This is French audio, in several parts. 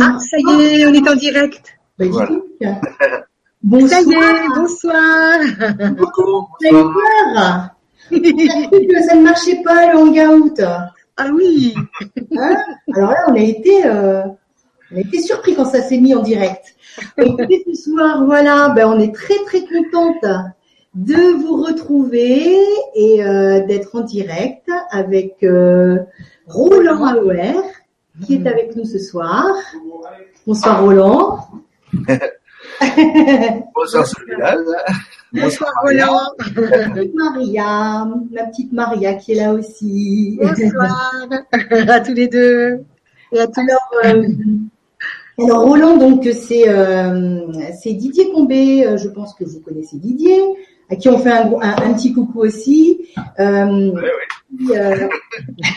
Ah, ça y est, on est en direct. Ben, Voilà. Bonsoir. Ça y est, bonsoir. Bonjour, Vous avez bonsoir. peur On a cru que ça ne marchait pas le hangout. Ah oui. Hein Alors là, on a été, euh, on a été surpris quand ça s'est mis en direct. Écoutez, ce soir, voilà, ben, on est très très contente de vous retrouver et euh, d'être en direct avec euh, Roland Auer qui est avec nous ce soir? Bonsoir Roland. Bonsoir Soledad. Bonsoir Roland. Maria, ma petite Maria qui est là aussi. Bonsoir à tous les deux. Et à tous Alors, euh, alors Roland, donc c'est euh, c'est Didier Combé. euh, je pense que vous connaissez Didier, à qui on fait un, gros- un, un petit coucou aussi. Euh, ouais. qui, euh,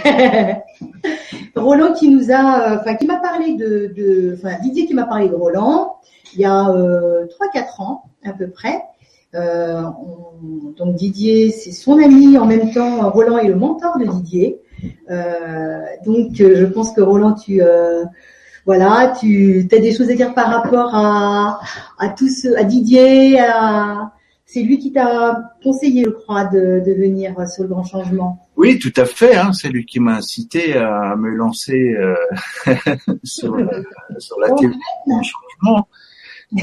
Roland qui nous a, euh, enfin qui m'a parlé de, de, enfin Didier qui m'a parlé de Roland il y a euh, 3-4 ans à peu près. Euh, on- donc Didier, c'est son ami en même temps. Roland est le mentor de Didier. Euh, donc euh, je pense que Roland, tu euh, voilà, tu as des choses à dire par rapport à à tout ce, à Didier. À, c'est lui qui t'a conseillé, je crois, de, de venir sur le grand changement. Oui, tout à fait. Hein, c'est lui qui m'a incité à me lancer euh, sur, la, sur la théorie du changement.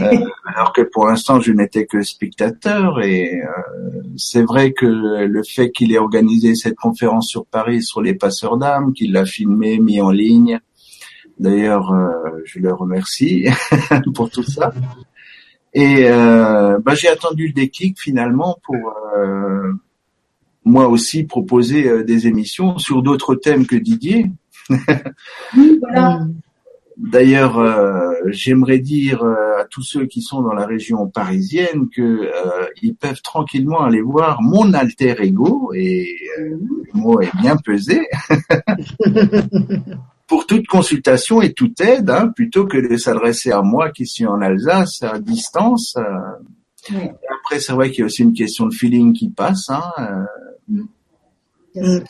Euh, alors que pour l'instant, je n'étais que spectateur. Et euh, c'est vrai que le fait qu'il ait organisé cette conférence sur Paris sur les passeurs d'âme, qu'il l'a filmé, mis en ligne. D'ailleurs, euh, je le remercie pour tout ça. Et euh, bah, j'ai attendu le déclic finalement pour euh, moi aussi proposer euh, des émissions sur d'autres thèmes que Didier. Oui, voilà. D'ailleurs, j'aimerais dire à tous ceux qui sont dans la région parisienne que ils peuvent tranquillement aller voir mon alter ego et le mot est bien pesé pour toute consultation et toute aide, hein, plutôt que de s'adresser à moi qui suis en Alsace à distance. euh. Après, c'est vrai qu'il y a aussi une question de feeling qui passe. Hein, euh, sûr.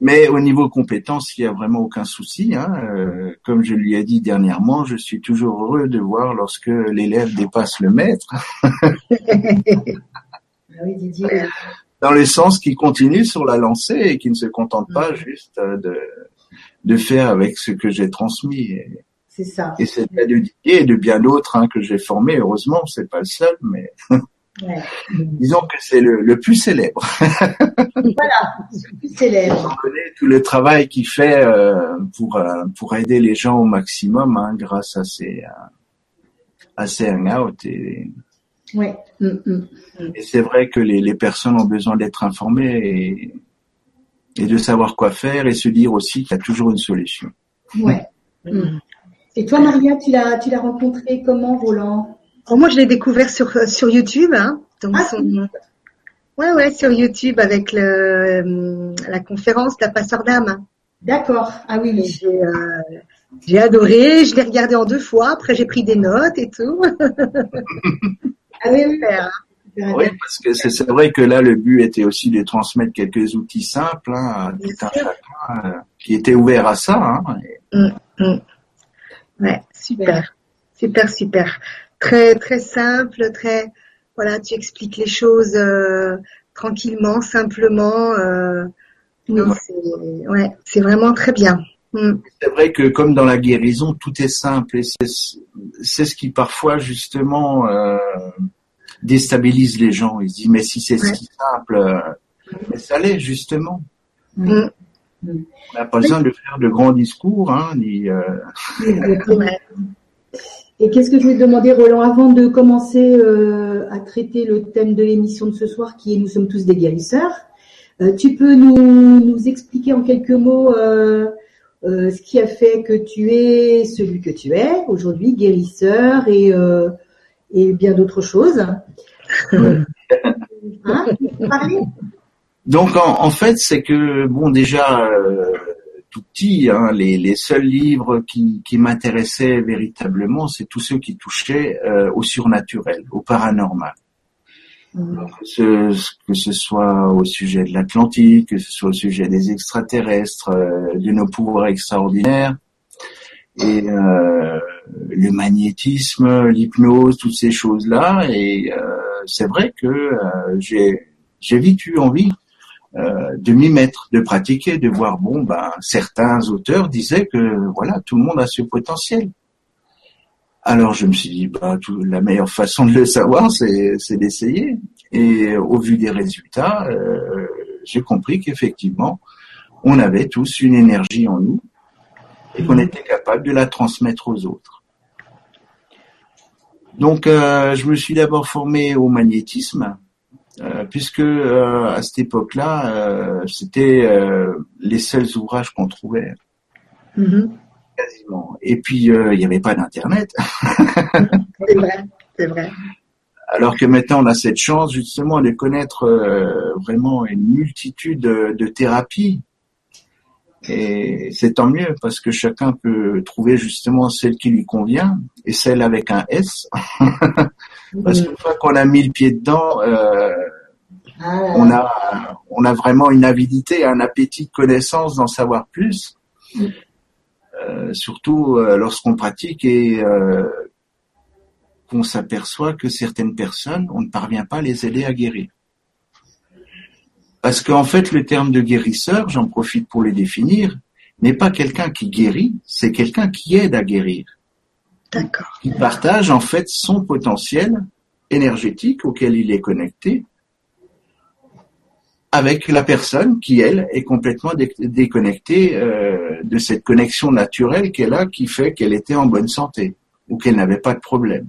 Mais au niveau compétences, il n'y a vraiment aucun souci. Hein. Euh, comme je lui ai dit dernièrement, je suis toujours heureux de voir lorsque l'élève dépasse le maître, Ah oui, Didier. dans le sens qu'il continue sur la lancée et qui ne se contente pas juste euh, de, de faire avec ce que j'ai transmis. Et, C'est ça. et c'est le de Didier et de bien d'autres hein, que j'ai formés. Heureusement, c'est pas le seul, mais Ouais. disons que c'est le, le plus célèbre. Voilà, c'est plus célèbre. On connaît tout le travail qu'il fait euh, pour euh, pour aider les gens au maximum hein, grâce à ces euh, à ces hangouts et, Ouais. Mm, mm. et c'est vrai que les, les personnes ont besoin d'être informées et, et de savoir quoi faire et se dire aussi qu'il y a toujours une solution. Ouais. Mm. Et toi, Maria, tu l'as, tu l'as rencontré comment, Roland? Oh, moi, je l'ai découvert sur sur YouTube. Hein, donc Ah, son- Ouais, ouais, sur YouTube avec le, euh, la conférence La Passeur d'âme. D'accord. Ah oui. J'ai euh, j'ai adoré. Je l'ai regardé en deux fois. Après, j'ai pris des notes et tout. Ah oui, oui. Super, hein. Super Oui, parce que c'est vrai que là le but était aussi de transmettre quelques outils simples hein, à tout un chacun euh, qui était ouvert à ça. Hein, et- Ouais, super, super, super. Très, très simple, très. Voilà, tu expliques les choses euh, tranquillement, simplement. Euh, c'est ouais, c'est vraiment très bien. Mm. C'est vrai que comme dans la guérison, tout est simple et c'est c'est ce qui parfois justement euh, déstabilise les gens. Ils se disent mais si c'est Ouais. si simple, euh, mais ça l'est justement. Mm. On n'a pas besoin de faire de grands discours, hein, ni, euh. Et qu'est-ce que je vais te demander, Roland, avant de commencer euh, à traiter le thème de l'émission de ce soir, qui est Nous sommes tous des guérisseurs, euh, tu peux nous, nous expliquer en quelques mots euh, euh, ce qui a fait que tu es celui que tu es aujourd'hui, guérisseur et, euh, et bien d'autres choses. hein Donc en, en fait, c'est que bon déjà euh, tout petit, hein, les, les seuls livres qui, qui m'intéressaient véritablement, c'est tous ceux qui touchaient euh, au surnaturel, au paranormal. Que ce, que ce soit au sujet de l'Atlantique, que ce soit au sujet des extraterrestres, euh, de nos pouvoirs extraordinaires. Et euh, le magnétisme, l'hypnose, toutes ces choses-là. Et euh, c'est vrai que euh, j'ai j'ai vite eu envie euh, de m'y mettre, de pratiquer, de voir bon ben certains auteurs disaient que voilà tout le monde a ce potentiel. Alors je me suis dit bah tout, la meilleure façon de le savoir c'est c'est d'essayer. Et au vu des résultats, euh, j'ai compris qu'effectivement on avait tous une énergie en nous et qu'on était capable de la transmettre aux autres. Donc, euh, je me suis d'abord formé au magnétisme, euh, puisque euh, à cette époque-là, c'était les seuls ouvrages qu'on trouvait. Mm-hmm. Quasiment. Et puis, il n'y avait pas d'Internet. c'est vrai, c'est vrai. Alors que maintenant, on a cette chance justement de connaître vraiment une multitude de thérapies et c'est tant mieux parce que chacun peut trouver justement celle qui lui convient et celle avec un S. parce qu'une fois qu'on a mis le pied dedans, euh, ah on a on a vraiment une avidité, un appétit de connaissance d'en savoir plus. Euh, surtout euh, lorsqu'on pratique et euh, qu'on s'aperçoit que certaines personnes, on ne parvient pas à les aider à guérir. Parce qu'en fait, le terme de guérisseur, j'en profite pour le définir, n'est pas quelqu'un qui guérit, c'est quelqu'un qui aide à guérir. D'accord. Il partage en fait son potentiel énergétique auquel il est connecté avec la personne qui, elle, est complètement déconnectée euh, de cette connexion naturelle qu'elle a qui fait qu'elle était en bonne santé ou qu'elle n'avait pas de problème.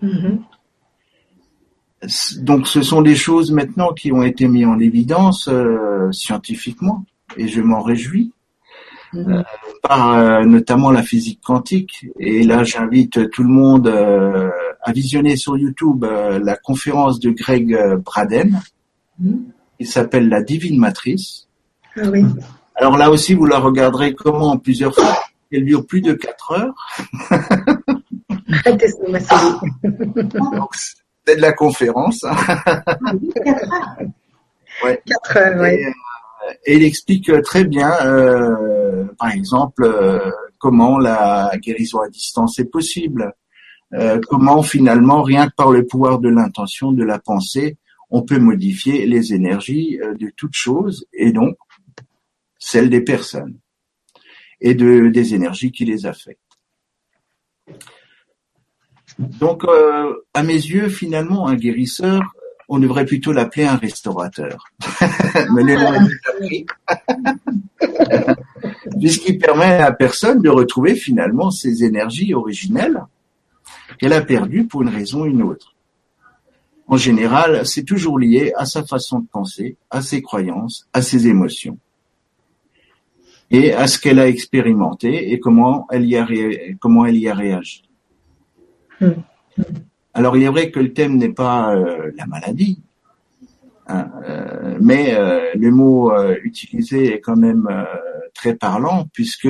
Mm-hmm. Donc ce sont des choses maintenant qui ont été mises en évidence euh, scientifiquement et je m'en réjouis. Mhm. Euh, par euh, notamment la physique quantique. Et là, j'invite tout le monde à visionner sur YouTube la conférence de Greg Braden, mhm. qui s'appelle La Divine Matrice. Ah oui. Alors là aussi, vous la regarderez comment en plusieurs fois. Elle dure plus de quatre heures. c'est de la conférence. Ah ouais. Quatre heures, ouais. Et, euh, il explique très bien, euh, par exemple, euh, comment la guérison à distance est possible. Euh, comment finalement, rien que par le pouvoir de l'intention, de la pensée, on peut modifier les énergies de toutes choses et donc celles des personnes et de, des énergies qui les affectent. Donc, euh, à mes yeux, finalement, un guérisseur, on devrait plutôt l'appeler un restaurateur. Mais Puisqu'il permet à personne de retrouver finalement ses énergies originelles qu'elle a perdues pour une raison ou une autre. En général, c'est toujours lié à sa façon de penser, à ses croyances, à ses émotions et à ce qu'elle a expérimenté et comment elle y a réagi. Alors il est vrai que le thème n'est pas euh, la maladie, hein, euh, mais euh, le mot utilisé est quand même très parlant puisque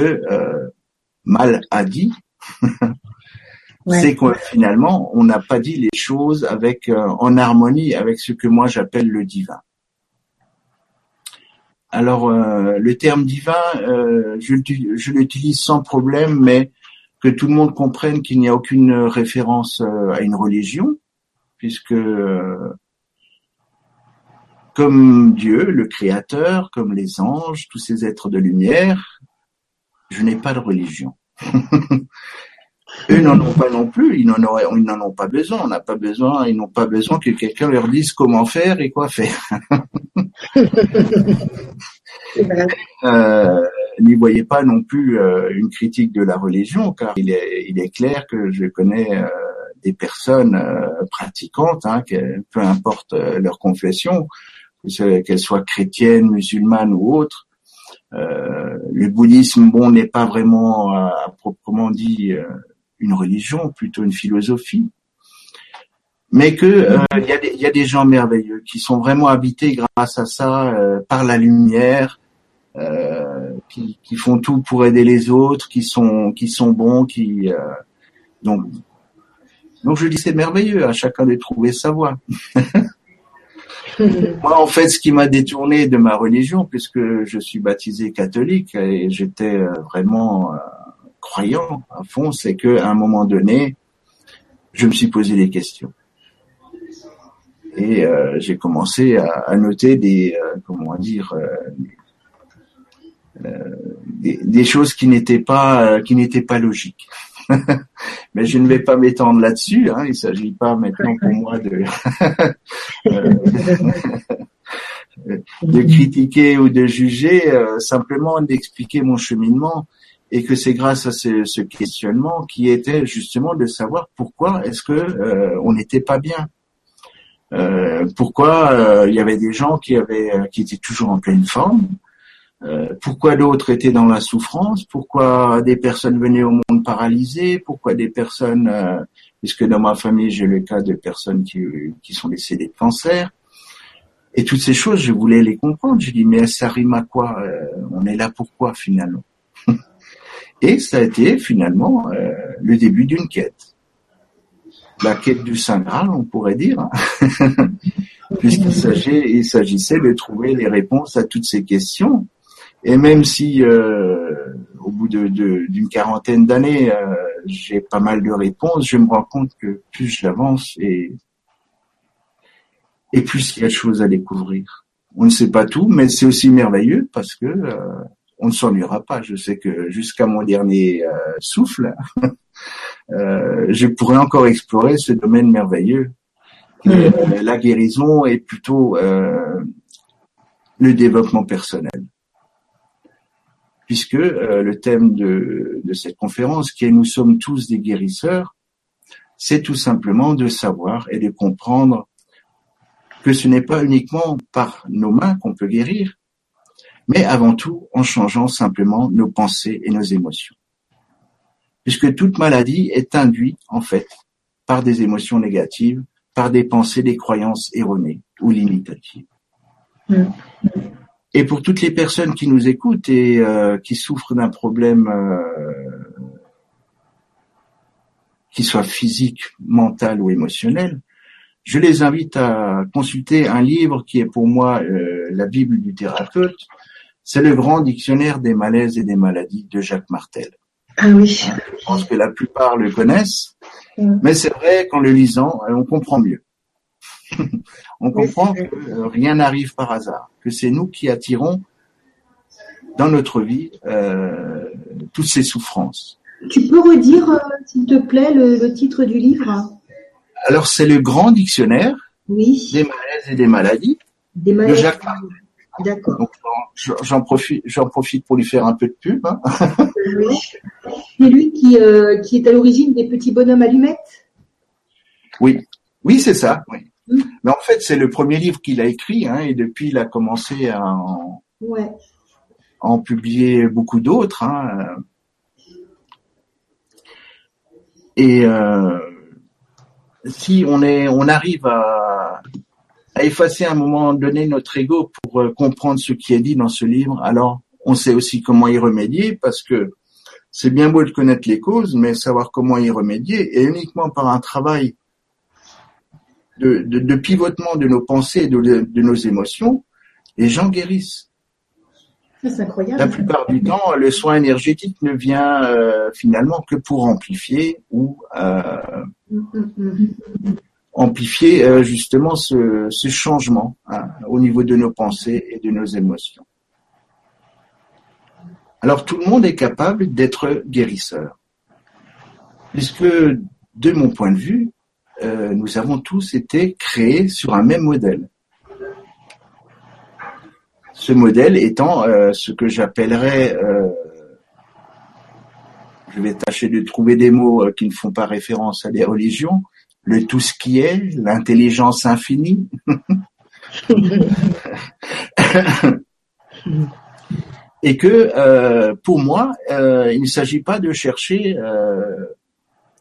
mal a dit, c'est que finalement on n'a pas dit les choses avec en harmonie avec ce que moi j'appelle le divin. Alors le terme divin, je, je l'utilise sans problème, mais que tout le monde comprenne qu'il n'y a aucune référence euh, à une religion, puisque euh, comme Dieu, le Créateur, comme les anges, tous ces êtres de lumière, je n'ai pas de religion. Eux n'en ont pas non plus, ils n'en ont, ils n'en ont pas besoin, on n'a pas besoin, ils n'ont pas besoin que quelqu'un leur dise comment faire et quoi faire. euh, n'y voyez pas non plus euh, une critique de la religion, car il est, il est clair que je connais euh, des personnes euh, pratiquantes, hein, peu importe leur confession, qu'elles soient chrétiennes, musulmanes ou autres. le bouddhisme, bon, n'est pas vraiment à proprement dit une religion, plutôt une philosophie mais que il y, y, a des gens merveilleux qui sont vraiment habités grâce à ça par la lumière, euh, qui, qui, font tout pour aider les autres, qui sont qui sont bons, qui euh, donc donc je dis c'est merveilleux à chacun de trouver sa voie. Moi, en fait, ce qui m'a détourné de ma religion, puisque je suis baptisé catholique et j'étais euh, vraiment croyant à fond, c'est que à un moment donné, je me suis posé des questions et euh, j'ai commencé à, noter des euh, comment dire euh, des, choses qui n'étaient pas qui n'étaient pas logiques. Mais je ne vais pas m'étendre là-dessus. Hein, il s'agit pas maintenant pour moi de de critiquer ou de juger, simplement d'expliquer mon cheminement et que c'est grâce à ce, ce, questionnement qui était justement de savoir pourquoi est-ce que on n'était pas bien. Euh, pourquoi euh, il y avait des gens qui avaient euh, qui étaient toujours en pleine forme pourquoi d'autres étaient dans la souffrance, pourquoi des personnes venaient au monde paralysées, pourquoi des personnes, puisque dans ma famille j'ai le cas de personnes qui, qui sont décédées de cancer, et toutes ces choses je voulais les comprendre. Je dis mais ça rime à quoi On est là pourquoi finalement? Et ça a été finalement le début d'une quête la quête du Saint Graal, on pourrait dire, puisqu'il s'agissait, de trouver les réponses à toutes ces questions. Et même si euh, au bout d'une quarantaine d'années, euh, j'ai pas mal de réponses, je me rends compte que plus j'avance et, et plus il y a de choses à découvrir. On ne sait pas tout, mais c'est aussi merveilleux parce que euh, on ne s'ennuiera pas. Je sais que jusqu'à mon dernier souffle, euh, je pourrais encore explorer ce domaine merveilleux. Euh, la guérison est plutôt euh, le développement personnel. Puisque le thème de, de cette conférence, qui est Nous sommes tous des guérisseurs, c'est tout simplement de savoir et de comprendre que ce n'est pas uniquement par nos mains qu'on peut guérir, mais avant tout en changeant simplement nos pensées et nos émotions puisque toute maladie est induite, en fait, par des émotions négatives, par des pensées, des croyances erronées ou limitatives. Et pour toutes les personnes qui nous écoutent et euh, qui souffrent d'un problème euh, qui soit physique, mental ou émotionnel, je les invite à consulter un livre qui est pour moi euh, la Bible du thérapeute. C'est le grand dictionnaire des malaises et des maladies de Jacques Martel. Ah oui. Je pense que la plupart le connaissent, mm. mais c'est vrai qu'en le lisant, euh, on comprend mieux. on comprend que euh, rien n'arrive par hasard, que c'est nous qui attirons dans notre vie euh, toutes ces souffrances. Tu peux redire, euh, s'il te plaît, le, titre du livre? Alors c'est le grand dictionnaire oui. des malaises et des maladies des malaises. de Jacques Martel. D'accord. J'en profite, j'en profite pour lui faire un peu de pub. Hein. Oui. C'est lui qui, euh, qui est à l'origine des petits bonhommes allumettes? Oui, oui, c'est ça. Oui. Mm. Mais en fait, c'est le premier livre qu'il a écrit, hein, et depuis, il a commencé à en, ouais. à en publier beaucoup d'autres. Hein. Et euh, si on est, on arrive à à effacer à un moment donné notre ego pour euh, comprendre ce qui est dit dans ce livre, alors on sait aussi comment y remédier parce que c'est bien beau de connaître les causes, mais savoir comment y remédier et uniquement par un travail de, de, de pivotement de nos pensées et de, de, nos émotions, les gens guérissent. C'est incroyable. La plupart du temps, le soin énergétique ne vient euh, finalement que pour amplifier ou euh, mm, mm, mm amplifier euh, justement ce, changement hein, au niveau de nos pensées et de nos émotions. Alors tout le monde est capable d'être guérisseur, puisque de mon point de vue, euh, nous avons tous été créés sur un même modèle. Ce modèle étant euh, ce que j'appellerais, je vais tâcher de trouver des mots qui ne font pas référence à des religions, le tout ce qui est, l'intelligence infinie. et que euh, pour moi, euh, il ne s'agit pas de chercher euh,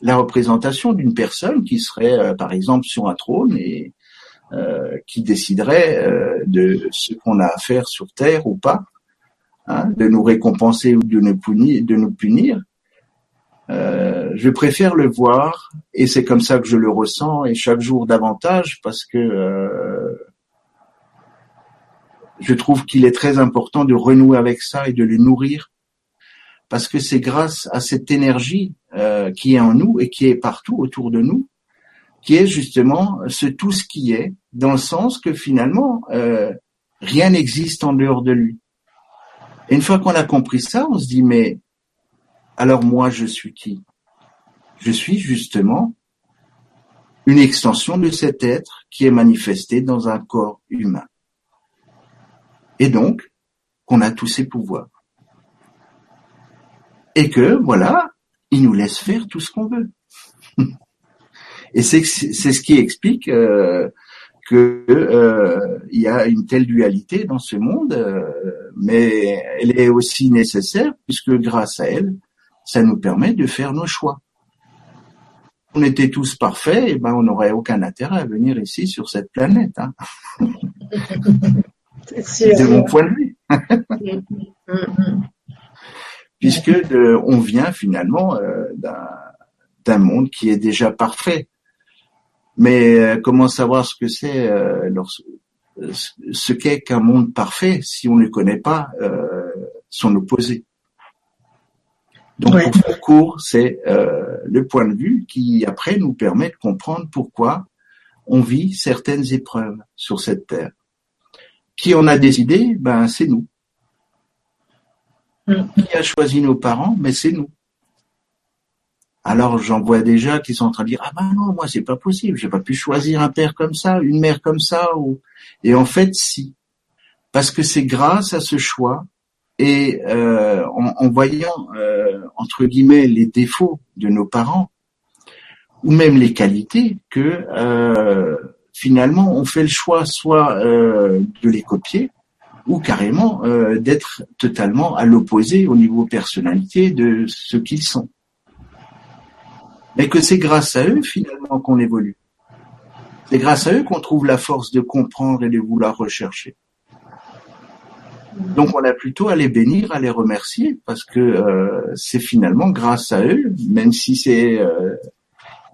la représentation d'une personne qui serait, par exemple, sur un trône et qui déciderait de ce qu'on a à faire sur Terre ou pas, hein, de nous récompenser ou de nous punir. De nous punir. Euh, je préfère le voir et c'est comme ça que je le ressens et chaque jour davantage parce que euh, je trouve qu'il est très important de renouer avec ça et de le nourrir parce que c'est grâce à cette énergie euh, qui est en nous et qui est partout autour de nous, qui est justement ce tout ce qui est, dans le sens que finalement, euh, rien n'existe en dehors de lui. Et une fois qu'on a compris ça, on se dit, mais alors moi, je suis qui? Je suis justement une extension de cet être qui est manifesté dans un corps humain. Et donc, qu'on a tous ces pouvoirs et que voilà, il nous laisse faire tout ce qu'on veut. et c'est ce qui explique euh, euh, y a une telle dualité dans ce monde, euh, mais elle est aussi nécessaire puisque grâce à elle, ça nous permet de faire nos choix. On était tous parfaits, et ben on n'aurait aucun intérêt à venir ici sur cette planète. Hein. C'est de mon point de vue. Mm, mm, mm puisque on vient finalement euh, d'un monde qui est déjà parfait. Mais euh, comment savoir ce que c'est euh, ce qu'est qu'un monde parfait si on ne connaît pas son opposé? Donc pour faire court, c'est le point de vue qui après nous permet de comprendre pourquoi on vit certaines épreuves sur cette terre. Qui en a décidé? Ben c'est nous. Mm. Qui a choisi nos parents? Mais c'est nous. Alors j'en vois déjà qui sont en train de dire ah ben non moi c'est pas possible j'ai pas pu choisir un père comme ça une mère comme ça ou et en fait si parce que c'est grâce à ce choix et euh, en, voyant euh, entre guillemets les défauts de nos parents ou même les qualités que euh, finalement on fait le choix soit de les copier ou carrément euh, d'être totalement à l'opposé au niveau personnalité de ce qu'ils sont. Mais que c'est grâce à eux finalement qu'on évolue. C'est grâce à eux qu'on trouve la force de comprendre et de vouloir rechercher. Donc on a plutôt à les bénir, à les remercier, parce que euh, c'est finalement grâce à eux, même si c'est euh,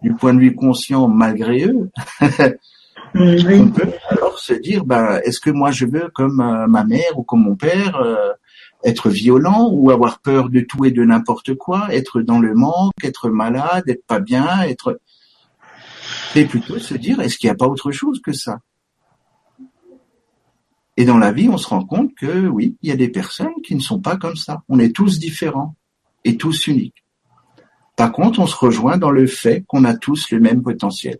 du point de vue conscient malgré eux, On peut alors se dire, ben, est-ce que moi je veux, comme euh, ma mère ou comme mon père, euh, être violent ou avoir peur de tout et de n'importe quoi, être dans le manque, être malade, être pas bien, être... Et plutôt se dire, est-ce qu'il n'y a pas autre chose que ça? Et dans la vie, on se rend compte que oui, il y a des personnes qui ne sont pas comme ça. On est tous différents et tous uniques. Par contre, on se rejoint dans le fait qu'on a tous le même potentiel.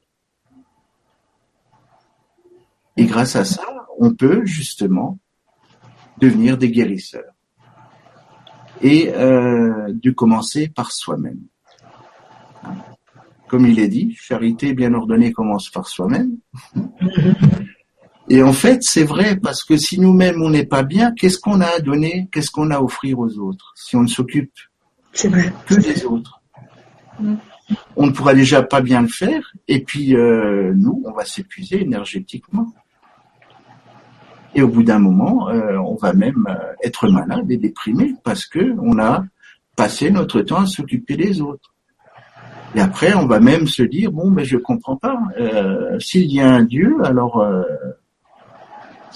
Et grâce à ça, on peut justement devenir des guérisseurs. Et euh, de commencer par soi-même. Comme il est dit, charité bien ordonnée commence par soi-même. Et en fait, c'est vrai, parce que si nous-mêmes on n'est pas bien, qu'est-ce qu'on a à donner, qu'est-ce qu'on a à offrir aux autres, si on ne s'occupe que des autres? On ne pourra déjà pas bien le faire, et puis euh, nous, on va s'épuiser énergétiquement. Et au bout d'un moment, euh, on va même euh, être malade et déprimé parce que on a passé notre temps à s'occuper des autres. Et après, on va même se dire bon, mais je comprends pas. Euh, S'il y a un Dieu, alors euh,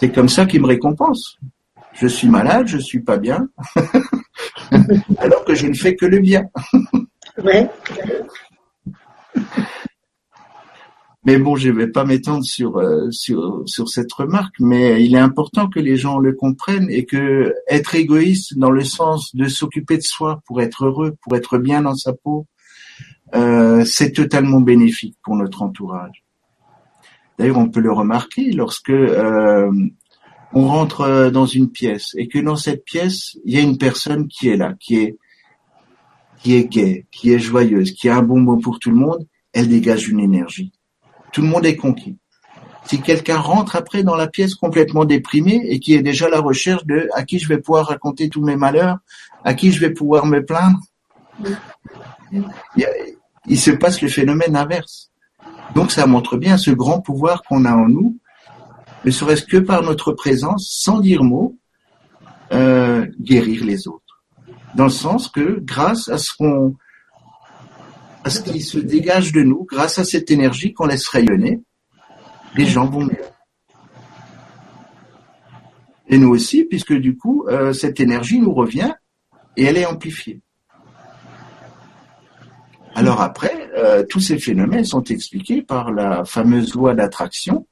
c'est comme ça qu'il me récompense. Je suis malade, je suis pas bien, alors que je ne fais que le bien. ouais. Mais bon, je ne vais pas m'étendre sur, euh, sur, sur cette remarque, mais il est important que les gens le comprennent et que être égoïste dans le sens de s'occuper de soi pour être heureux, pour être bien dans sa peau, euh, c'est totalement bénéfique pour notre entourage. D'ailleurs, on peut le remarquer lorsque euh, on rentre dans une pièce et que dans cette pièce, il y a une personne qui est là, qui est qui est gaie, qui est joyeuse, qui a un bon mot pour tout le monde, elle dégage une énergie tout le monde est conquis. Si quelqu'un rentre après dans la pièce complètement déprimé et qui est déjà à la recherche de à qui je vais pouvoir raconter tous mes malheurs, à qui je vais pouvoir me plaindre, il, se passe le phénomène inverse. Donc ça montre bien ce grand pouvoir qu'on a en nous, ne serait-ce que par notre présence, sans dire mot, euh, guérir les autres. Dans le sens que grâce à ce qu'on qui se dégage de nous grâce à cette énergie qu'on laisse rayonner, les gens vont mieux. Et nous aussi, puisque du coup, euh, cette énergie nous revient et elle est amplifiée. Alors après, euh, tous ces phénomènes sont expliqués par la fameuse loi d'attraction.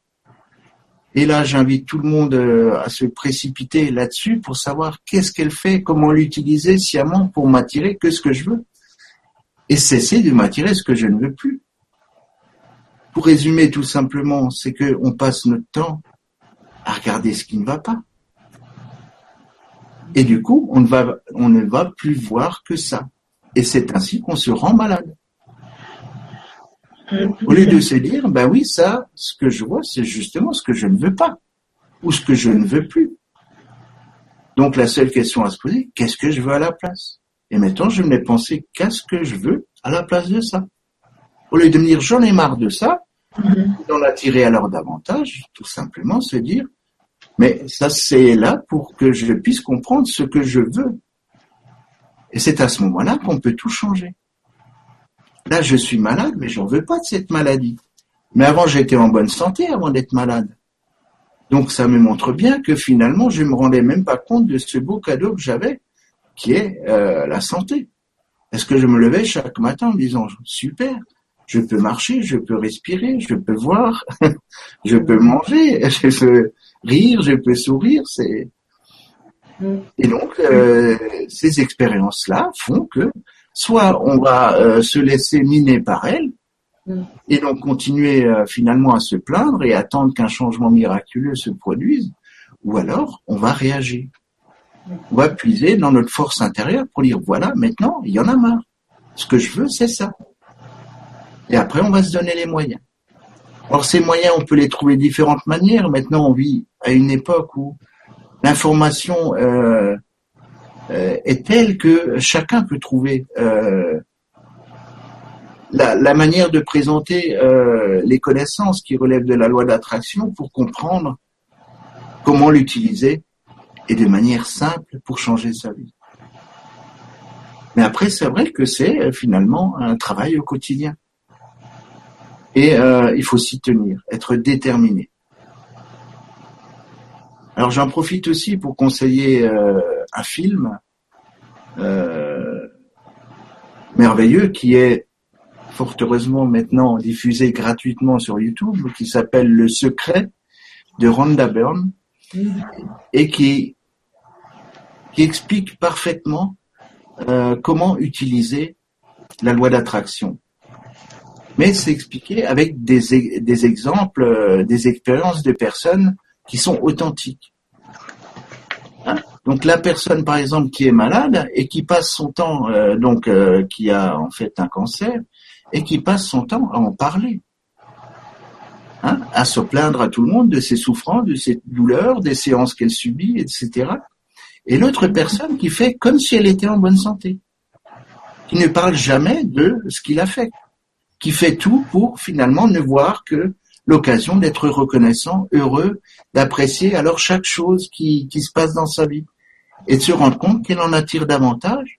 Et là, j'invite tout le monde euh, à se précipiter là-dessus pour savoir qu'est-ce qu'elle fait, comment l'utiliser sciemment pour m'attirer que ce que je veux. Et cesser de m'attirer ce que je ne veux plus. Pour résumer tout simplement, c'est qu'on passe notre temps à regarder ce qui ne va pas. Et du coup, on ne va, on ne va plus voir que ça. Et c'est ainsi qu'on se rend malade. Au lieu de se dire, ben oui, ça, ce que je vois, c'est justement ce que je ne veux pas, ou ce que je ne veux plus. Donc la seule question à se poser, qu'est-ce que je veux à la place? Et maintenant, je n'ai pensé qu'à ce que je veux à la place de ça. Au lieu de me dire, j'en ai marre de ça, d'en attirer alors davantage, tout simplement se dire, mais ça c'est là pour que je puisse comprendre ce que je veux. Et c'est à ce moment-là qu'on peut tout changer. Là, je suis malade, mais j'en veux pas de cette maladie. Mais avant, j'étais en bonne santé avant d'être malade. Donc, ça me montre bien que finalement, je me rendais même pas compte de ce beau cadeau que j'avais, qui est euh, la santé. Est-ce que je me levais chaque matin en me disant super, je peux marcher, je peux respirer, je peux voir, je peux manger, je peux rire, je peux sourire, c'est et donc euh, ces expériences-là font que soit on va euh, se laisser miner par elles et donc continuer euh, finalement à se plaindre et attendre qu'un changement miraculeux se produise, ou alors on va réagir. On va puiser dans notre force intérieure pour dire voilà, maintenant, il y en a marre. Ce que je veux, c'est ça. Et après, on va se donner les moyens. Alors ces moyens, on peut les trouver de différentes manières. Maintenant, on vit à une époque où l'information euh, euh, est telle que chacun peut trouver euh, la, la, manière de présenter euh, les connaissances qui relèvent de la loi d'attraction pour comprendre comment l'utiliser et de manière simple pour changer sa vie. Mais après, c'est vrai que c'est euh, finalement un travail au quotidien. Et euh, il faut s'y tenir, être déterminé. Alors j'en profite aussi pour conseiller euh, un film euh, merveilleux qui est fort heureusement maintenant diffusé gratuitement sur YouTube, qui s'appelle Le Secret de Rhonda Byrne et qui explique parfaitement euh, comment utiliser la loi d'attraction. Mais c'est expliqué avec des, des exemples, des expériences de personnes qui sont authentiques. Hein donc la personne, par exemple, qui est malade et qui passe son temps, euh, donc euh, qui a en fait un cancer, et qui passe son temps à en parler, hein, à se plaindre à tout le monde de ses souffrances, de ses douleurs, des séances qu'elle subit, etc et l'autre personne qui fait comme si elle était en bonne santé, qui ne parle jamais de ce qu'il a fait, qui fait tout pour finalement ne voir que l'occasion d'être reconnaissant, heureux, d'apprécier alors chaque chose qui, se passe dans sa vie et de se rendre compte qu'elle en attire davantage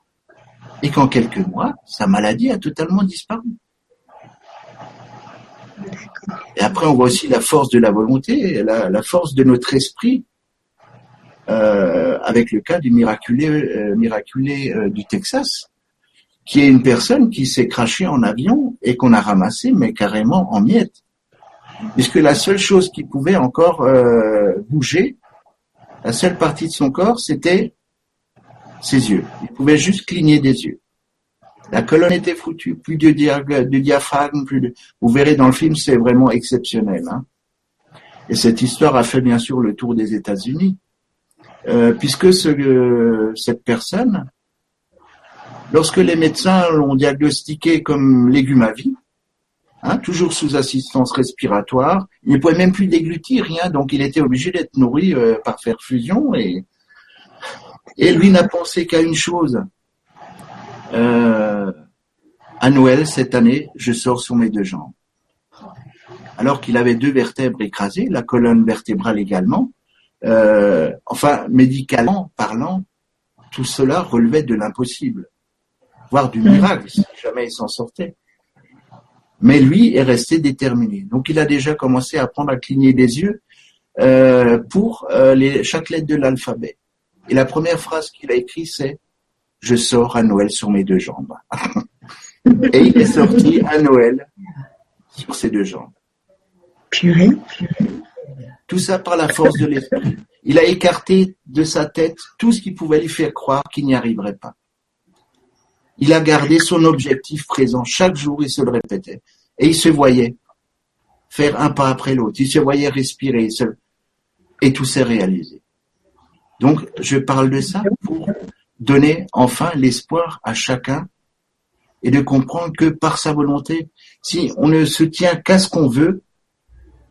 et qu'en quelques mois, sa maladie a totalement disparu. Et après, on voit aussi la force de la volonté, la, force de notre esprit euh, avec le cas du miraculé, miraculé euh, du Texas, qui est une personne qui s'est crachée en avion et qu'on a ramassé, mais carrément en miettes. Puisque la seule chose qui pouvait encore bouger, la seule partie de son corps, c'était ses yeux. Il pouvait juste cligner des yeux. La colonne était foutue, plus de, diaphragme, plus de... Vous verrez dans le film, c'est vraiment exceptionnel. Hein. Et cette histoire a fait bien sûr le tour des États-Unis. Euh, puisque euh, cette personne, lorsque les médecins l'ont diagnostiqué comme légume à vie, hein, toujours sous assistance respiratoire, il ne pouvait même plus déglutir rien, donc il était obligé d'être nourri euh, par perfusion et, et lui n'a pensé qu'à une chose. à Noël cette année, je sors sur mes deux jambes. Alors qu'il avait deux vertèbres écrasées, la colonne vertébrale également, euh, enfin, médicalement parlant, tout cela relevait de l'impossible, voire du miracle, si jamais il s'en sortait. Mais lui est resté déterminé. Donc il a déjà commencé à apprendre à cligner des yeux euh, pour euh, les, chaque lettre de l'alphabet. Et la première phrase qu'il a écrite, c'est ⁇ Je sors à Noël sur mes deux jambes ⁇ Et il est sorti à Noël sur ses deux jambes. Purée. Tout ça par la force de l'esprit. Il a écarté de sa tête tout ce qui pouvait lui faire croire qu'il n'y arriverait pas. Il a gardé son objectif présent. Chaque jour, il se le répétait. Et il se voyait faire un pas après l'autre. Il se voyait respirer. Et tout s'est réalisé. Donc, je parle de ça pour donner enfin l'espoir à chacun et de comprendre que par sa volonté, si on ne se tient qu'à ce qu'on veut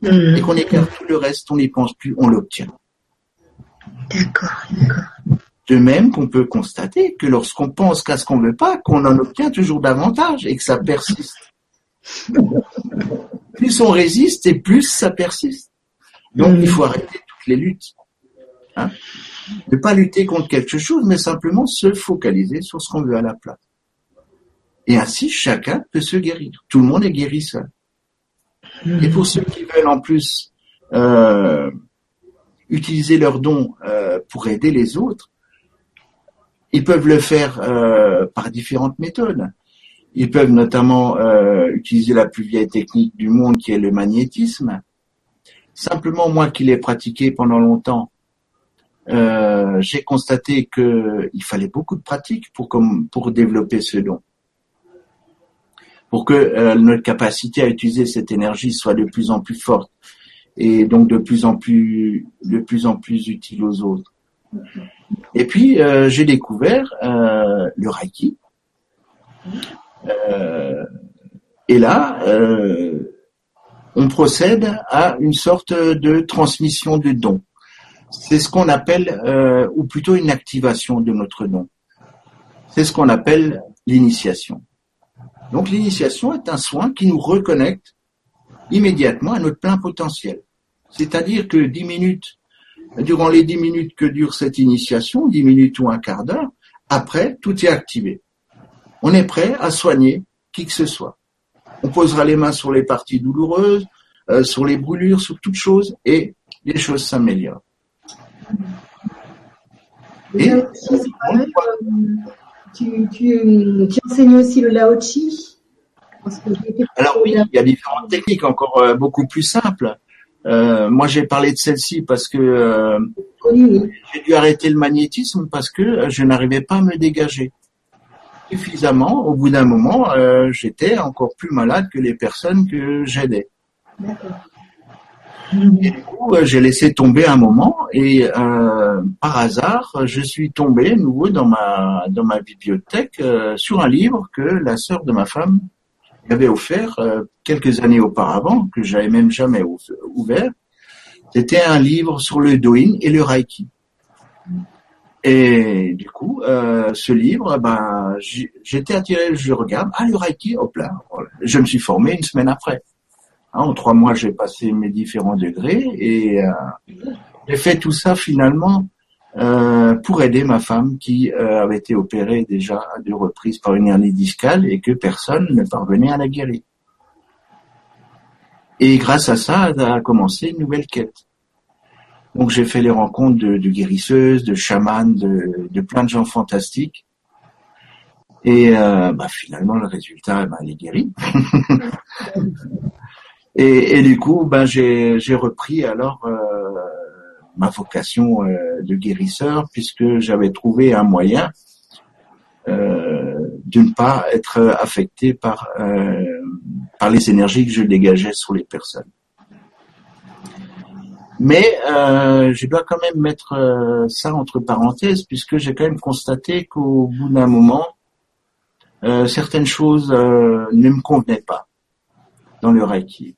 Mhm. et qu'on écarte tout le reste, on n'y pense plus, on l'obtient. D'accord, d'accord. De même qu'on peut constater que lorsqu'on pense qu'à ce qu'on veut pas, qu'on en obtient toujours davantage et que ça persiste. plus on résiste et plus ça persiste. Donc il faut arrêter toutes les luttes. Hein ne pas lutter contre quelque chose, mais simplement se focaliser sur ce qu'on veut à la place. Et ainsi, chacun peut se guérir. Tout le monde est guérisseur. Et pour ceux qui veulent en plus euh, utiliser leurs dons euh, pour aider les autres, ils peuvent le faire euh, par différentes méthodes. Ils peuvent notamment euh, utiliser la plus vieille technique du monde qui est le magnétisme. Simplement, moi qui l'ai pratiqué pendant longtemps, euh, j'ai constaté qu'il fallait beaucoup de pratique pour, comme, pour développer ce don. Pour que euh, notre capacité à utiliser cette énergie soit de plus en plus forte et donc de plus en plus, de plus en plus utile aux autres. Et puis euh, j'ai découvert euh, le Reiki. Euh, et là, euh, on procède à une sorte de transmission de don. C'est ce qu'on appelle, euh, ou plutôt une activation de notre don. C'est ce qu'on appelle l'initiation. Donc l'initiation est un soin qui nous reconnecte immédiatement à notre plein potentiel. C'est-à-dire que dix minutes, durant les dix minutes que dure cette initiation, dix minutes ou un quart d'heure, après, tout est activé. On est prêt à soigner qui que ce soit. On posera les mains sur les parties douloureuses, euh, sur les brûlures, sur toutes choses, et les choses s'améliorent. Et- pareil, euh, tu, tu, tu enseignes aussi le Lao Chi Alors oui, il y a différentes techniques encore euh, beaucoup plus simples. Euh, moi, j'ai parlé de celle-ci parce que euh, j'ai dû arrêter le magnétisme parce que je n'arrivais pas à me dégager suffisamment. Au bout d'un moment, euh, j'étais encore plus malade que les personnes que j'aidais. Et du coup, j'ai laissé tomber un moment et euh, par hasard, je suis tombé nouveau dans ma dans ma bibliothèque euh, sur un livre que la sœur de ma femme m'avait offert euh, quelques années auparavant, que j'avais même jamais ou- ouvert. C'était un livre sur le Doin et le Reiki. Et du coup, euh, ce livre, ben, j'étais attiré, je regarde, ah le Reiki, hop là, je me suis formé une semaine après. Hein, en trois mois, j'ai passé mes différents degrés et euh, j'ai fait tout ça finalement euh, pour aider ma femme qui euh, avait été opérée déjà à deux reprises par une hernie discale et que personne ne parvenait à la guérir. Et grâce à ça, a commencé une nouvelle quête. Donc j'ai fait les rencontres de, de guérisseuses, de chamans, de, de plein de gens fantastiques. Et euh, bah, finalement, le résultat, bah, elle est guérie. Et, et du coup, ben j'ai j'ai repris alors euh, ma vocation euh, de guérisseur puisque j'avais trouvé un moyen euh, de ne pas être affecté par euh, les énergies que je dégageais sur les personnes. Mais euh, je dois quand même mettre euh, ça entre parenthèses puisque j'ai quand même constaté qu'au bout d'un moment, euh, certaines choses euh, ne me convenaient pas dans le Reiki.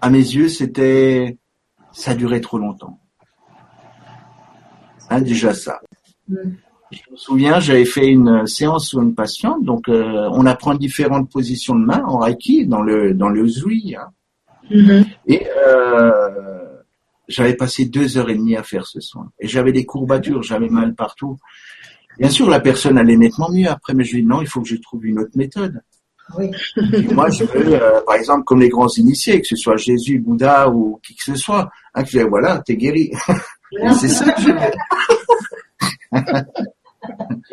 À mes yeux, c'était, ça durait trop longtemps. Hein, déjà ça. Mm. Je me souviens, j'avais fait une séance sur une patiente, donc euh, on apprend différentes positions de main en Reiki dans le dans le Zui, hein. Mhm. et euh, j'avais passé deux heures et demie à faire ce soin. Et j'avais des courbatures, j'avais mal partout. Bien sûr, la personne allait nettement mieux après, mais je lui ai dit non, il faut que je trouve une autre méthode. Oui. Moi, je veux, euh, par exemple, comme les grands initiés, que ce soit Jésus, Bouddha ou qui que ce soit, hein, que je dis, voilà, t'es guéri. Et c'est ça que je veux.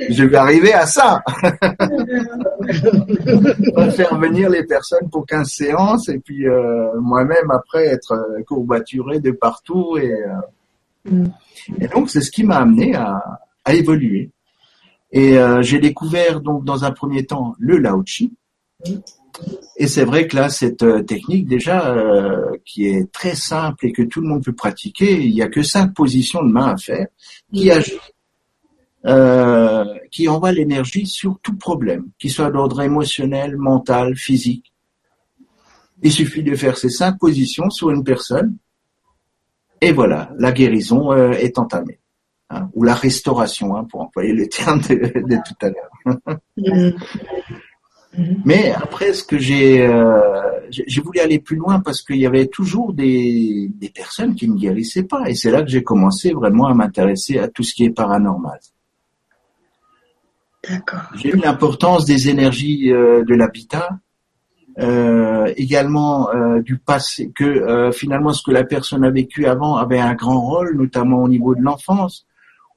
je vais arriver à ça. faire venir les personnes pour 15 séances et puis euh, moi-même après être euh, courbaturé de partout et, euh, et donc c'est ce qui m'a amené à, à, évoluer. Et j'ai découvert donc dans un premier temps le Lao Chi. Et c'est vrai que là, cette technique déjà, qui est très simple et que tout le monde peut pratiquer, il n'y a que cinq positions de main à faire, qui agit euh, qui envoie l'énergie sur tout problème, qu'il soit d'ordre émotionnel, mental, physique. Il suffit de faire ces cinq positions sur une personne et voilà, la guérison euh, est entamée. Hein, ou la restauration, hein, pour employer le terme de, de tout à l'heure. Mm-hmm. Mais après, ce que j'ai, euh, j'ai voulu aller plus loin parce qu'il y avait toujours des, des personnes qui ne guérissaient pas, et c'est là que j'ai commencé vraiment à m'intéresser à tout ce qui est paranormal. J'ai vu l'importance des énergies euh, de l'habitat, euh, également euh, du passé, que finalement ce que la personne a vécu avant avait un grand rôle, notamment au niveau de l'enfance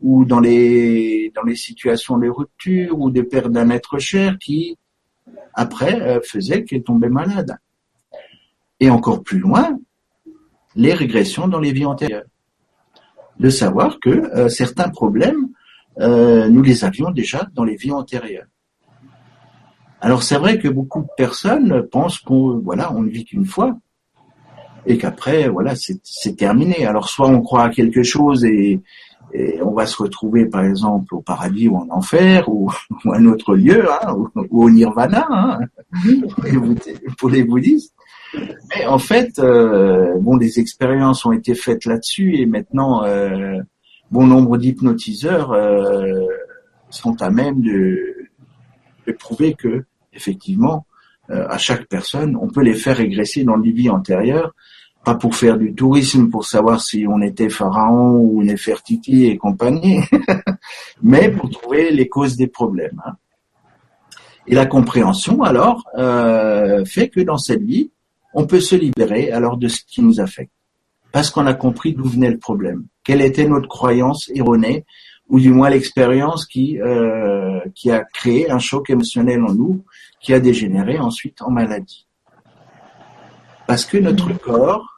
ou dans les dans les situations de rupture ou de perte d'un être cher qui après faisait qu'elle tombait malade. Et encore plus loin, les régressions dans les vies antérieures. De savoir que certains problèmes euh, nous les avions déjà dans les vies antérieures. Alors c'est vrai que beaucoup de personnes pensent qu'on voilà, on ne vit qu'une fois et qu'après voilà, c'est terminé. Alors soit on croit à quelque chose et, on va se retrouver par exemple au paradis ou en enfer ou, ou un autre lieu hein, ou, au nirvana hein, pour les bouddhistes. Mais en fait, euh, bon, des expériences ont été faites là-dessus et maintenant euh, bon nombre d'hypnotiseurs euh, sont à même de, prouver que effectivement euh, à chaque personne on peut les faire régresser dans le vie antérieure pas pour faire du tourisme pour savoir si on était pharaon ou Nefertiti et compagnie mais pour trouver les causes des problèmes hein. et la compréhension alors euh, fait que dans cette vie on peut se libérer alors de ce qui nous affecte parce qu'on a compris d'où venait le problème quelle était notre croyance erronée, ou du moins l'expérience qui, euh, qui a créé un choc émotionnel en nous, qui a dégénéré ensuite en maladie. Parce que notre corps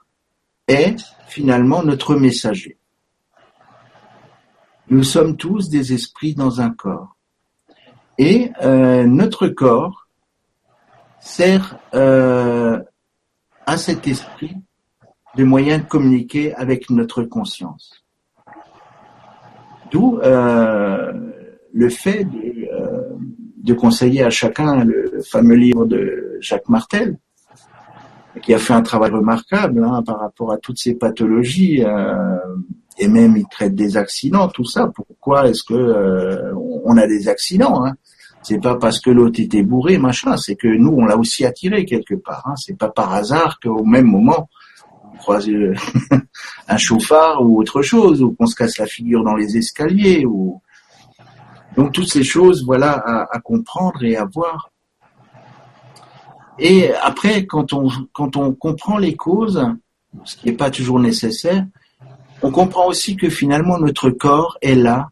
est finalement notre messager. Nous sommes tous des esprits dans un corps. Et euh, notre corps sert euh, à cet esprit de moyens de communiquer avec notre conscience. D'où euh, le fait de, conseiller à chacun le fameux livre de Jacques Martel, qui a fait un travail remarquable hein, par rapport à toutes ces pathologies, euh, et même il traite des accidents, tout ça. Pourquoi est-ce que euh, on a des accidents hein? C'est pas parce que l'autre était bourré, machin. C'est que nous, on l'a aussi attiré quelque part. Hein. C'est pas par hasard qu'au même moment, croiser un chauffard ou autre chose, ou qu'on se casse la figure dans les escaliers, donc toutes ces choses, voilà, à, comprendre et à voir. Et après, quand on quand on comprend les causes, ce qui n'est pas toujours nécessaire, on comprend aussi que finalement notre corps est là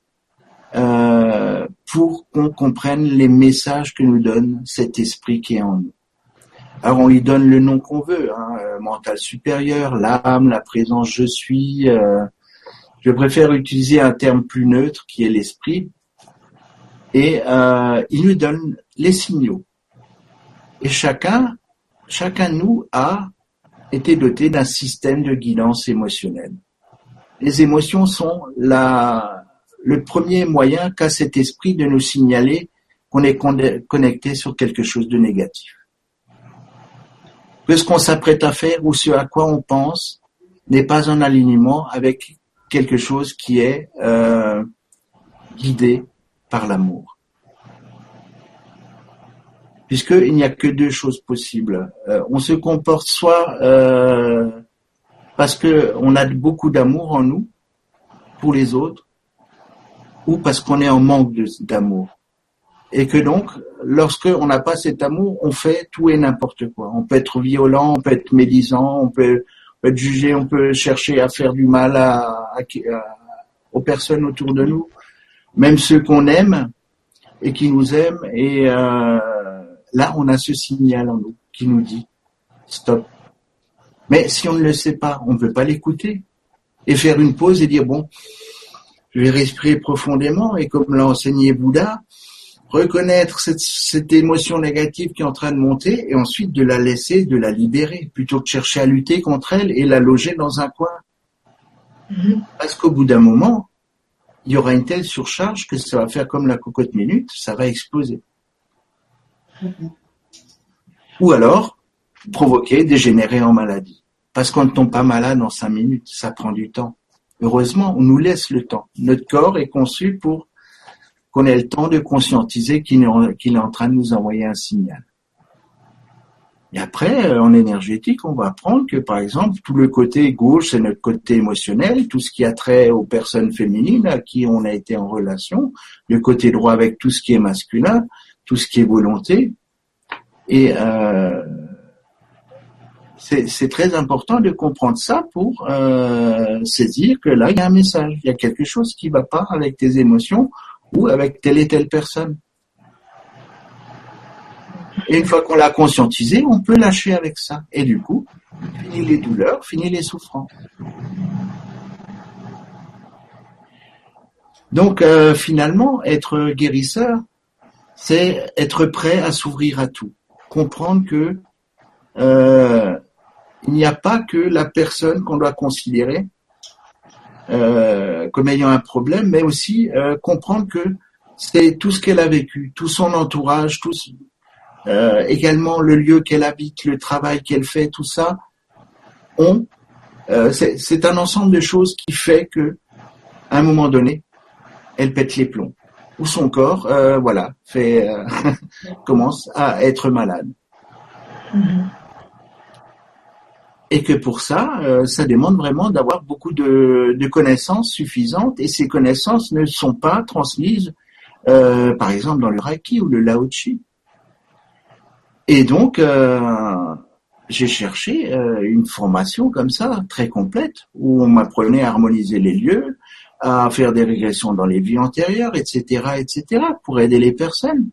euh, pour qu'on comprenne les messages que nous donne cet esprit qui est en nous. Alors on lui donne le nom qu'on veut, hein, euh, mental supérieur, l'âme, la présence je suis. Euh, je préfère utiliser un terme plus neutre qui est l'esprit. Et euh, il nous donne les signaux. Et chacun, chacun de nous a été doté d'un système de guidance émotionnelle. Les émotions sont la, le premier moyen qu'a cet esprit de nous signaler qu'on est connecté sur quelque chose de négatif que ce qu'on s'apprête à faire ou ce à quoi on pense n'est pas en alignement avec quelque chose qui est euh, guidé par l'amour. Puisqu'il n'y a que deux choses possibles. Euh, on se comporte soit euh, parce qu'on a beaucoup d'amour en nous pour les autres, ou parce qu'on est en manque d'amour et que donc, lorsque on n'a pas cet amour, on fait tout et n'importe quoi. On peut être violent, on peut être médisant, on peut, être jugé, on peut chercher à faire du mal aux personnes autour de nous, même ceux qu'on aime. et qui nous aime. Et euh, là, on a ce signal en nous qui nous dit stop. Mais si on ne le sait pas, on ne peut pas l'écouter et faire une pause et dire bon, je vais respirer profondément et comme l'a enseigné Bouddha, reconnaître cette, cette, émotion négative qui est en train de monter et ensuite de la laisser, de la libérer, plutôt que de chercher à lutter contre elle et la loger dans un coin. Mm-hmm. Parce qu'au bout d'un moment, il y aura une telle surcharge que ça va faire comme la cocotte minute, ça va exploser. Ou alors, provoquer, dégénérer en maladie. Parce qu'on ne tombe pas malade en cinq minutes, ça prend du temps. Heureusement, on nous laisse le temps. Notre corps est conçu pour qu'on ait le temps de conscientiser qu'il est en train de nous envoyer un signal. Et après, en énergétique, on va apprendre que, par exemple, tout le côté gauche, c'est notre côté émotionnel, tout ce qui a trait aux personnes féminines à qui on a été en relation, le côté droit avec tout ce qui est masculin, tout ce qui est volonté. Et euh, c'est très important de comprendre ça pour euh, saisir que là, il y a un message, il y a quelque chose qui ne va pas avec tes émotions ou avec telle et telle personne. Et une fois qu'on l'a conscientisé, on peut lâcher avec ça. Et du coup, finir les douleurs, finir les souffrances. Donc euh, finalement, être guérisseur, c'est être prêt à s'ouvrir à tout, comprendre que euh, il n'y a pas que la personne qu'on doit considérer euh, comme ayant un problème, mais aussi euh, comprendre que c'est tout ce qu'elle a vécu, tout son entourage, tout, également le lieu qu'elle habite, le travail qu'elle fait, tout ça, c'est un ensemble de choses qui fait que, à un moment donné, elle pète les plombs. Ou son corps, euh, voilà, fait commence à être malade. Mm-hmm et que pour ça, euh, ça demande vraiment d'avoir beaucoup de, connaissances suffisantes et ces connaissances ne sont pas transmises, euh, par exemple, dans le Reiki ou le Lao Chi. Et donc, euh, j'ai cherché une formation comme ça, très complète, où on m'apprenait à harmoniser les lieux, à faire des régressions dans les vies antérieures, etc., etc., pour aider les personnes.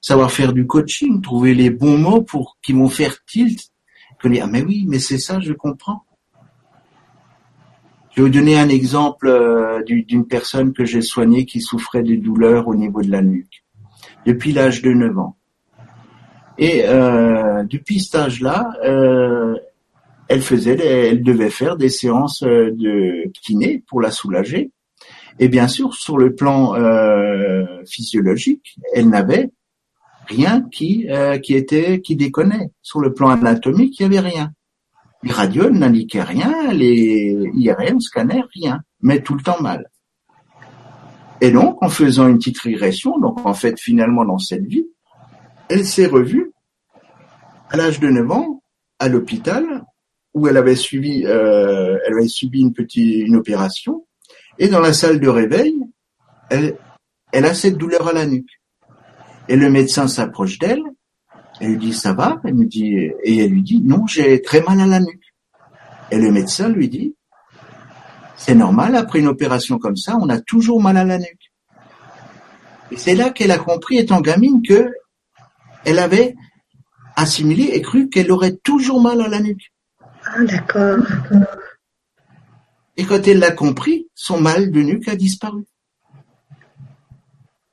Savoir faire du coaching, trouver les bons mots pour qui vont faire tilt ah mais oui, mais c'est ça, je comprends. Je vais vous donner un exemple euh, d'une personne que j'ai soignée qui souffrait de douleurs au niveau de la nuque depuis l'âge de 9 ans. Et euh, depuis cet âge-là, euh, elle faisait, elle devait faire des séances de kiné pour la soulager. Et bien sûr, sur le plan physiologique, elle n'avait rien qui euh, qui était qui déconnait. Sur le plan anatomique, il n'y avait rien. Les radios n'indiquaient rien, les IRM, scanners, rien, mais tout le temps mal. Et donc, en faisant une petite régression, donc en fait, finalement, dans cette vie, elle s'est revue à l'âge de 9 ans à l'hôpital où elle avait suivi, euh, elle avait subi une petite une opération, et dans la salle de réveil, elle, elle a cette douleur à la nuque. Et le médecin s'approche d'elle, elle lui dit ça va, elle me dit, et elle lui dit non, j'ai très mal à la nuque. Et le médecin lui dit, c'est normal, après une opération comme ça, on a toujours mal à la nuque. Et c'est là qu'elle a compris, étant gamine, que elle avait assimilé et cru qu'elle aurait toujours mal à la nuque. Ah, d'accord. Et quand elle l'a compris, son mal de nuque a disparu.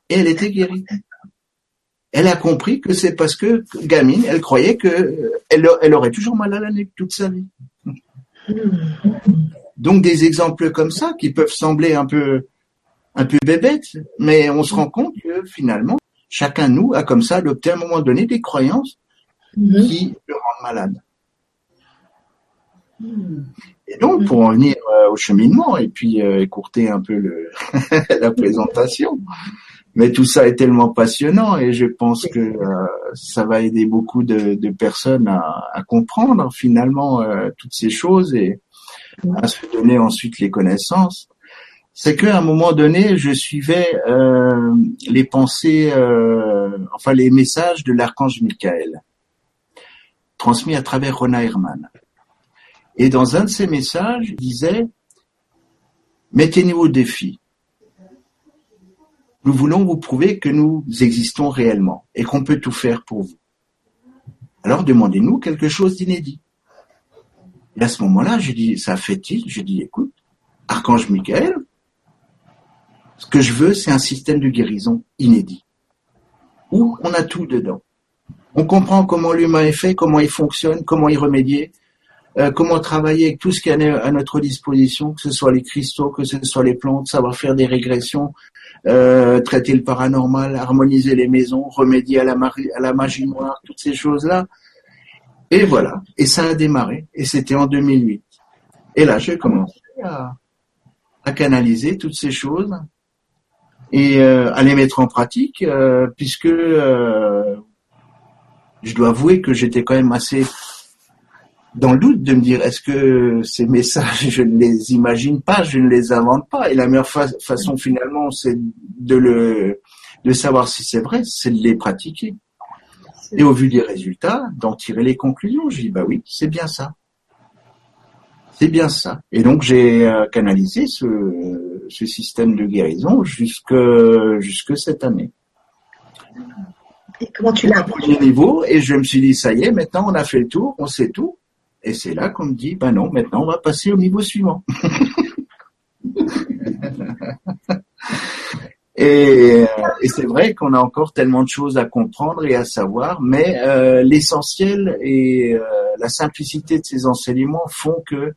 Et elle était guérie elle a compris que c'est parce que gamine, elle croyait que elle, aurait toujours mal à la nuque toute sa vie. Donc des exemples comme ça qui peuvent sembler un peu un peu bébêtes, mais on se rend compte que finalement chacun de nous a comme ça adopté à un moment donné des croyances qui le rendent malade. Et donc, pour en venir euh, au cheminement et puis euh, écourter un peu la présentation, mais tout ça est tellement passionnant et je pense que euh, ça va aider beaucoup de, personnes à, à, comprendre finalement toutes ces choses et à se donner ensuite les connaissances. C'est qu'à un moment donné, je suivais les pensées, enfin les messages de l'archange Michael, transmis à travers Rona Herman. Et dans un de ces messages, il disait, mettez-nous au défi Nous voulons vous prouver que nous existons réellement et qu'on peut tout faire pour vous. Alors demandez-nous quelque chose d'inédit. Et à ce moment-là, j'ai dit, ça fait-il J'ai dit, écoute, Archange Michael, ce que je veux, c'est un système de guérison inédit, où on a tout dedans. On comprend comment l'humain est fait, comment il fonctionne, comment y remédier, euh, comment travailler avec tout ce qui est à notre disposition, que ce soit les cristaux, que ce soit les plantes, savoir faire des régressions, euh, traiter le paranormal, harmoniser les maisons, remédier à la, magie noire, toutes ces choses-là. Et voilà. Et ça a démarré. Et c'était en 2008. Et là, j'ai commencé à, canaliser toutes ces choses et euh, à les mettre en pratique, puisque je dois avouer que j'étais quand même assez dans le doute de me dire est-ce que ces messages je ne les imagine pas, je ne les invente pas et la meilleure façon finalement c'est de le de savoir si c'est vrai, c'est de les pratiquer. Et au vu des résultats, d'en tirer les conclusions, j'ai dit bah oui, c'est bien ça. C'est bien ça. Et donc j'ai euh, canalisé ce, ce système de guérison jusque jusque cette année. Et comment tu l'as appris niveau et je me suis dit ça y est, maintenant on a fait le tour, on sait tout et c'est là qu'on me dit, ben non, maintenant on va passer au niveau suivant. et, et c'est vrai qu'on a encore tellement de choses à comprendre et à savoir, mais euh, l'essentiel et euh, la simplicité de ces enseignements font que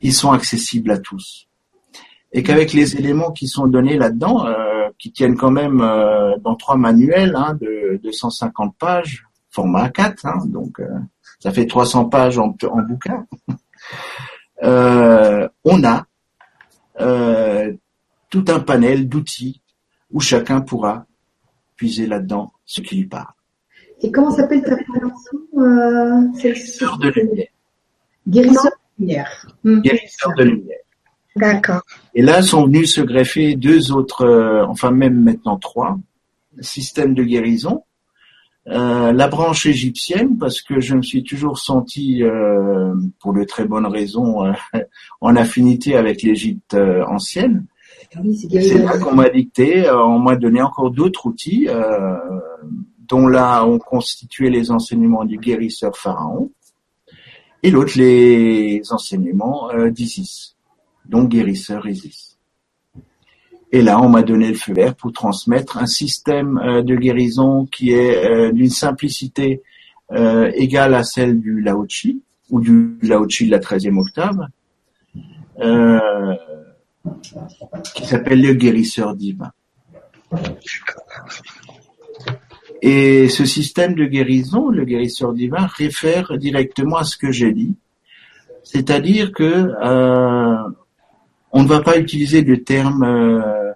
ils sont accessibles à tous. Et qu'avec les éléments qui sont donnés là-dedans, euh, qui tiennent quand même euh, dans trois manuels hein, de, de 150 pages, format A4, hein, donc euh, ça fait 300 pages en, bouquin, euh, on a euh, tout un panel d'outils où chacun pourra puiser là-dedans ce qui lui parle. Et comment s'appelle ta formation euh, Guérisseur de lumière. Guérisseur de lumière. Hmm. Guérisseur de lumière. D'accord. Et là sont venus se greffer deux autres, euh, enfin même maintenant trois, systèmes de guérison euh, la branche égyptienne, parce que je me suis toujours senti, euh, pour de très bonnes raisons, euh, en affinité avec l'Égypte ancienne. Ah c'est là qu'on m'a dicté, on m'a donné encore d'autres outils, dont là on constituait les enseignements du guérisseur pharaon, et l'autre les enseignements d'Isis, donc guérisseur Isis. Et là, on m'a donné le feu vert pour transmettre un système euh, de guérison qui est euh, d'une simplicité euh, égale à celle du Lao Chi ou du Lao Chi de la 13e octave, qui s'appelle le guérisseur divin. Et ce système de guérison, le guérisseur divin, réfère directement à ce que j'ai dit, c'est-à-dire que on ne va pas utiliser de termes euh,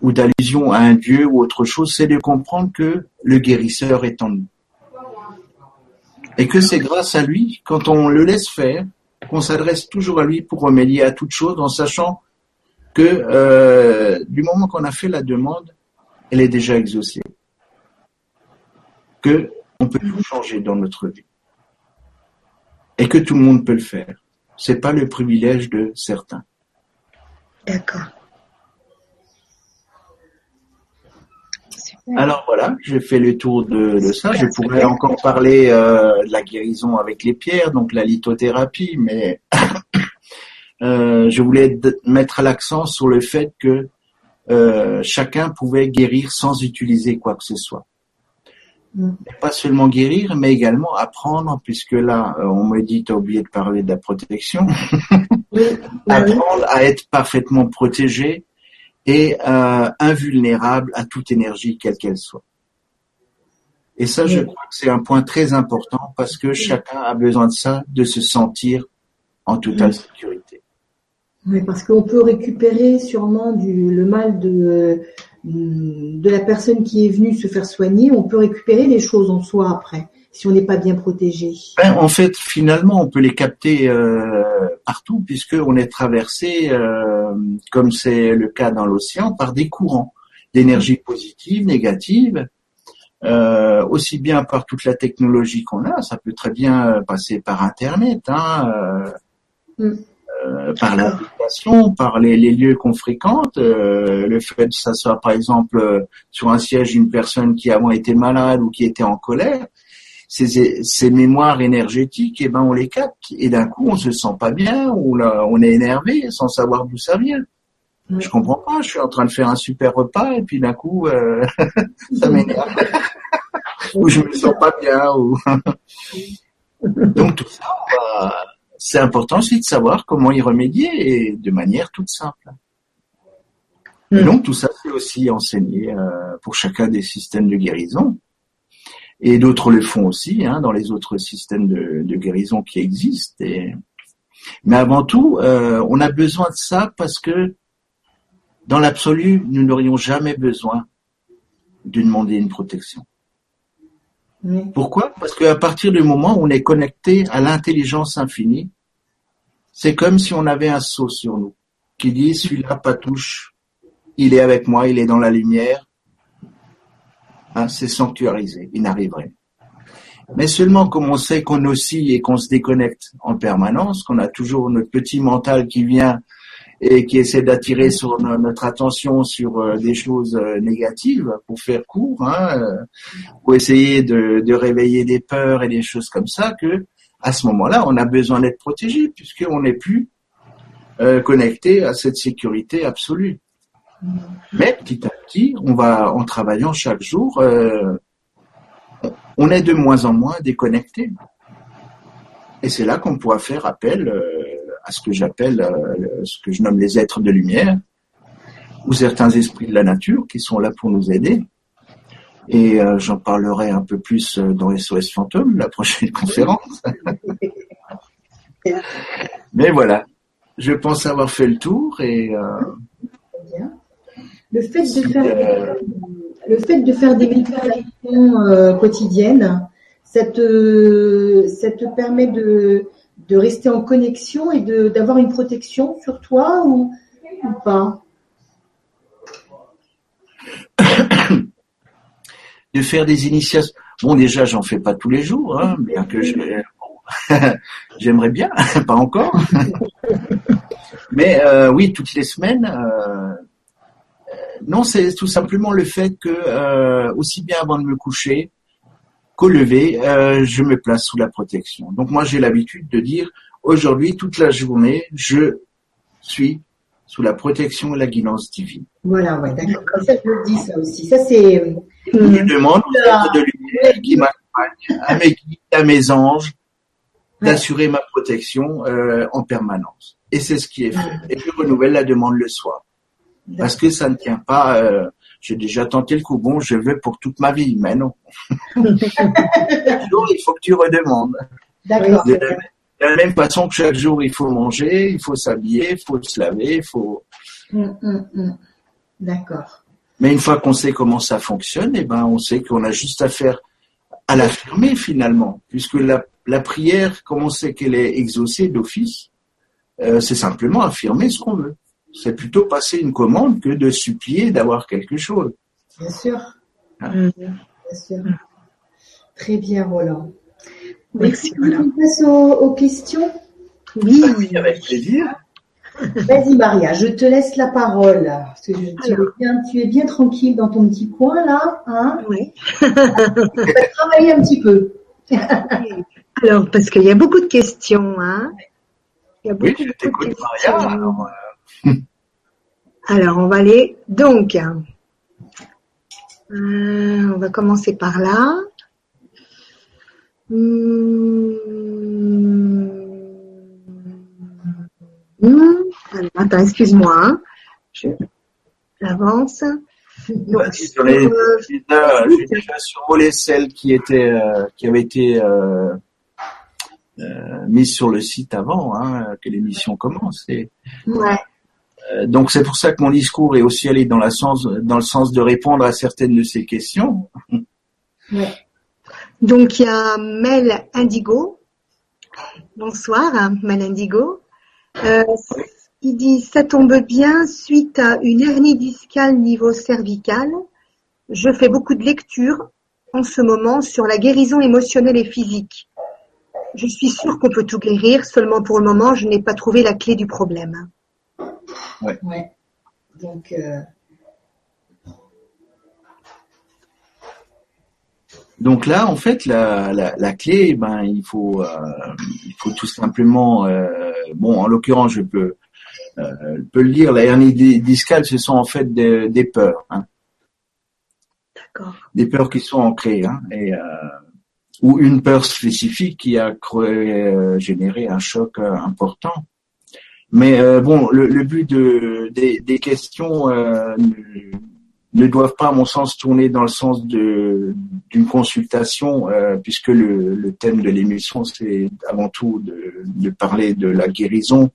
ou d'allusion à un dieu ou autre chose, c'est de comprendre que le guérisseur est en nous. Et que c'est grâce à lui, quand on le laisse faire, qu'on s'adresse toujours à lui pour remédier à toute chose en sachant que euh, du moment qu'on a fait la demande, elle est déjà exaucée. Que on peut tout changer dans notre vie. Et que tout le monde peut le faire. C'est pas le privilège de certains. D'accord. Alors voilà, j'ai fait le tour de, ça. Je pourrais encore parler euh, de la guérison avec les pierres, donc la lithothérapie, mais euh, je voulais mettre l'accent sur le fait que euh, chacun pouvait guérir sans utiliser quoi que ce soit. Pas seulement guérir, mais également apprendre, puisque là, euh, on me dit, tu as oublié de parler de la protection. apprendre à être parfaitement protégé et euh, invulnérable à toute énergie, quelle qu'elle soit. Et ça, je crois que c'est un point très important parce que chacun a besoin de ça, de se sentir en totale sécurité. Oui, parce qu'on peut récupérer sûrement du, le mal de, de la personne qui est venue se faire soigner, on peut récupérer les choses en soi après, si on n'est pas bien protégé. Ben, en fait, finalement, on peut les capter euh, partout, puisqu'on est traversé, euh, comme c'est le cas dans l'océan, par des courants d'énergie positive, négative, euh, aussi bien par toute la technologie qu'on a, ça peut très bien passer par Internet. Hein, mm. Euh, par l'application, par les, lieux qu'on fréquente, euh, le fait de s'asseoir par exemple euh, sur un siège d'une personne qui avant été malade ou qui était en colère, ces, ces mémoires énergétiques, eh ben on les capte et d'un coup on se sent pas bien ou on est énervé sans savoir d'où ça vient. Je comprends pas, je suis en train de faire un super repas et puis d'un coup ça m'énerve. Ou je me sens pas bien ou donc tout ça c'est important aussi de savoir comment y remédier et de manière toute simple. Et donc tout ça c'est aussi enseigné euh, pour chacun des systèmes de guérison. Et d'autres le font aussi hein, dans les autres systèmes de, guérison qui existent. Mais avant tout, euh, on a besoin de ça parce que dans l'absolu, nous n'aurions jamais besoin de demander une protection. Pourquoi? Parce qu'à partir du moment où on est connecté à l'intelligence infinie, c'est comme si on avait un sceau sur nous qui dit celui-là pas touche, il est avec moi, il est dans la lumière. Hein, c'est sanctuarisé, il n'arriverait. Mais seulement comme on sait qu'on oscille et qu'on se déconnecte en permanence, qu'on a toujours notre petit mental qui vient et qui essaie d'attirer sur notre attention sur euh, des choses euh, négatives pour faire court, hein, euh, pour essayer de, de, réveiller des peurs et des choses comme ça, que à ce moment-là, on a besoin d'être protégé puisqu'on n'est plus connecté à cette sécurité absolue. Mais petit à petit, on va en travaillant chaque jour, on est de moins en moins déconnecté. Et c'est là qu'on pourra faire appel à ce que j'appelle, euh, ce que je nomme les êtres de lumière, ou certains esprits de la nature qui sont là pour nous aider. Et euh, j'en parlerai un peu plus euh, dans SOS Fantôme, la prochaine conférence. Mais voilà, je pense avoir fait le tour et le fait de faire le fait de faire des méditations quotidiennes, ça te ça te permet de de rester en connexion et d'avoir une protection sur toi ou, ou pas? De faire des initiations. Bon, déjà, j'en fais pas tous les jours, hein, bien que j'aimerais bien, pas encore. Mais euh, oui, toutes les semaines. Euh, non, c'est tout simplement le fait que euh, aussi bien avant de me coucher, qu'au lever, je me place sous la protection. Donc moi, j'ai l'habitude de dire, aujourd'hui, toute la journée, je suis sous la protection et la guidance divine. Voilà, ouais, d'accord. Ça, je le dis ça aussi. Ça, c'est... Euh, je demande aux de lumière qui m'accompagnent, à mes guides, à mes anges, d'assurer ma protection euh, en permanence. Et c'est ce qui est fait. Et je renouvelle la demande le soir. Parce que ça ne tient pas euh, j'ai déjà tenté le coup, bon, je veux pour toute ma vie, mais non. chaque jour, il faut que tu redemandes. D'accord. De, la même façon que chaque jour, il faut manger, il faut s'habiller, il faut se laver, il faut... Hum. D'accord. Mais une fois qu'on sait comment ça fonctionne, eh ben, on sait qu'on a juste à faire à l'affirmer finalement, puisque la, la prière, comme on sait qu'elle est exaucée d'office, euh, c'est simplement affirmer ce qu'on veut c'est plutôt passer une commande que de supplier d'avoir quelque chose. Bien sûr. Ah. Mm. Bien sûr. Très bien, Roland. Merci. On passe aux, questions? Oui. avec plaisir. Vas-y Maria, je te laisse la parole. Parce que tu, es bien, tranquille dans ton petit coin là. Hein oui. On va travailler un petit peu. alors, parce qu'il y a beaucoup de questions. Hein il y a beaucoup, oui, je t'écoute Maria. Alors, euh, alors, on va aller. Donc, euh, on va commencer par là. Hmm. Attends, excuse-moi. Hein. j'avance. J'ai déjà survolé celle qui euh, qui avait été euh, mise sur le site avant hein, que l'émission commence. Et, ouais. Euh, donc c'est pour ça que mon discours est aussi allé dans, la sens, dans le sens de répondre à certaines de ces questions. Donc il y a Mel Indigo. Bonsoir Mel Indigo. Euh, il dit ça tombe bien suite à une hernie discale niveau cervical. Je fais beaucoup de lectures en ce moment sur la guérison émotionnelle et physique. je suis sûre qu'on peut tout guérir, seulement pour le moment, je n'ai pas trouvé la clé du problème. Ouais. ouais. Donc, euh, Donc là, en fait, la, la, la clé, ben, il faut, euh, il faut tout simplement, euh, bon, en l'occurrence, je peux, euh, je peux le dire, la hernie discale, ce sont en fait des, des peurs, hein. D'accord. des peurs qui sont ancrées, hein, et euh, ou une peur spécifique qui a créé, euh, généré un choc euh, important. Mais bon, le, le, but de, des, des questions ne doivent pas, à mon sens, tourner dans le sens de d'une consultation, euh, puisque le, le, thème de l'émission, c'est avant tout de, de, parler de la guérison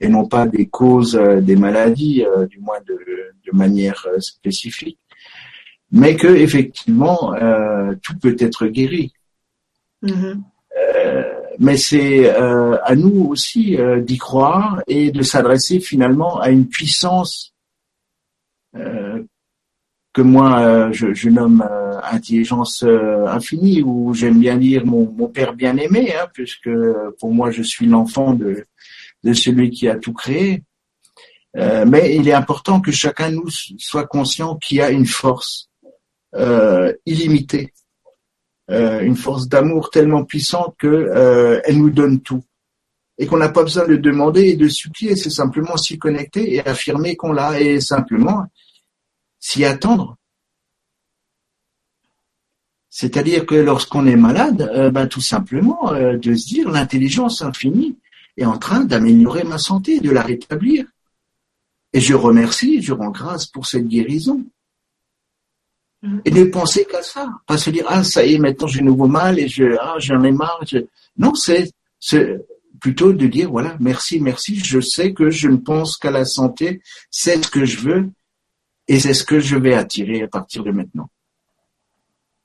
et non pas des causes euh, des maladies, euh, du moins de, de, manière spécifique, mais que effectivement tout peut être guéri. Mm-hmm. mais c'est à nous aussi d'y croire et de s'adresser finalement à une puissance que moi euh, je, je, nomme euh, intelligence euh, infinie ou j'aime bien dire mon, mon père bien aimé hein, puisque pour moi je suis l'enfant de, de celui qui a tout créé mais il est important que chacun de nous soit conscient qu'il y a une force illimitée une force d'amour tellement puissante que elle nous donne tout et qu'on n'a pas besoin de demander et de supplier c'est simplement s'y connecter et affirmer qu'on l'a et simplement s'y attendre. C'est-à-dire que lorsqu'on est malade, euh, ben, tout simplement euh, de se dire l'intelligence infinie est en train d'améliorer ma santé, de la rétablir. Et je remercie, je rends grâce pour cette guérison. Mm-hmm. Et ne penser qu'à ça, pas se dire ah ça y est maintenant j'ai nouveau mal et je ah j'en ai marre. Non c'est plutôt de dire voilà merci merci je sais que je ne pense qu'à la santé c'est ce que je veux et c'est ce que je vais attirer à partir de maintenant.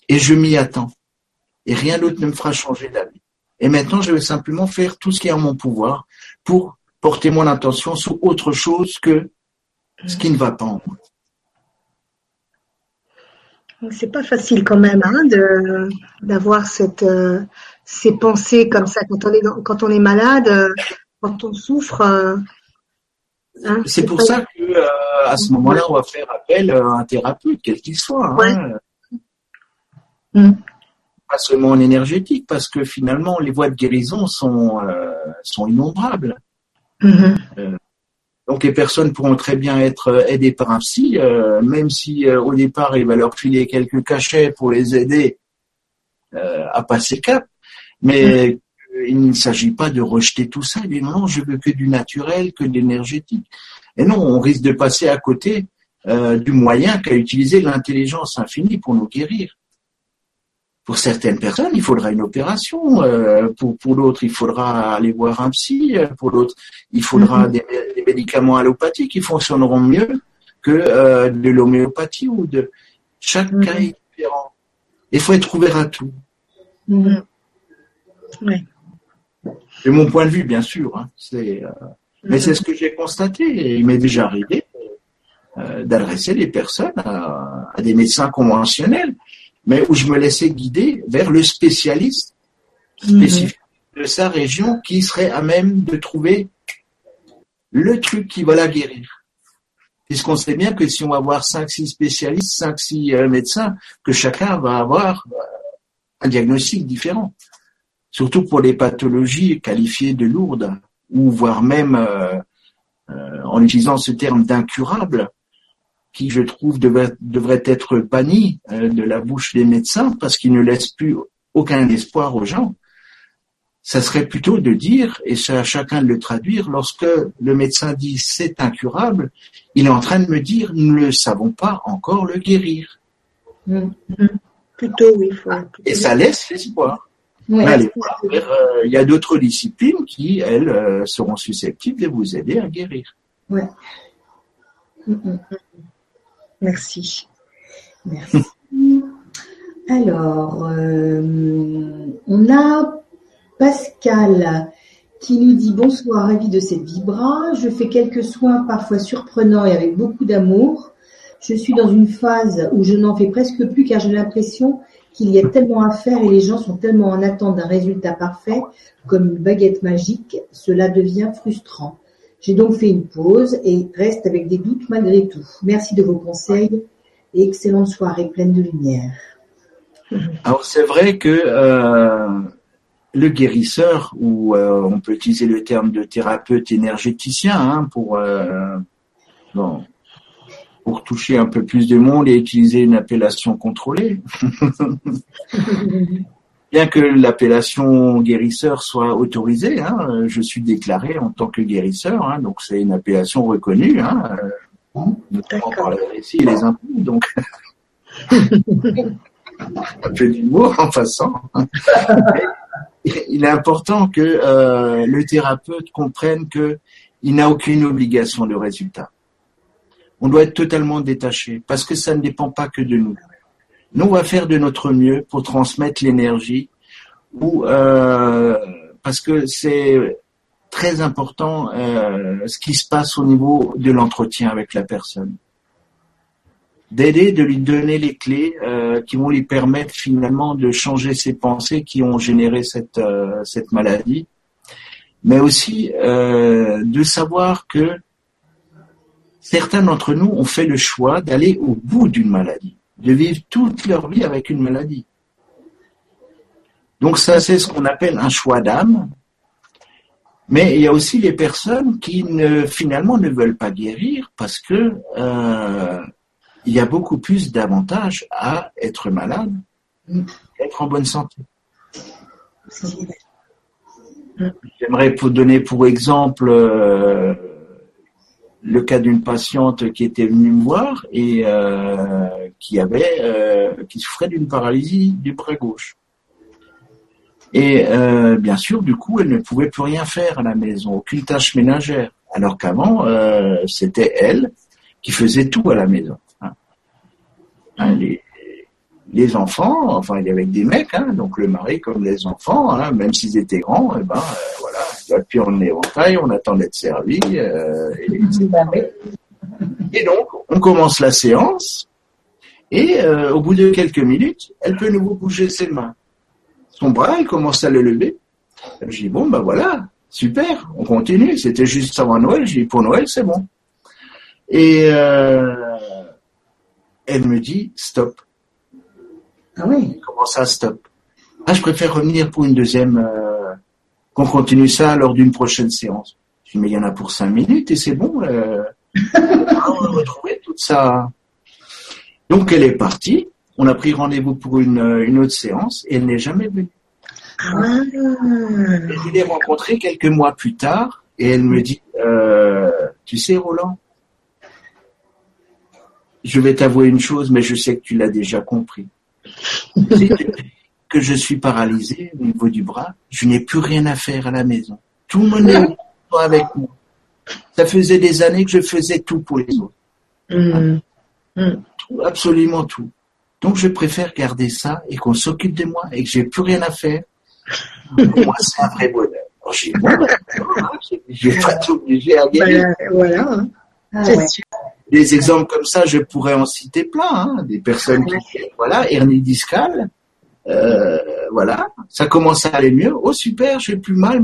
Et je m'y attends. Et rien d'autre ne me fera changer d'avis. Et maintenant, je vais simplement faire tout ce qui est en mon pouvoir pour porter mon attention sur autre chose que ce qui ne va pas en moi. C'est pas facile quand même hein, de d'avoir cette euh, ces pensées comme ça quand on est quand on est malade, euh, quand on souffre. Euh, Hein, c'est pour ça que euh, à ce moment-là, on va faire appel à un thérapeute, quel qu'il soit. Hein. Mm. Pas seulement en énergétique, parce que finalement, les voies de guérison sont euh, sont innombrables. Mm-hmm. Euh, donc les personnes pourront très bien être aidées par un psy, même si au départ il va leur filer quelques cachets pour les aider à passer cap. Mais mm il ne s'agit pas de rejeter tout ça. Dit non, je veux que du naturel, que de l'énergétique. Et non, on risque de passer à côté euh, du moyen qu'a utilisé l'intelligence infinie pour nous guérir. Pour certaines personnes, il faudra une opération. Euh, pour pour d'autres, il faudra aller voir un psy. Pour d'autres, il faudra mm-hmm. des, médicaments allopathiques qui fonctionneront mieux que euh, de l'homéopathie ou de chaque cas mm-hmm. est différent. Il faut être ouvert à tout. Oui. C'est mon point de vue, bien sûr. Hein. C'est, euh, mais c'est ce que j'ai constaté. Et il m'est déjà arrivé euh, d'adresser les personnes à, des médecins conventionnels, mais où je me laissais guider vers le spécialiste spécifique de sa région qui serait à même de trouver le truc qui va la guérir. Puisqu'on sait bien que si on va avoir 5-6 spécialistes, 5-6 euh, médecins, que chacun va avoir un diagnostic différent surtout pour les pathologies qualifiées de lourdes, ou voire même, euh, euh, en utilisant ce terme d'incurable, qui je trouve devrait, être banni euh, de la bouche des médecins parce qu'il ne laisse plus aucun espoir aux gens. Ça serait plutôt de dire, et c'est à chacun de le traduire, lorsque le médecin dit c'est incurable, il est en train de me dire nous ne savons pas encore le guérir. Mmh. Plutôt, oui. Et ça laisse l'espoir. Euh, il y a d'autres disciplines qui, elles, euh, seront susceptibles de vous aider à guérir. Ouais. Mm, mm, mm. Merci. Merci. Alors, euh, on a Pascal qui nous dit bonsoir, ravi de cette vibra. Je fais quelques soins parfois surprenants et avec beaucoup d'amour. Je suis dans une phase où je n'en fais presque plus car j'ai l'impression qu'il y a tellement à faire et les gens sont tellement en attente d'un résultat parfait, comme une baguette magique, cela devient frustrant. J'ai donc fait une pause et reste avec des doutes malgré tout. Merci de vos conseils et excellente soirée pleine de lumière. Alors c'est vrai que euh, le guérisseur, ou euh, on peut utiliser le terme de thérapeute énergéticien hein, pour euh, pour toucher un peu plus de monde et utiliser une appellation contrôlée. Bien que l'appellation guérisseur soit autorisée, hein, je suis déclaré en tant que guérisseur, hein, donc c'est une appellation reconnue, hein, euh, notamment par les récits et les impôts. Donc, un peu d'humour en passant. il est important que euh, le thérapeute comprenne que il n'a aucune obligation de résultat. On doit être totalement détaché parce que ça ne dépend pas que de nous. Nous, on va faire de notre mieux pour transmettre l'énergie ou euh, parce que c'est très important euh, ce qui se passe au niveau de l'entretien avec la personne. D'aider, de lui donner les clés euh, qui vont lui permettre finalement de changer ses pensées qui ont généré cette, euh, cette maladie, mais aussi euh, de savoir que certains d'entre nous ont fait le choix d'aller au bout d'une maladie, de vivre toute leur vie avec une maladie. Donc ça, c'est ce qu'on appelle un choix d'âme. Mais il y a aussi les personnes qui ne, finalement ne veulent pas guérir parce que euh, il y a beaucoup plus d'avantages à être malade qu'être en bonne santé. J'aimerais vous donner pour exemple euh, le cas d'une patiente qui était venue me voir et euh, qui avait, euh, qui souffrait d'une paralysie du bras gauche. Et euh, bien sûr, du coup, elle ne pouvait plus rien faire à la maison, aucune tâche ménagère. Alors qu'avant, euh, c'était elle qui faisait tout à la maison. Hein. Hein, les, les, enfants, enfin, il y avait des mecs, hein, donc le mari comme les enfants, même s'ils étaient grands, et eh ben euh, voilà, puis on est en taille, on attend d'être servi. Euh, et, donc, on commence la séance, et euh, au bout de quelques minutes, elle peut nouveau bouger ses mains. Son bras, elle commence à le lever. Je dis, bon, ben voilà, super, on continue. C'était juste avant Noël. Je dis, pour Noël, c'est bon. Et euh, elle me dit, stop. Ah oui Comment ça, stop? Ah, je préfère revenir pour une deuxième qu'on continue ça lors d'une prochaine séance. Je dis, mais il y en a pour cinq minutes et c'est bon. Euh, on va retrouver tout ça. Donc elle est partie. On a pris rendez-vous pour une, une autre séance et elle n'est jamais venue. Ah. je l'ai rencontrée quelques mois plus tard et elle me dit, euh, tu sais Roland, je vais t'avouer une chose, mais je sais que tu l'as déjà compris que je suis paralysé au niveau du bras, je n'ai plus rien à faire à la maison. Tout le monde est avec moi. Ça faisait des années que je faisais tout pour les autres. Mmh. Mmh. Absolument tout. Donc je préfère garder ça et qu'on s'occupe de moi et que j'ai plus rien à faire. Pour moi, c'est un vrai bonheur. je vais pas t'obliger à guérir. voilà. Hein. Ah, des exemples comme ça, je pourrais en citer plein. Hein. Des personnes qui, voilà, hernie discale, euh, voilà, ça commence à aller mieux. Oh super, j'ai plus mal.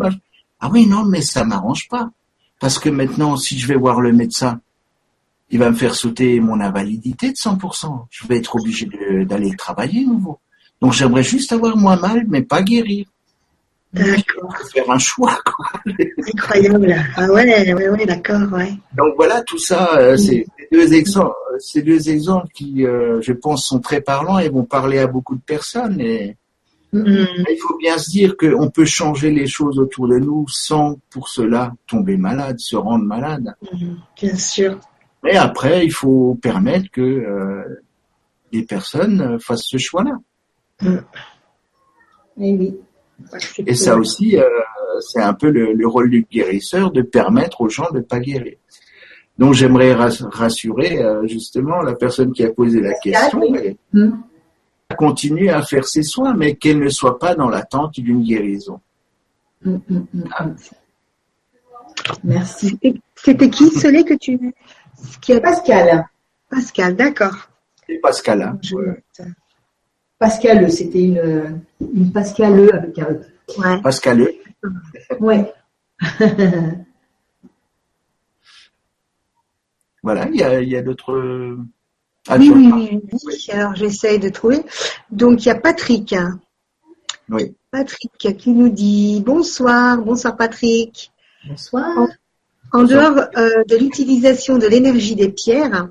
Ah oui, non, mais ça m'arrange pas. Parce que maintenant, si je vais voir le médecin, il va me faire sauter mon invalidité de 100%. Je vais être obligé d'aller travailler nouveau. Donc j'aimerais juste avoir moins mal, mais pas guérir. D'accord. Faire un choix, quoi. Incroyable. Ah ouais, ouais, ouais, d'accord, ouais. Donc voilà, tout ça, euh, c'est deux exemples, ces deux exemples qui, euh, je pense, sont très parlants et vont parler à beaucoup de personnes. Et mm-hmm. il faut bien se dire qu'on peut changer les choses autour de nous sans, pour cela, tomber malade, se rendre malade. Mm-hmm. Bien sûr. Mais après, il faut permettre que euh, les personnes fassent ce choix-là. Mm. Et oui. Et ça aussi, euh, c'est un peu le, le, rôle du guérisseur de permettre aux gens de ne pas guérir. Donc j'aimerais rassurer euh, justement la personne qui a posé la question. Hmm. Continuer à faire ses soins, mais qu'elle ne soit pas dans l'attente d'une guérison. Hmm, hmm, ah. Merci. C'était qui celui que tu qui a Pascal. Pascal, d'accord. Pascal. Hein. Pascal, c'était une, une Pascal avec un E. Ouais. Pascal E. Ouais. voilà, il y a, y a d'autres. Ah, oui, oui, oui, Alors j'essaye de trouver. Donc il y a Patrick. Oui. Patrick qui nous dit bonsoir, bonsoir Patrick. Bonsoir. En, dehors euh, de l'utilisation de l'énergie des pierres,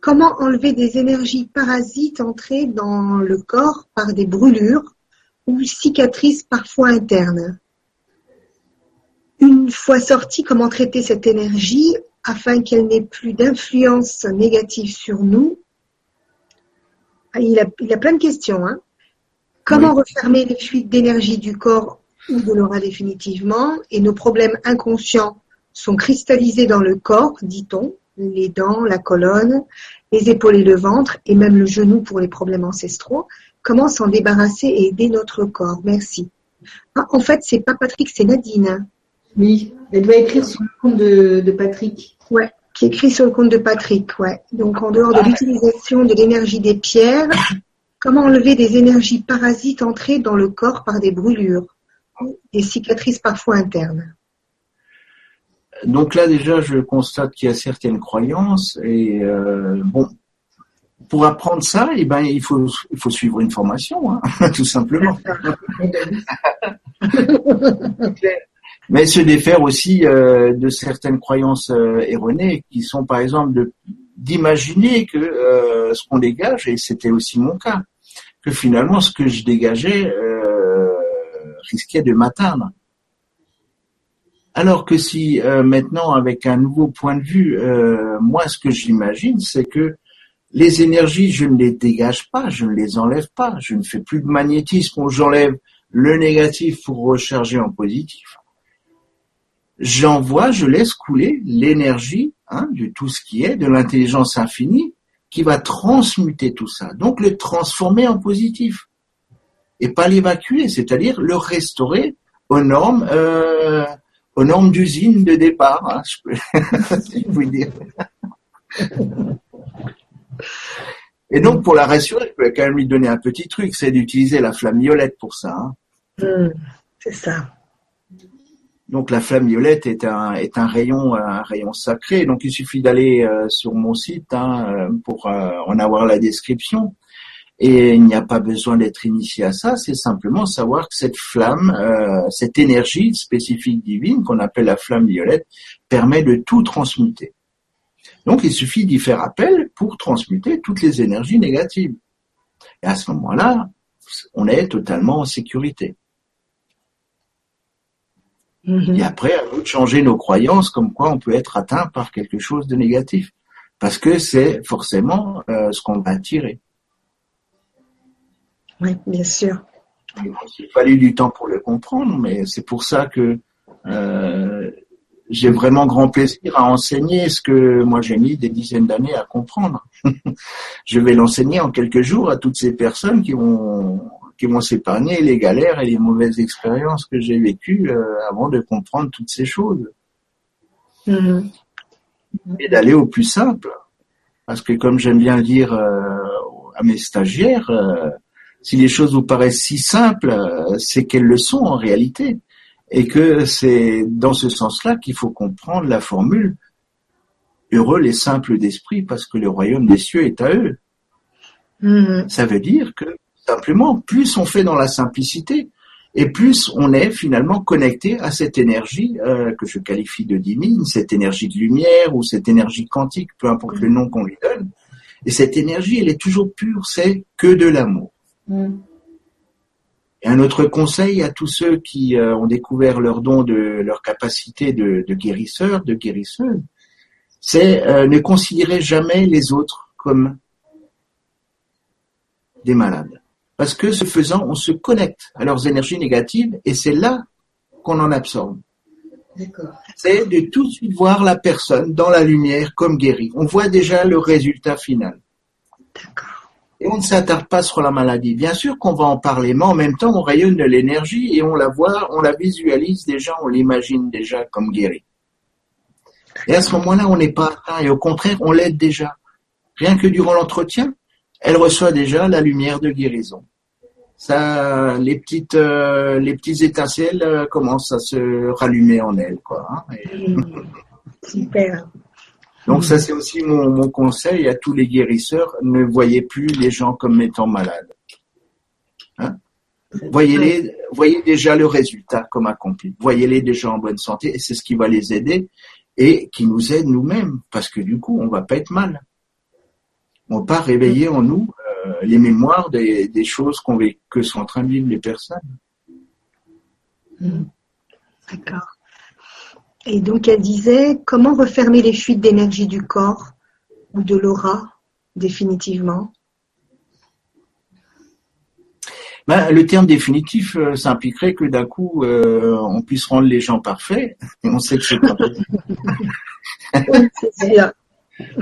comment enlever des énergies parasites entrées dans le corps par des brûlures ou cicatrices parfois internes? Une fois sortie, comment traiter cette énergie afin qu'elle n'ait plus d'influence négative sur nous? Ah, il a, il a plein de questions. Hein. Comment refermer les fuites d'énergie du corps ou de l'aura définitivement Et nos problèmes inconscients sont cristallisés dans le corps, dit-on, les dents, la colonne, les épaules et le ventre, et même le genou pour les problèmes ancestraux. Comment s'en débarrasser et aider notre corps Merci. Ah, en fait, c'est pas Patrick, c'est Nadine. Oui, elle doit écrire sur le compte de, Patrick. Ouais, qui écrit sur le compte de Patrick, ouais. Donc en dehors de ah. l'utilisation de l'énergie des pierres, comment enlever des énergies parasites entrées dans le corps par des brûlures, des cicatrices parfois internes? Donc là déjà, je constate qu'il y a certaines croyances et euh, bon, pour apprendre ça, eh ben il faut il faut suivre une formation, hein, tout simplement. Mais se défaire aussi euh, de certaines croyances euh, erronées qui sont par exemple d'imaginer que ce qu'on dégage et c'était aussi mon cas que finalement ce que je dégageais risquait de m'atteindre. Alors que si euh, maintenant, avec un nouveau point de vue, euh, moi, ce que j'imagine, c'est que les énergies, je ne les dégage pas, je ne les enlève pas, je ne fais plus de magnétisme où j'enlève le négatif pour recharger en positif. J'envoie, je laisse couler l'énergie hein, de tout ce qui est, de l'intelligence infinie, qui va transmuter tout ça. Donc le transformer en positif. Et pas l'évacuer, c'est-à-dire le restaurer aux normes euh, aux normes d'usine de départ, hein, je peux vous dire. Et donc, pour la rassurer, je peux quand même lui donner un petit truc, c'est d'utiliser la flamme violette pour ça. Hein. Hmm, c'est ça. Donc la flamme violette est un est un rayon un rayon sacré. Donc il suffit d'aller euh, sur mon site hein, euh, pour euh, en avoir la description. Et il n'y a pas besoin d'être initié à ça, c'est simplement savoir que cette flamme, euh, cette énergie spécifique divine qu'on appelle la flamme violette, permet de tout transmuter. Donc il suffit d'y faire appel pour transmuter toutes les énergies négatives. Et à ce moment-là, on est totalement en sécurité. Mm-hmm. Et après, à nous de changer nos croyances comme quoi on peut être atteint par quelque chose de négatif. Parce que c'est forcément euh, ce qu'on va attirer. Oui, bien sûr. Il fallu du temps pour le comprendre, mais c'est pour ça que euh, j'ai vraiment grand plaisir à enseigner ce que moi j'ai mis des dizaines d'années à comprendre. je vais l'enseigner en quelques jours à toutes ces personnes qui vont qui vont s'épargner les galères et les mauvaises expériences que j'ai vécues euh, avant de comprendre toutes ces choses. Mm-hmm. Et d'aller au plus simple. Parce que comme j'aime bien dire euh, à mes stagiaires, si les choses vous paraissent si simples, euh, c'est qu'elles le sont en réalité. Et que c'est dans ce sens-là qu'il faut comprendre la formule heureux les simples d'esprit parce que le royaume des cieux est à eux. Mm-hmm. Ça veut dire que simplement, plus on fait dans la simplicité, et plus on est finalement connecté à cette énergie euh, que je qualifie de divine, cette énergie de lumière ou cette énergie quantique, peu importe le nom qu'on lui donne. Et cette énergie, elle est toujours pure, c'est que de l'amour. Mm. Et un autre conseil à tous ceux qui euh, ont découvert leur don de leur capacité de, de guérisseur, de guérisseuse, c'est euh, ne considérer jamais les autres comme des malades. Parce que ce faisant, on se connecte à leurs énergies négatives et c'est là qu'on en absorbe. C'est de tout de suite voir la personne dans la lumière comme guérie. On voit déjà le résultat final. D'accord et on ne s'attarde pas sur la maladie. Bien sûr qu'on va en parler, mais en même temps, on rayonne de l'énergie et on la voit, on la visualise déjà, on l'imagine déjà comme guérie. Et à ce moment-là, on n'est pas atteint et au contraire, on l'aide déjà. Rien que durant l'entretien, elle reçoit déjà la lumière de guérison. Ça, les petites, euh, les petites étincelles euh, commencent à se rallumer en elle, quoi. hein. Et- Mm. Super. Donc ça, c'est aussi mon, mon conseil à tous les guérisseurs ne voyez plus les gens comme étant malades. Hein? Voyez-les, voyez déjà le résultat comme accompli. Voyez-les déjà en bonne santé et c'est ce qui va les aider et qui nous aide nous-mêmes parce que du coup, on va pas être mal. On va pas réveiller en nous euh, les mémoires des, des choses qu'on que sont en train de vivre les personnes. D'accord. Et donc, elle disait, comment refermer les fuites d'énergie du corps ou de l'aura définitivement? Ben, le terme définitif, euh, ça impliquerait que d'un coup, euh, on puisse rendre les gens parfaits. Et on sait que c'est pas possible.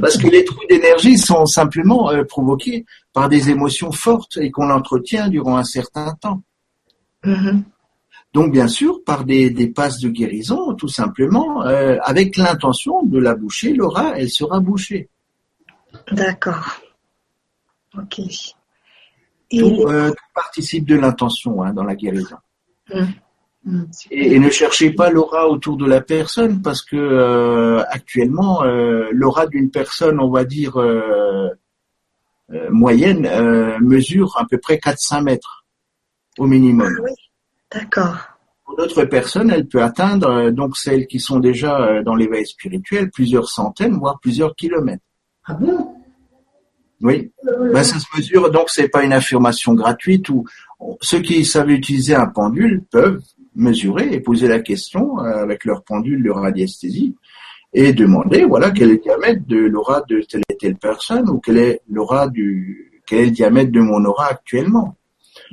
Parce que les trous d'énergie sont simplement euh, provoqués par des émotions fortes et qu'on entretient durant un certain temps. Mhm. Donc bien sûr, par des, des passes de guérison, tout simplement, euh, avec l'intention de la boucher, l'aura, elle sera bouchée. D'accord. Ok. Et Tout, euh, tout participe de l'intention hein, dans la guérison. Mm. Et, et ne cherchez pas l'aura autour de la personne parce que euh, actuellement, euh, l'aura d'une personne, on va dire moyenne, euh, mesure à peu près 4-5 mètres au minimum. Ah oui, d'accord. Pour d'autres personnes, elle peut atteindre, euh, donc celles qui sont déjà euh, dans l'éveil spirituel, plusieurs centaines, voire plusieurs kilomètres. Ah bon? Oui, ben, ça se mesure, donc c'est pas une affirmation gratuite où ceux qui savent utiliser un pendule peuvent mesurer et poser la question euh, avec leur pendule de radiesthésie et demander voilà quel est le diamètre de l'aura de telle et telle personne ou quel est l'aura du quel est le diamètre de mon aura actuellement.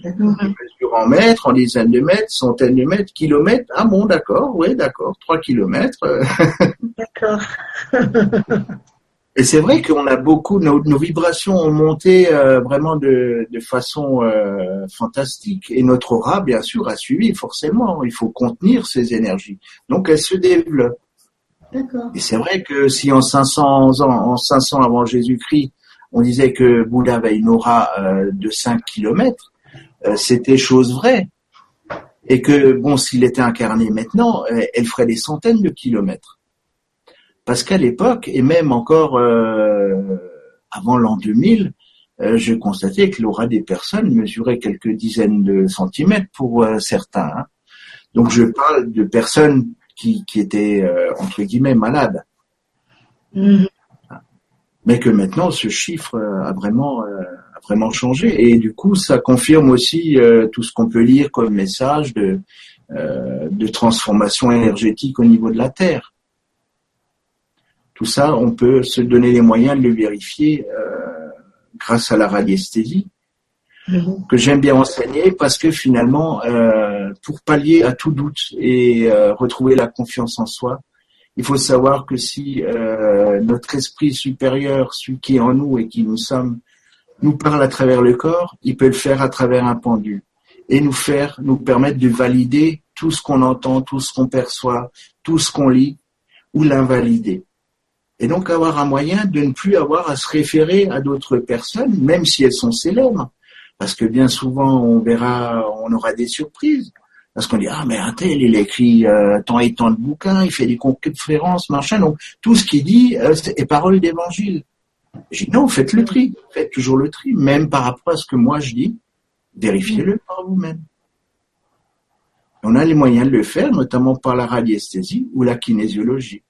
D'accord. Ils mesurent en mètres, en dizaines de mètres, centaines de mètres, kilomètres. Ah bon, d'accord, oui, d'accord, trois kilomètres. euh, D'accord. Et c'est vrai qu'on a beaucoup, nos, nos vibrations ont monté euh, vraiment de, de façon euh, fantastique. Et notre aura, bien sûr, a suivi forcément. Il faut contenir ces énergies. Donc elles se développent. D'accord. Et c'est vrai que si en 500 ans, en 500 avant Jésus-Christ, on disait que Bouddha avait une aura euh, de 5 kilomètres, c'était chose vraie. Et que, bon, s'il était incarné maintenant, euh, elle ferait des centaines de kilomètres. Parce qu'à l'époque, et même encore euh, avant l'an 2000, euh, je constatais que l'aura des personnes mesurait quelques dizaines de centimètres pour euh, certains. hein. Donc je parle de personnes qui, qui étaient, euh, entre guillemets, malades. Mhm. mais que maintenant ce chiffre euh, a vraiment euh, vraiment changé et du coup ça confirme aussi euh, tout ce qu'on peut lire comme message de euh, de transformation énergétique au niveau de la terre. Tout ça, on peut se donner les moyens de le vérifier euh, grâce à la radiesthésie Mhm. que j'aime bien enseigner parce que finalement, pour pallier à tout doute et retrouver la confiance en soi, il faut savoir que si euh, notre esprit supérieur, celui qui est en nous et qui nous sommes, nous parle à travers le corps, il peut le faire à travers un pendule et nous faire, nous permettre de valider tout ce qu'on entend, tout ce qu'on perçoit, tout ce qu'on lit ou l'invalider. Et donc avoir un moyen de ne plus avoir à se référer à d'autres personnes, même si elles sont célèbres. Parce que bien souvent, on verra, on aura des surprises. Parce qu'on dit, ah, mais un tel, il écrit euh, tant et tant de bouquins, il fait des conférences, machin. Donc, tout ce qu'il dit euh, est parole d'évangile. J'ai dit, non, faites le tri. Faites toujours le tri. Même par rapport à ce que moi je dis, vérifiez-le par vous-même. On a les moyens de le faire, notamment par la radiesthésie ou la kinésiologie.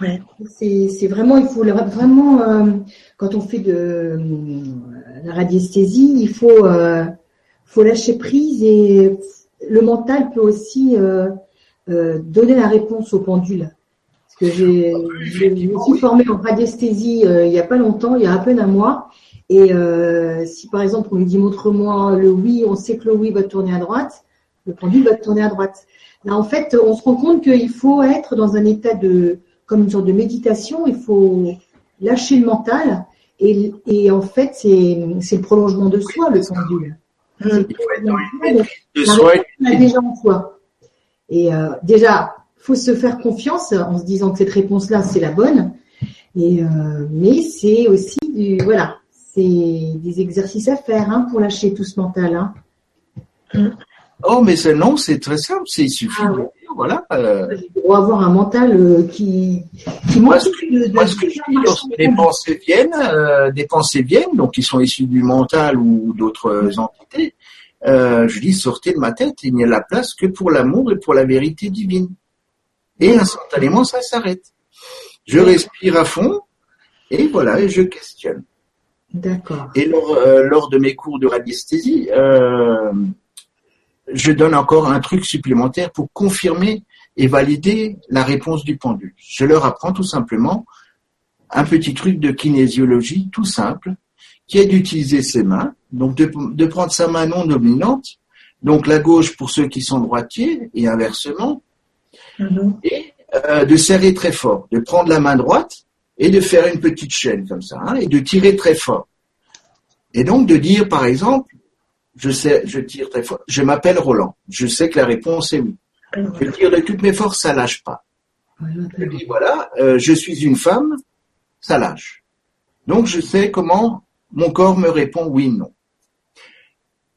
Ouais. C'est vraiment, il faut vraiment, euh, quand on fait de euh, la radiesthésie, il faut, euh, faut lâcher prise et le mental peut aussi donner la réponse au pendule. Que j'ai je me suis formée en radiesthésie euh, il n'y a pas longtemps, il y a à peine un mois. Et euh, si par exemple on lui dit montre-moi le oui, on sait que le oui va tourner à droite, le pendule va tourner à droite. Là en fait, on se rend compte qu'il faut être dans un état de comme une sorte de méditation, il faut lâcher le mental et, et en fait c'est c'est le prolongement de soi le pendule. Le prolongement de soi, donc De soi, on déjà en soi. Et euh, déjà, faut se faire confiance en se disant que cette réponse-là, c'est la bonne. Et mais c'est aussi du voilà, c'est des exercices à faire hein, pour lâcher tout ce mental. Hein. Mm. Oh, mais c'est non, c'est très simple, c'est il suffit ah, voilà. Euh... Pour avoir un mental euh, qui, qui moi, ce que, moi, ce que je dis, lorsque des pensées viennent, euh, des pensées viennent, donc qui sont issues du mental ou d'autres entités, euh, je dis sortez de ma tête, il n'y a la place que pour l'amour et pour la vérité divine. Et instantanément, ça s'arrête. Je respire à fond et voilà, et je questionne. D'accord. Et lors, euh, lors, de mes cours de radiesthésie, euh, je donne encore un truc supplémentaire pour confirmer et valider la réponse du pendule. Je leur apprends tout simplement un petit truc de kinésiologie tout simple, qui est d'utiliser ses mains, donc de, prendre sa main non dominante, donc la gauche pour ceux qui sont droitiers et inversement, mm-hmm. et euh, de serrer très fort, de prendre la main droite et de faire une petite chaîne comme ça, hein, et de tirer très fort. Et donc de dire, par exemple, je sais, je tire très fort, je m'appelle Roland, je sais que la réponse est oui. Je tire de toutes mes forces, ça lâche pas. Je dis voilà, euh, je suis une femme, ça lâche. Donc je sais comment mon corps me répond oui, non.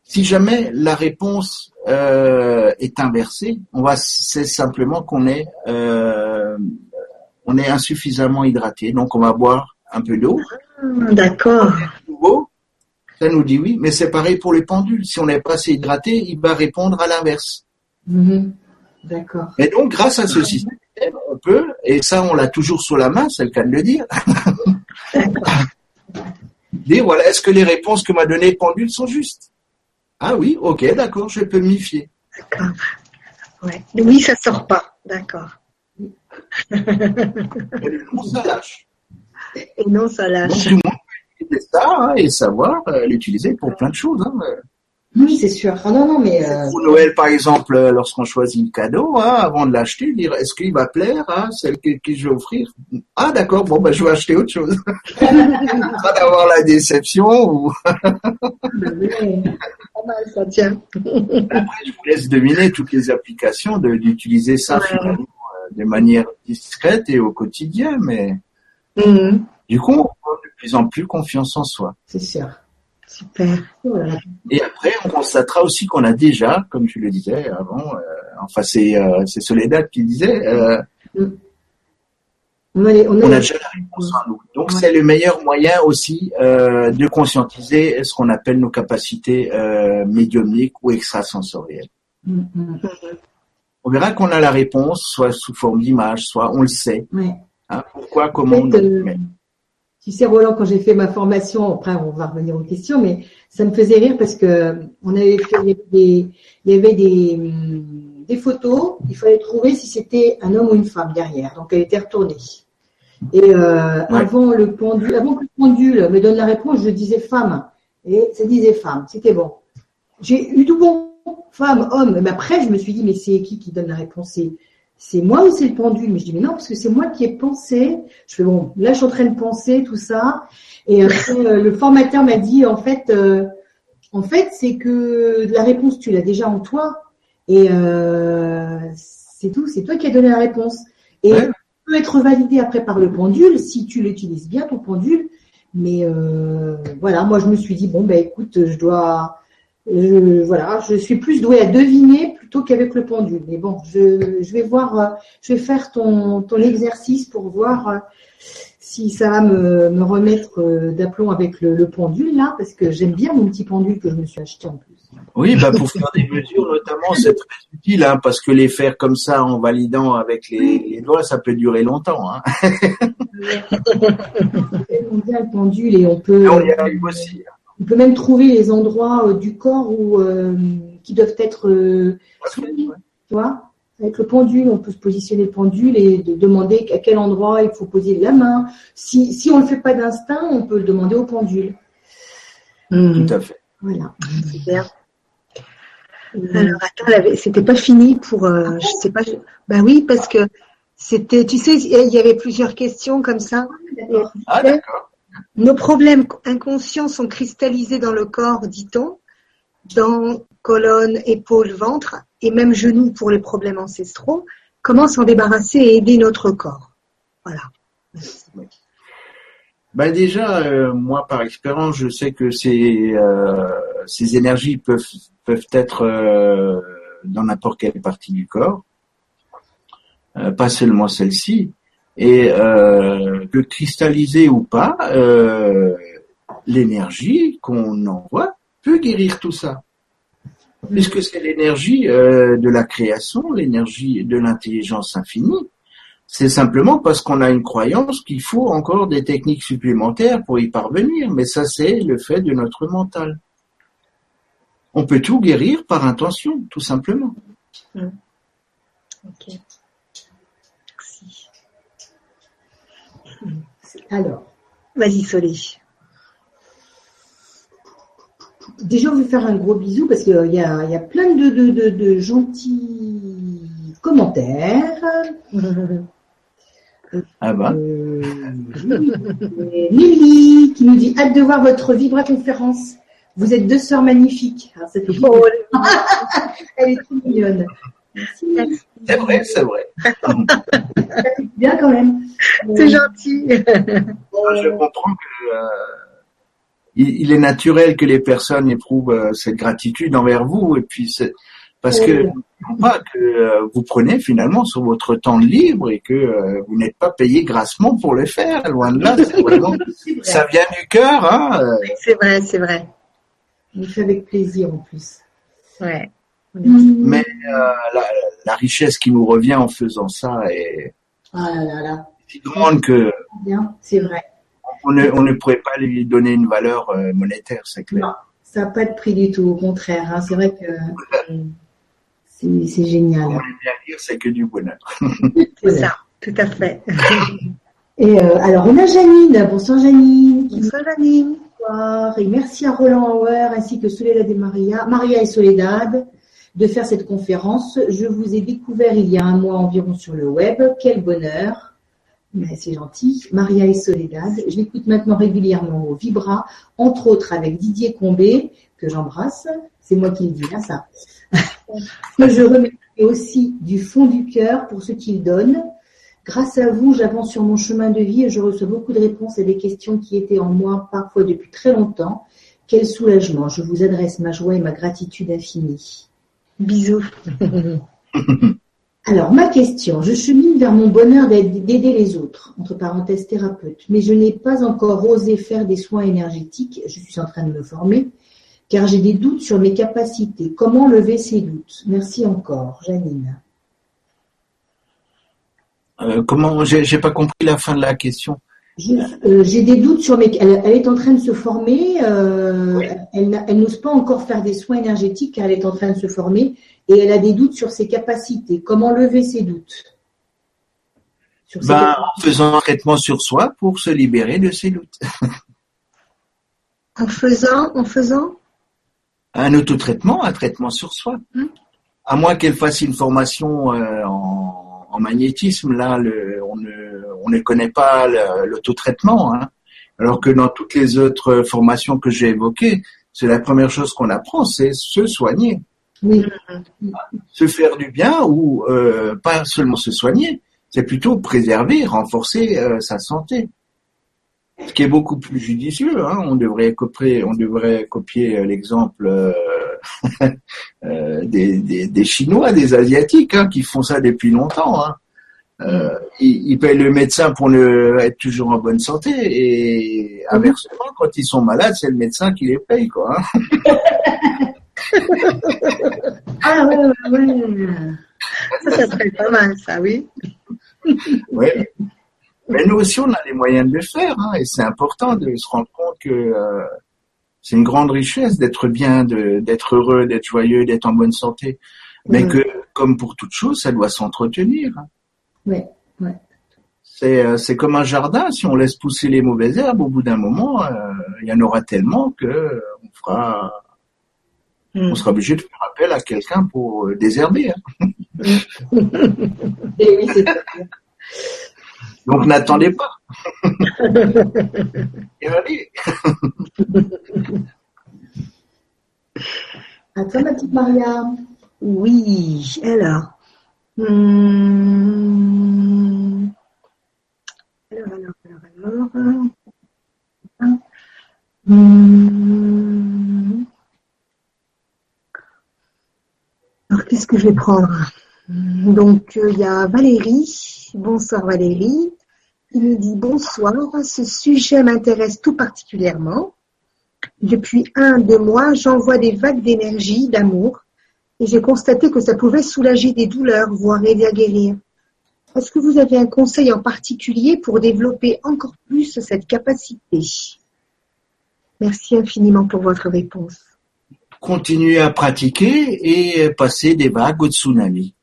Si jamais la réponse euh, est inversée, on va c'est simplement qu'on est euh, on est insuffisamment hydraté, donc on va boire un peu d'eau. Ah, d'accord. Ça nous dit oui, mais c'est pareil pour les pendules. Si on n'est pas assez hydraté, il va répondre à l'inverse. Mhm. D'accord. Et donc, grâce à ce système, on peut, et ça, on l'a toujours sous la main, c'est le cas de le dire. dire, voilà, est-ce que les réponses que m'a données pendule sont justes? Ah oui, ok, d'accord, je peux m'y fier. D'accord. Ouais. Oui, ça sort pas, d'accord. Et non, ça lâche. Et non, ça lâche. tout le monde peut utiliser ça hein, et savoir euh, l'utiliser pour plein de choses. Hein. Oui, c'est sûr. Ah, non, non, mais euh... pour Noël, par exemple, euh, lorsqu'on choisit le cadeau, hein, avant de l'acheter, dire est-ce qu'il va plaire, hein, celle que, que, je vais offrir? Ah, d'accord. Bon, ben, je vais acheter autre chose. pas d'avoir la déception ou. ça tient. Après, je vous laisse deviner toutes les applications d'utiliser ça finalement euh, de manière discrète et au quotidien, mais mhm. du coup, on prend de plus en plus confiance en soi. C'est sûr. Super. Et après, on constatera aussi qu'on a déjà, comme tu le disais avant, euh, enfin c'est euh, Soledad qui disait, euh, on, a, déjà la réponse en nous. Donc c'est le meilleur moyen aussi de conscientiser ce qu'on appelle nos capacités médiumniques ou extrasensorielles. Mm, mm. On verra qu'on a la réponse, soit sous forme d'image, soit on le sait. Hein, pourquoi, comment on le tu sais, Roland, quand j'ai fait ma formation, après on va revenir aux questions, mais ça me faisait rire parce que on avait fait des, il y avait des, hum, des photos, il fallait trouver si c'était un homme ou une femme derrière. Donc elle était retournée. Et euh, avant le pendule, avant que le pendule me donne la réponse, je disais femme. Et ça disait femme, c'était bon. J'ai eu tout bon, femme, homme. Mais après, je me suis dit, mais c'est qui qui donne la réponse? C'est moi ou c'est le pendule Mais je dis, mais non, parce que c'est moi qui ai pensé. Je fais, bon, là, je suis en train de penser tout ça. Et après, euh, le formateur m'a dit, en fait, euh, en fait, c'est que la réponse, tu l'as déjà en toi. Et euh, c'est tout, c'est toi qui as donné la réponse. Et ouais. peut être validé après par le pendule si tu l'utilises bien, ton pendule. Mais voilà, moi, je me suis dit, bon, ben écoute, je dois je, voilà, je suis plus douée à deviner plutôt qu'avec le pendule. Mais bon, je, je, vais voir, euh, je vais faire ton, ton exercice pour voir euh, si ça va me, me remettre euh, d'aplomb avec le, le, pendule là, parce que j'aime bien mon petit pendule que je me suis acheté en plus. Oui, bah pour faire des mesures notamment, c'est très utile, hein, parce que les faire comme ça en validant avec les, les doigts, ça peut durer longtemps. Hein. on bien le pendule et on peut. on y arrive aussi. Hein. On peut même trouver les endroits du corps où, euh, qui doivent être euh, tu vois avec le pendule, on peut se positionner le pendule et de demander à quel endroit il faut poser la main. Si, si on ne le fait pas d'instinct, on peut le demander au pendule. Tout à fait. Voilà. Super. Alors attends, c'était pas fini pour, euh, je sais pas. Bah oui, parce que c'était, tu sais, il y avait plusieurs questions comme ça. Ah d'accord. Nos problèmes inconscients sont cristallisés dans le corps, dit-on, dans colonne, épaule, ventre, et même genoux pour les problèmes ancestraux. Comment s'en débarrasser et aider notre corps Voilà. Ben déjà, euh, moi par expérience, je sais que ces euh, énergies peuvent être euh, dans n'importe quelle partie du corps, pas seulement celle-ci, et que cristalliser ou pas, l'énergie qu'on envoie peut guérir tout ça, puisque c'est l'énergie de la création, l'énergie de l'intelligence infinie c'est simplement parce qu'on a une croyance qu'il faut encore des techniques supplémentaires pour y parvenir, mais ça c'est le fait de notre mental. On peut tout guérir par intention, tout simplement. Hmm. Ok. Merci. Alors. Vas-y, Solé. Déjà, on veut faire un gros bisou parce qu'il y a, y a plein de, de, de gentils commentaires. Ah bah. Euh, Lily qui nous dit hâte de voir votre Vibra conférence. Vous êtes deux sœurs magnifiques. Ah, oh, Elle est trop mignonne. C'est vrai, c'est vrai. bien quand même. C'est gentil. Je comprends que euh, il, est naturel que les personnes éprouvent euh, cette gratitude envers vous et puis parce que pas que euh, vous prenez finalement sur votre temps libre et que euh, vous n'êtes pas payé grassement pour le faire. Loin de là, ça vient du cœur. Hein. C'est vrai, c'est vrai. On fait avec plaisir en plus. Ouais. Mais la, richesse qui nous revient en faisant ça est ah là là si grande que c'est vrai. On ne, on ne pourrait pas lui donner une valeur monétaire, c'est clair. Non, ça n'a pas de prix du tout, au contraire. Hein. C'est vrai que c'est génial. On aime bien dire, c'est que du bonheur. c'est ça, tout à fait. Et euh, alors, on a Janine. Bonsoir Janine. Bonsoir Janine. Bonsoir. Et merci à Roland Hauer ainsi que Soledad et Maria, Maria et Soledad de faire cette conférence. Je vous ai découvert il y a un mois environ sur le web. Quel bonheur. Mais c'est gentil. Maria et Soledad. Je l'écoute maintenant régulièrement au Vibra, entre autres avec Didier Combé, que j'embrasse. C'est moi qui le dis, hein, ça que je remercie aussi du fond du cœur pour ce qu'il donne. Grâce à vous, j'avance sur mon chemin de vie et je reçois beaucoup de réponses à des questions qui étaient en moi parfois depuis très longtemps. Quel soulagement. Je vous adresse ma joie et ma gratitude infinie. Bisous. Alors, ma question, je chemine vers mon bonheur d'aider les autres, entre parenthèses thérapeute, mais je n'ai pas encore osé faire des soins énergétiques, je suis en train de me former, car j'ai des doutes sur mes capacités. Comment lever ces doutes? Merci encore, Janine. Euh, comment J'ai pas compris la fin de la question. Euh, j'ai des doutes sur mes. Elle, est en train de se former. Euh, Elle, n'ose pas encore faire des soins énergétiques car elle est en train de se former et elle a des doutes sur ses capacités. Comment lever ces doutes ben, En faisant un traitement sur soi pour se libérer de ses doutes. en faisant, en faisant un autotraitement, un traitement sur soi. Hmm. À moins qu'elle fasse une formation euh, en, en, magnétisme, là, le, on, ne, on ne connaît pas l'autotraitement. Hein. Alors que dans toutes les autres formations que j'ai évoquées, c'est la première chose qu'on apprend, c'est se soigner. Oui. Se faire du bien ou euh, pas seulement se soigner, c'est plutôt préserver, renforcer euh, sa santé ce qui est beaucoup plus judicieux. Hein. On devrait copier, on devrait copier euh, l'exemple euh, des, des, des, Chinois, des Asiatiques, hein, qui font ça depuis longtemps. Hein. Euh, ils, ils, payent le médecin pour ne, être toujours en bonne santé et inversement, quand ils sont malades, c'est le médecin qui les paye, quoi. Hein. ah ouais, ouais. Ça, ça serait pas mal, ça, oui. oui. Mais nous aussi, on a les moyens de le faire, hein, et c'est important de se rendre compte que euh, c'est une grande richesse d'être bien, d'être heureux, d'être joyeux, d'être en bonne santé. Mais que, comme pour toute chose, ça doit s'entretenir. Oui, oui. C'est, euh, c'est comme un jardin. Si on laisse pousser les mauvaises herbes, au bout d'un moment, euh, il y en aura tellement que on fera, on sera obligé de faire appel à quelqu'un pour désherber. Hein. et oui, c'est donc n'attendez pas. Et allez. À toi, ma petite Maria. Oui, alors. Alors, alors, alors, alors. Hmm. Qu'est-ce que je vais prendre Donc, euh, il y a Valérie. Bonsoir Valérie. Il me dit bonsoir. Ce sujet m'intéresse tout particulièrement. Depuis un, deux mois, j'envoie des vagues d'énergie, d'amour, et j'ai constaté que ça pouvait soulager des douleurs, voire aider à guérir. Est-ce que vous avez un conseil en particulier pour développer encore plus cette capacité? Merci infiniment pour votre réponse. Continuez à pratiquer et passer des vagues au tsunami.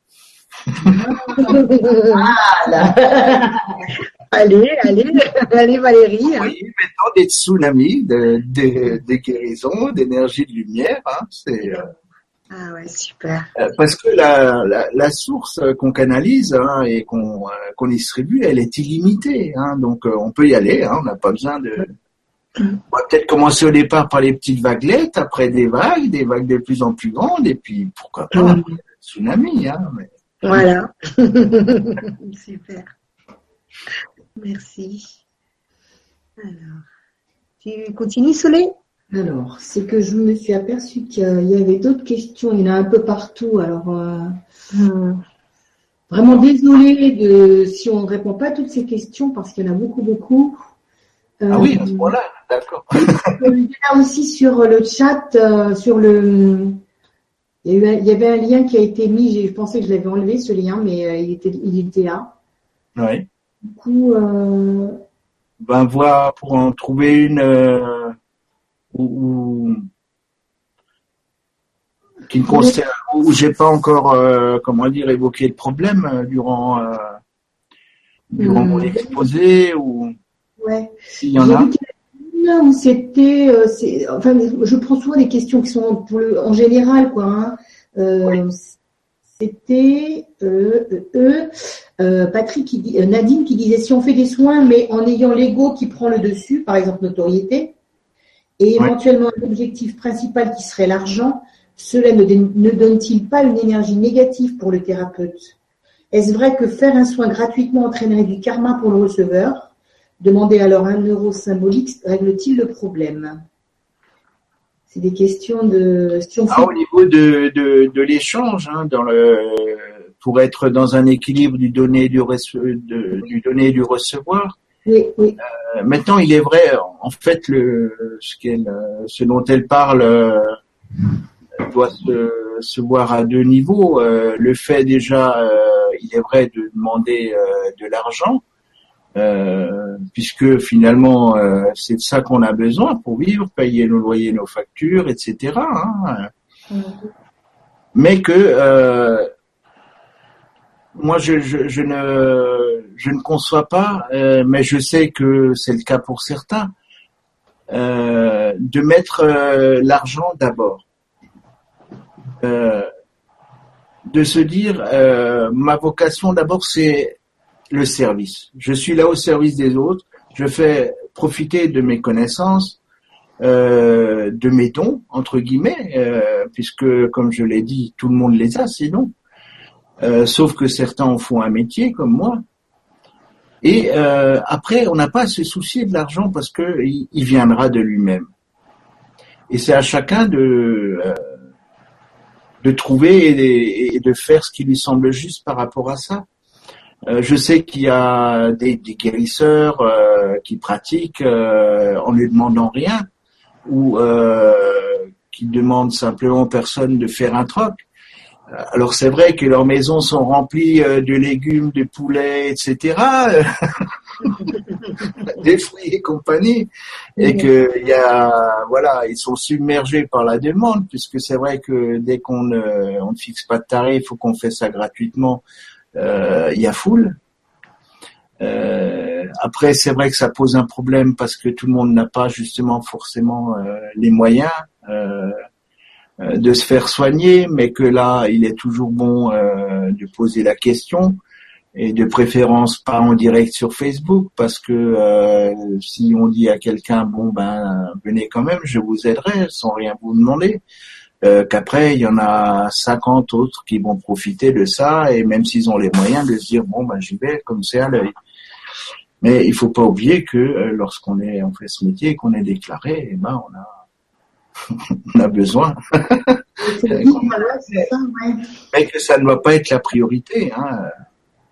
allez, allez, allez Valérie. Hein. Oui, maintenant des tsunamis de, de, guérison, d'énergie de lumière. Hein, c'est, euh, ah ouais, super. Euh, parce que la, la, source qu'on canalise hein, et qu'on euh, qu'on distribue, elle est illimitée. Donc on peut y aller, on n'a pas besoin de... On va peut-être commencer au départ par les petites vaguelettes, après des vagues, des vagues de plus en plus grandes, et puis pourquoi pas un tsunami. Hein, mais... Voilà. super. Merci. Alors, tu continues, Soleil Alors, c'est que je me suis aperçue qu'il y avait d'autres questions. Il y en a un peu partout. Alors, euh, hmm. vraiment désolée de si on ne répond pas à toutes ces questions parce qu'il y en a beaucoup, beaucoup. ah oui, à ce moment-là, d'accord. il y a aussi sur le chat, euh, sur le. Il y, avait un lien qui a été mis. Je pensais que je l'avais enlevé ce lien, mais euh, il était, il était là. Oui. Du coup, euh... ben voir pour en trouver une euh, où, qui ne concerne où j'ai pas encore euh, comment dire évoqué le problème euh, durant euh, durant mon hmm. exposé ou ouais. s'il y en a où c'était enfin je prends souvent des questions qui sont pour le, en général quoi hein. euh, c'était euh, euh, euh, Patrick qui dit, Nadine qui disait si on fait des soins mais en ayant l'ego qui prend le dessus, par exemple notoriété, et éventuellement un objectif principal qui serait l'argent, cela ne, ne donne-t-il pas une énergie négative pour le thérapeute? Est-ce vrai que faire un soin gratuitement entraînerait du karma pour le receveur? Demander alors un euro symbolique règle-t-il le problème? C'est des questions de. ah, au niveau de, de, de l'échange, hein, dans le, pour être dans un équilibre du donner du, de, du donner et du recevoir. Oui, oui. Euh, maintenant, il est vrai, en fait, le, ce, qu'elle, ce dont elle parle euh, doit se, se, voir à deux niveaux. Euh, le fait déjà, euh, il est vrai de demander euh, de l'argent, euh, puisque finalement euh, c'est de ça qu'on a besoin pour vivre, payer nos loyers, nos factures, etc. Hein. Mm-hmm. Mais que euh, moi je, je, je, ne je ne conçois pas, mais je sais que c'est le cas pour certains, de mettre l'argent d'abord. de se dire ma vocation d'abord c'est le service. Je suis là au service des autres. Je fais profiter de mes connaissances, euh, de mes dons entre guillemets, euh, puisque comme je l'ai dit, tout le monde les a dons. Euh, sauf que certains en font un métier comme moi. Et euh, après, on n'a pas à se soucier de l'argent parce que il, viendra de lui-même. Et c'est à chacun de trouver et de faire ce qui lui semble juste par rapport à ça. Euh, je sais qu'il y a des, guérisseurs euh, qui pratiquent euh, en ne demandant rien ou qui demandent simplement aux personnes de faire un troc. Alors c'est vrai que leurs maisons sont remplies de légumes, de poulets, etc., des fruits et compagnie, et que il y a, voilà, ils sont submergés par la demande, puisque c'est vrai que dès qu'on ne, on ne fixe pas de tarif, il faut qu'on fait ça gratuitement euh, il y a foule. Euh, après, c'est vrai que ça pose un problème parce que tout le monde n'a pas justement forcément euh, les moyens de se faire soigner, mais que là, il est toujours bon de poser la question et de préférence pas en direct sur Facebook parce que si on dit à quelqu'un bon ben venez quand même, je vous aiderai sans rien vous demander. Euh, qu'après il y en a 50 autres qui vont profiter de ça et même s'ils ont les moyens de se dire bon ben j'y vais comme c'est à l'œil. Mais il faut pas oublier que euh, lorsqu'on est on fait ce métier, qu'on est déclaré, eh ben on a on a besoin. Mais que ça ne doit pas être la priorité. Hein.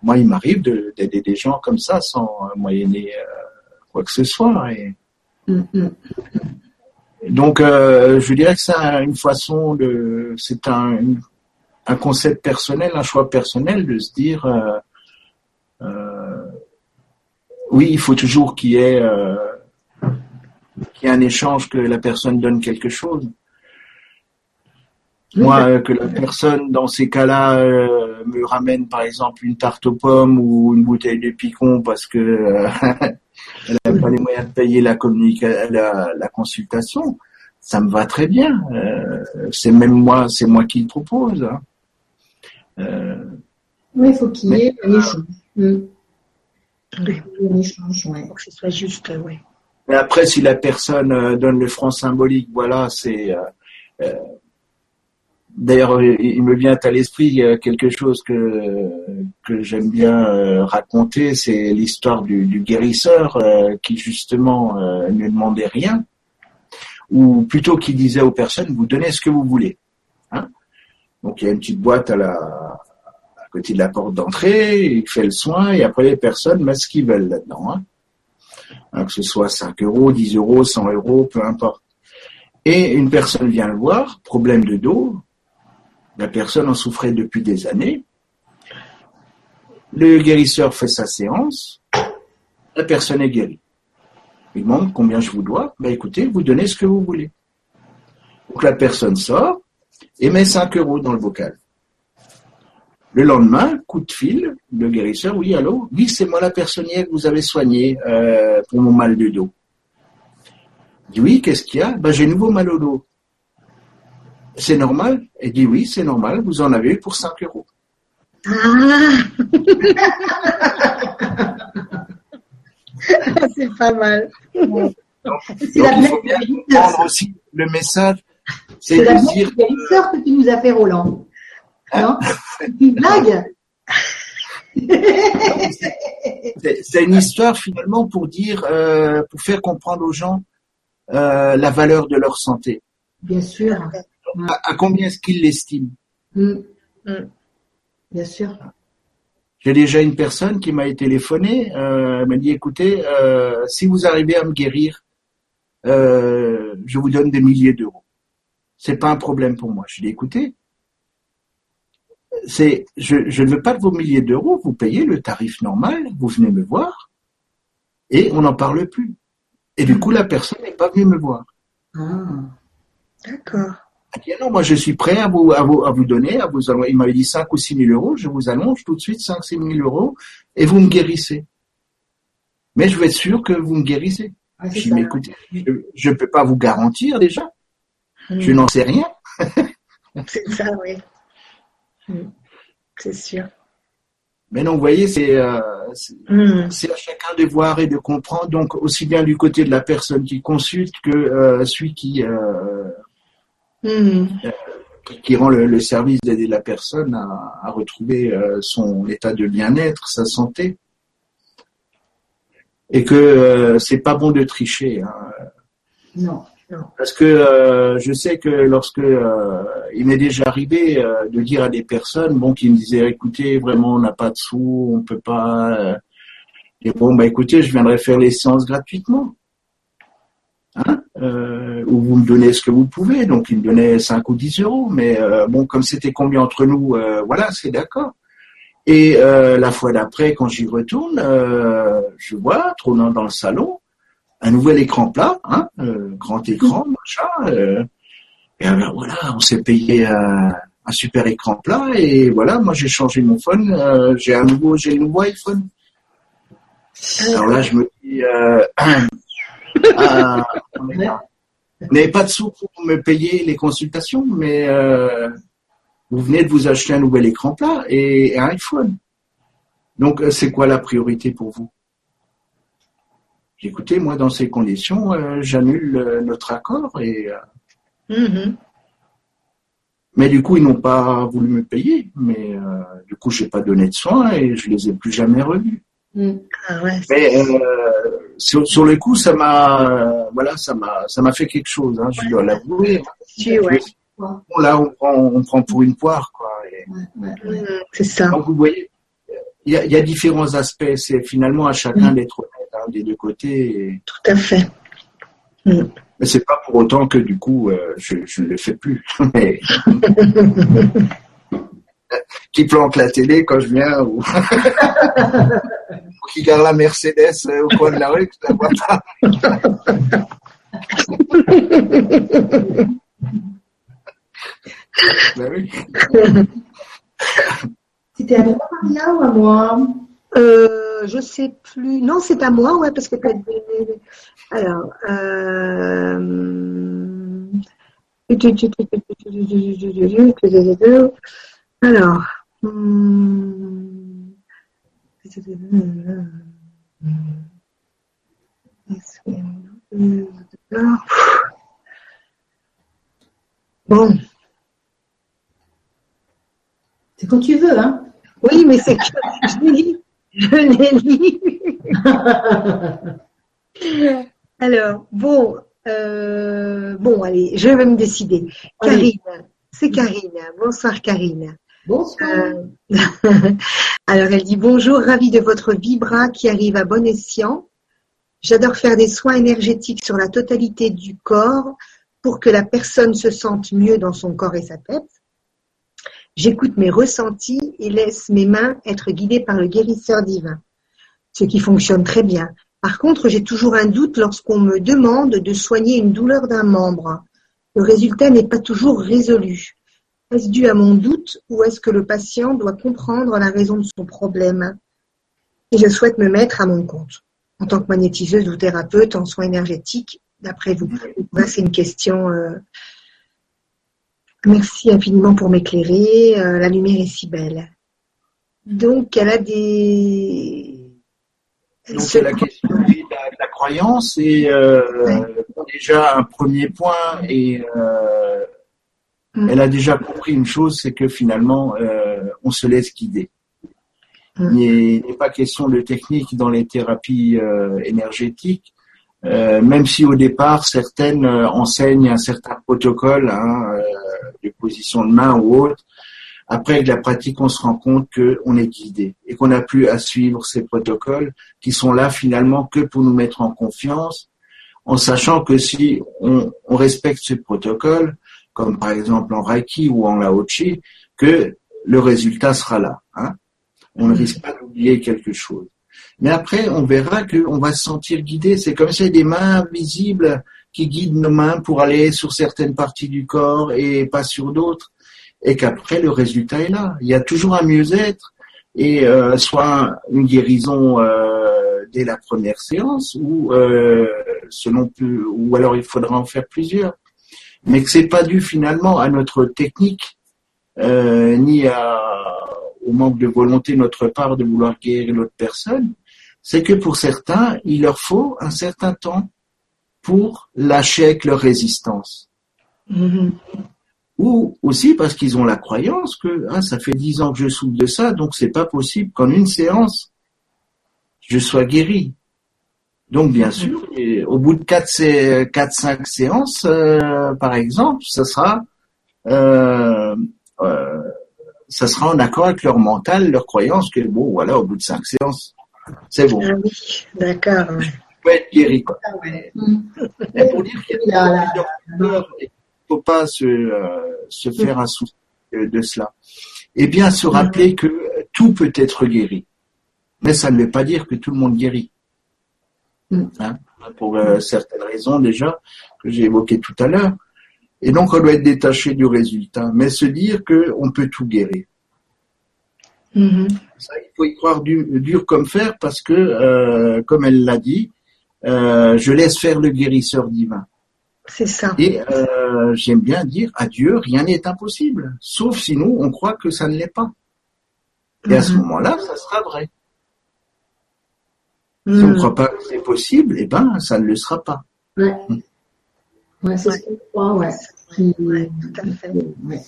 Moi, il m'arrive d'aider des gens comme ça sans moyenner euh, quoi que ce soit. Et... Mm, mm. Donc, euh, je dirais que c'est une façon de, c'est un, un concept personnel, un choix personnel de se dire, euh, euh, oui, il faut toujours qu'il y ait, euh, qu'il y ait un échange, que la personne donne quelque chose. Moi, que la personne, dans ces cas-là, euh, me ramène par exemple une tarte aux pommes ou une bouteille de picon parce que euh, elle n'a pas les moyens de payer la, la, la, consultation, ça me va très bien. Euh, c'est même moi, c'est moi qui le propose. Hein. Euh, oui, il faut qu'il y ait un échange. Mm. Un échange, ouais. Faut que ce soit juste, oui. Mais après, si la personne donne le franc symbolique, voilà, c'est D'ailleurs, il me vient à l'esprit quelque chose que que j'aime bien euh, raconter, c'est l'histoire du, guérisseur euh, qui justement euh, ne demandait rien, ou plutôt qui disait aux personnes vous donnez ce que vous voulez. Hein Donc il y a une petite boîte à la côté de la porte d'entrée, il fait le soin et après les personnes mettent ce qu'ils veulent là-dedans. Hein. hein que ce soit 5 euros, 10 euros, 100 euros, peu importe. Et une personne vient le voir, problème de dos, la personne en souffrait depuis des années. Le guérisseur fait sa séance. La personne est guérie. Il demande combien je vous dois. Ben écoutez, vous donnez ce que vous voulez. Donc la personne sort et met 5 euros dans le bocal. Le lendemain, coup de fil, le guérisseur, oui, allô? Oui, c'est moi la personne que vous avez soignée euh, pour mon mal de dos. Il dit, oui, qu'est-ce qu'il y a? Ben, J'ai nouveau mal au dos. C'est normal? Elle dit oui, c'est normal, vous en avez eu pour 5 euros. Ah C'est pas mal. Donc, il faut bien comprendre aussi le message. C'est la dire... que tu nous as fait, Roland. Non? Une blague? C'est une histoire finalement pour dire, euh, pour faire comprendre aux gens euh, la valeur de leur santé. Bien sûr à, combien est-ce qu'il l'estime mm. Mm. Bien sûr. J'ai déjà une personne qui m'a téléphoné, euh, m'a dit écoutez, euh, si vous arrivez à me guérir, euh, je vous donne des milliers d'euros. C'est pas un problème pour moi. Je lui ai écoutez, c'est, je, je ne veux pas de vos milliers d'euros, vous payez le tarif normal, vous venez me voir, et on n'en parle plus. Et du coup, la personne n'est pas venue me voir. Ah, d'accord. Ah, non, moi je suis prêt à vous, à vous, à vous donner, à vous il m'avait dit 5 ou 6 000 euros, je vous allonge tout de suite 5 6 000 euros et vous me guérissez. Mais je veux être sûr que vous me guérissez. Ah, je dis, écoutez, je ne peux pas vous garantir déjà. Hmm. Je n'en sais rien. c'est ça, oui. Hmm. C'est sûr. Mais non, vous voyez, c'est euh, hmm. c'est à chacun de voir et de comprendre. Donc, aussi bien du côté de la personne qui consulte que euh, celui qui euh, Hmm. qui rend le, service d'aider la personne à, retrouver euh, son état de bien-être, sa santé, et que euh, c'est pas bon de tricher. Hein. Non. Parce que euh, je sais que lorsque il m'est déjà arrivé de dire à des personnes, bon, qui me disaient, écoutez, vraiment, on n'a pas de sous, on peut pas. et bon, bah écoutez, je viendrai faire les séances gratuitement. Hein euh, où vous me donnez ce que vous pouvez. Donc, il me donnait 5 ou 10 euros. Mais euh, bon, comme c'était combien entre nous, euh, voilà, c'est d'accord. Et euh, la fois d'après, quand j'y retourne, je vois, trônant dans le salon, un nouvel écran plat, hein, grand écran, machin. et alors voilà, on s'est payé un, un, super écran plat. Et voilà, moi j'ai changé mon phone. j'ai un nouveau, j'ai un nouveau iPhone. Alors là, je me dis, Ah, vous n'avez pas de sous pour me payer les consultations, mais euh, vous venez de vous acheter un nouvel écran plat et, un iPhone. Donc, euh, c'est quoi la priorité pour vous? Écoutez, moi, dans ces conditions, euh, j'annule notre accord et. Mm-hmm. Mais du coup, ils n'ont pas voulu me payer. Mais du coup, je n'ai pas donné de soins et je les ai plus jamais revus. Mm. Ah Mais euh, sur, sur le coup, ça m'a, voilà, ça m'a, ça m'a fait quelque chose. Hein, je dois l'avouer. là, on prend, on prend pour une poire, quoi. Mm, c'est ça. Donc vous voyez, il y a, y a, différents aspects. C'est finalement à chacun mm. d'être honnête hein, des deux côtés. Tout à fait. Mais c'est pas pour autant que du coup, euh, je, je ne le fais plus. qui planque la télé quand je viens ou, qui garde la Mercedes euh, au coin de la rue, que la vois pas. ben oui. C'était à toi, Maria, ou à moi euh, Je sais plus. Non, c'est à moi, ouais, parce que tu as Alors, euh... Alors, hmm. bon. C'est quand tu veux, hein Oui, mais c'est que je l'ai Je l'ai Alors, bon, euh, bon, allez, je vais me décider. Karine, c'est Karine. Bonsoir Karine. Bonsoir. Euh, alors elle dit bonjour, ravie de votre vibra qui arrive à bon escient. J'adore faire des soins énergétiques sur la totalité du corps pour que la personne se sente mieux dans son corps et sa tête. J'écoute mes ressentis et laisse mes mains être guidées par le guérisseur divin, ce qui fonctionne très bien. Par contre, j'ai toujours un doute lorsqu'on me demande de soigner une douleur d'un membre. Le résultat n'est pas toujours résolu. Est-ce dû à mon doute ou est-ce que le patient doit comprendre la raison de son problème? Et je souhaite me mettre à mon compte. En tant que magnétiseuse ou thérapeute en soins énergétiques, d'après vous. c'est une question. Euh, merci infiniment pour m'éclairer. Euh, la lumière est si belle. Donc, elle a des. Donc, c'est la question de la, croyance et euh, déjà un premier point et Mm. Elle a déjà compris une chose, c'est que finalement, euh, on se laisse guider. Mm. Il n'est pas question de technique dans les thérapies euh, énergétiques, euh, même si au départ certaines enseignent un certain protocole hein, de position de main ou autre. Après, avec la pratique, on se rend compte qu'on est guidé et qu'on n'a plus à suivre ces protocoles qui sont là finalement que pour nous mettre en confiance, en sachant que si on, on respecte ce protocole, comme par exemple en Reiki ou en Laochi, que le résultat sera là. Hein. On ne risque pas d'oublier quelque chose. Mais après, on verra qu'on va se sentir guidé. C'est comme si des mains visibles qui guident nos mains pour aller sur certaines parties du corps et pas sur d'autres. Et qu'après, le résultat est là. Il y a toujours un mieux-être et euh, soit une guérison euh, dès la première séance ou euh, selon plus, ou alors il faudra en faire plusieurs mais que c'est pas dû finalement à notre technique euh, ni à, au manque de volonté de notre part de vouloir guérir l'autre personne, c'est que pour certains, il leur faut un certain temps pour lâcher avec leur résistance. Mm-hmm. Ou aussi parce qu'ils ont la croyance que ah, ça fait dix ans que je souffre de ça, donc c'est pas possible qu'en une séance je sois guéri. Donc bien sûr, au bout de 4 quatre cinq séances, euh, par exemple, ça sera euh, euh, ça sera en accord avec leur mental, leur croyance que bon, voilà, au bout de cinq séances, c'est bon. Ah oui, d'accord. Je peux être guéri, quoi. Ah pour dire qu'il y a il ne faut pas se, se faire un souci de cela. Et bien se rappeler que tout peut être guéri. Mais ça ne veut pas dire que tout le monde guérit. Mm. Hein, pour euh, certaines raisons déjà que j'ai évoquées tout à l'heure. Et donc on doit être détaché du résultat, mais se dire qu'on peut tout guérir. Mm-hmm. Ça, il faut y croire dur, comme fer parce que, euh, comme elle l'a dit, euh, je laisse faire le guérisseur divin. C'est ça. Et j'aime bien dire, à Dieu, rien n'est impossible, sauf si nous, on croit que ça ne l'est pas. Et à ce mm-hmm. moment-là, ça sera vrai. Si on ne hmm. croit pas que c'est possible, eh ben, ça ne le sera pas. Ouais. Hmm. Ouais, c'est ce qu'on croit, ouais. ouais. tout à fait. Ouais.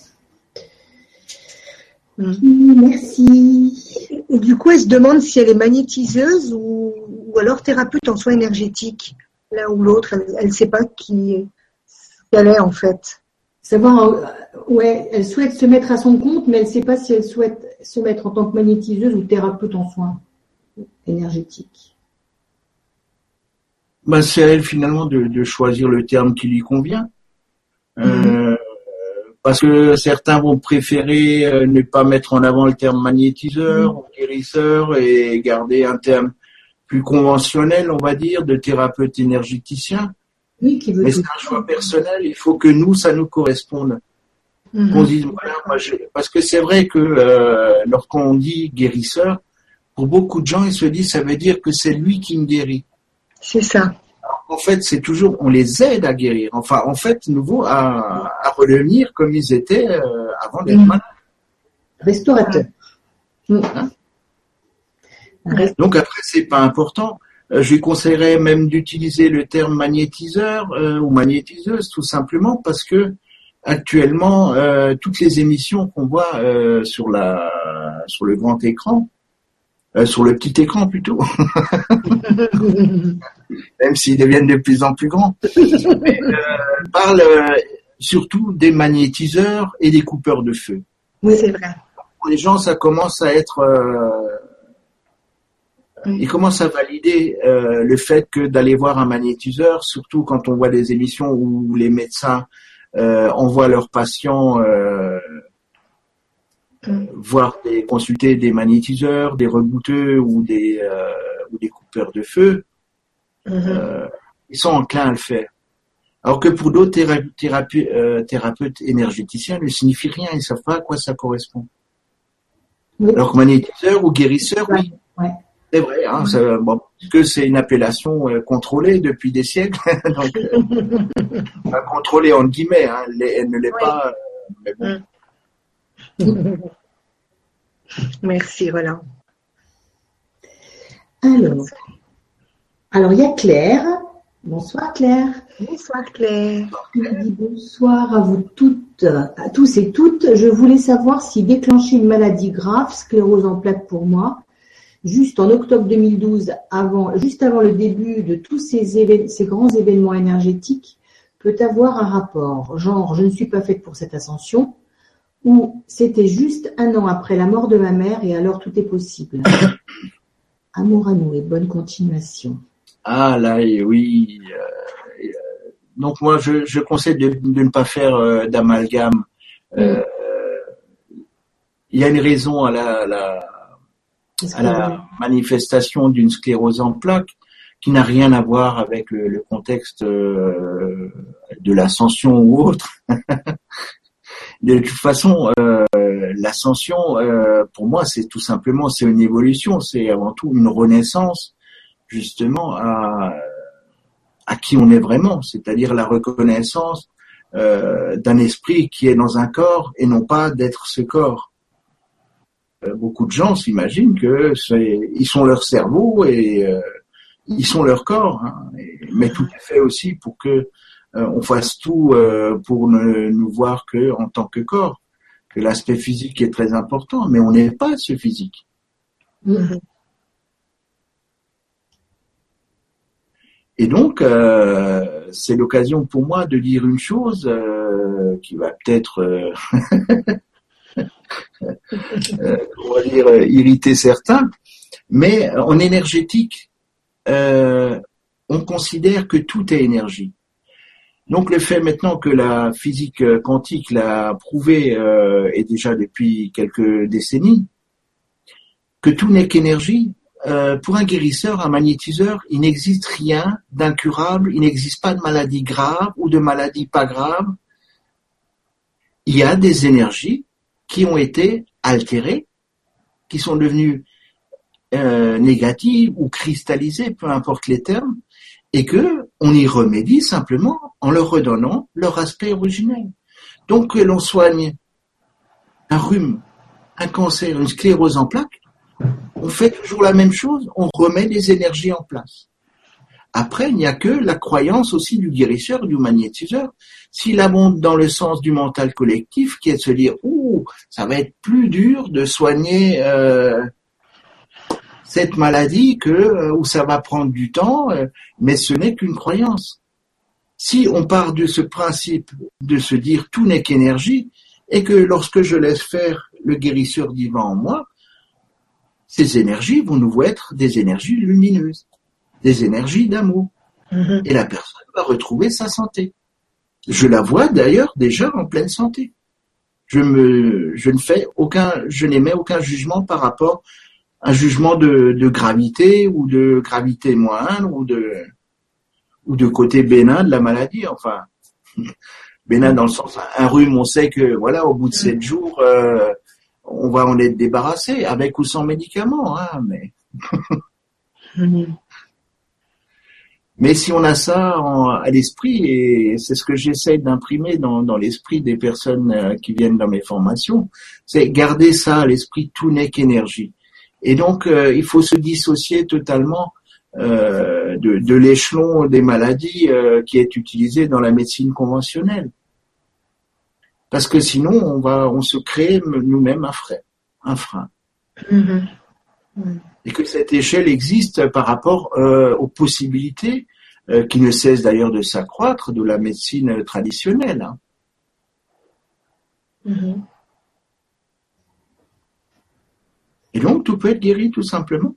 Mm. Merci. Et du coup, elle se demande si elle est magnétiseuse ou, ou alors thérapeute en soins énergétiques, l'un ou l'autre. Elle ne sait pas qui elle est en fait. Savoir, euh, ouais, elle souhaite se mettre à son compte, mais elle ne sait pas si elle souhaite se mettre en tant que magnétiseuse ou thérapeute en soins énergétiques. Bah, c'est à elle finalement de, de, choisir le terme qui lui convient. Euh, parce que certains vont préférer euh, ne pas mettre en avant le terme magnétiseur ou guérisseur et garder un terme plus conventionnel, on va dire, de thérapeute énergéticien. Oui, qui veut Mais c'est un choix personnel. Il faut que nous, ça nous corresponde. Mhm. Qu'on dise, voilà, moi, je- parce que c'est vrai que euh, lorsqu'on dit guérisseur, pour beaucoup de gens, ils se disent, ça veut dire que c'est lui qui me guérit. C'est ça. En fait, c'est toujours, on les aide à guérir. Enfin, en fait, nouveau, à, à redevenir comme ils étaient euh, avant d'être Mhm. malades. Restaurateur. Mm. Donc après, c'est pas important. Euh, je lui conseillerais même d'utiliser le terme magnétiseur euh, ou magnétiseuse, tout simplement parce que actuellement, euh, toutes les émissions qu'on voit euh, sur la sur le grand écran, euh, sur le petit écran plutôt, même s'ils deviennent de plus en plus grands, mais, euh, parlent euh, surtout des magnétiseurs et des coupeurs de feu. Oui, c'est vrai. Pour les gens, ça commence à être euh, ils commencent à valider euh, le fait que d'aller voir un magnétiseur, surtout quand on voit des émissions où les médecins euh, envoient leurs patients euh, Mm. voir des consulter des magnétiseurs, des rebouteux ou des euh, ou des coupeurs de feu, Mhm. euh, ils sont enclins à le faire. Alors que pour d'autres théra- thérape- euh, thérapeutes énergéticiens, ne signifie rien, ils savent pas à quoi ça correspond. Oui. Alors que magnétiseur ou guérisseur, oui. Ouais. C'est vrai, hein, ça- bon, parce que c'est une appellation euh, contrôlée depuis des siècles, donc euh, contrôlée en guillemets, hein, elle, ne l'est pas. mais bon. Merci Roland. Alors, alors il y a Claire. Bonsoir Claire. Bonsoir Claire. bonsoir à vous toutes, à tous et toutes. Je voulais savoir si déclencher une maladie grave, sclérose en plaques pour moi, juste en octobre 2012, avant, juste avant le début de tous ces, évén- ces grands événements énergétiques, peut avoir un rapport. Genre, je ne suis pas faite pour cette ascension, ou c'était juste un an après la mort de ma mère et alors tout est possible. Amour à nous et bonne continuation. Ah là, oui. euh, euh, donc moi, je, je conseille de, de ne pas faire euh, d'amalgame. Euh, Il y a une raison à la, la- Est-ce à que- la manifestation d'une sclérose en plaques qui n'a rien à voir avec le, le contexte de l'ascension ou autre. de toute façon, euh, l'ascension, euh, pour moi, c'est tout simplement c'est une évolution, c'est avant tout une renaissance, justement à qui on est vraiment, c'est-à-dire la reconnaissance euh, d'un esprit qui est dans un corps et non pas d'être ce corps. Beaucoup de gens s'imaginent que ils sont leur cerveau et ils sont leur corps, hein. Mais tout est fait aussi pour que on fasse tout euh, pour ne nous voir que en tant que corps, que l'aspect physique est très important, mais on n'est pas ce physique. Et donc, euh, c'est l'occasion pour moi de dire une chose euh, qui va peut-être, euh, euh, on va dire, euh, irriter certains, mais en énergétique, euh, on considère que tout est énergie. Donc le fait maintenant que la physique quantique l'a prouvé, euh, et déjà depuis quelques décennies, que tout n'est qu'énergie, euh, pour un guérisseur, un magnétiseur, il n'existe rien d'incurable, il n'existe pas de maladie grave ou de maladie pas grave. Il y a des énergies qui ont été altérées, qui sont devenues euh, négatives ou cristallisées, peu importe les termes, et que on y remédie simplement en leur redonnant leur aspect originel. Donc que l'on soigne un rhume, un cancer, une sclérose en plaques, on fait toujours la même chose, on remet les énergies en place. Après, il n'y a que la croyance aussi du guérisseur, du magnétiseur. S'il abonde dans le sens du mental collectif, qui est de se dire, ouh, ça va être plus dur de soigner euh, cette maladie que euh, où ça va prendre du temps, euh, mais ce n'est qu'une croyance. Si on part de ce principe de se dire tout n'est qu'énergie, et que lorsque je laisse faire le guérisseur divin en moi, ces énergies vont nous être des énergies lumineuses des énergies d'amour. Mm-hmm. Et la personne va retrouver sa santé. Je la vois d'ailleurs déjà en pleine santé. Je me, je ne fais aucun, je n'émets aucun jugement par rapport un jugement de, gravité ou de gravité moindre ou de, ou de côté bénin de la maladie. Enfin, bénin dans le sens, un rhume, on sait que voilà, au bout de sept jours, euh, on va en être débarrassé, avec ou sans médicaments, hein, mais. Mm-hmm. Mais si on a ça à l'esprit, et c'est ce que j'essaie d'imprimer dans, l'esprit des personnes euh, qui viennent dans mes formations, c'est garder ça à l'esprit, tout n'est qu'énergie. Et donc, euh, il faut se dissocier totalement euh, de, l'échelon des maladies qui est utilisé dans la médecine conventionnelle. Parce que sinon, on va, on se crée nous-mêmes un frein. Un frein. Mm-hmm. Mm. Et que cette échelle existe par rapport aux possibilités euh, qui ne cesse d'ailleurs de s'accroître de la médecine traditionnelle. Hein. Mm-hmm. Et donc tout peut être guéri tout simplement.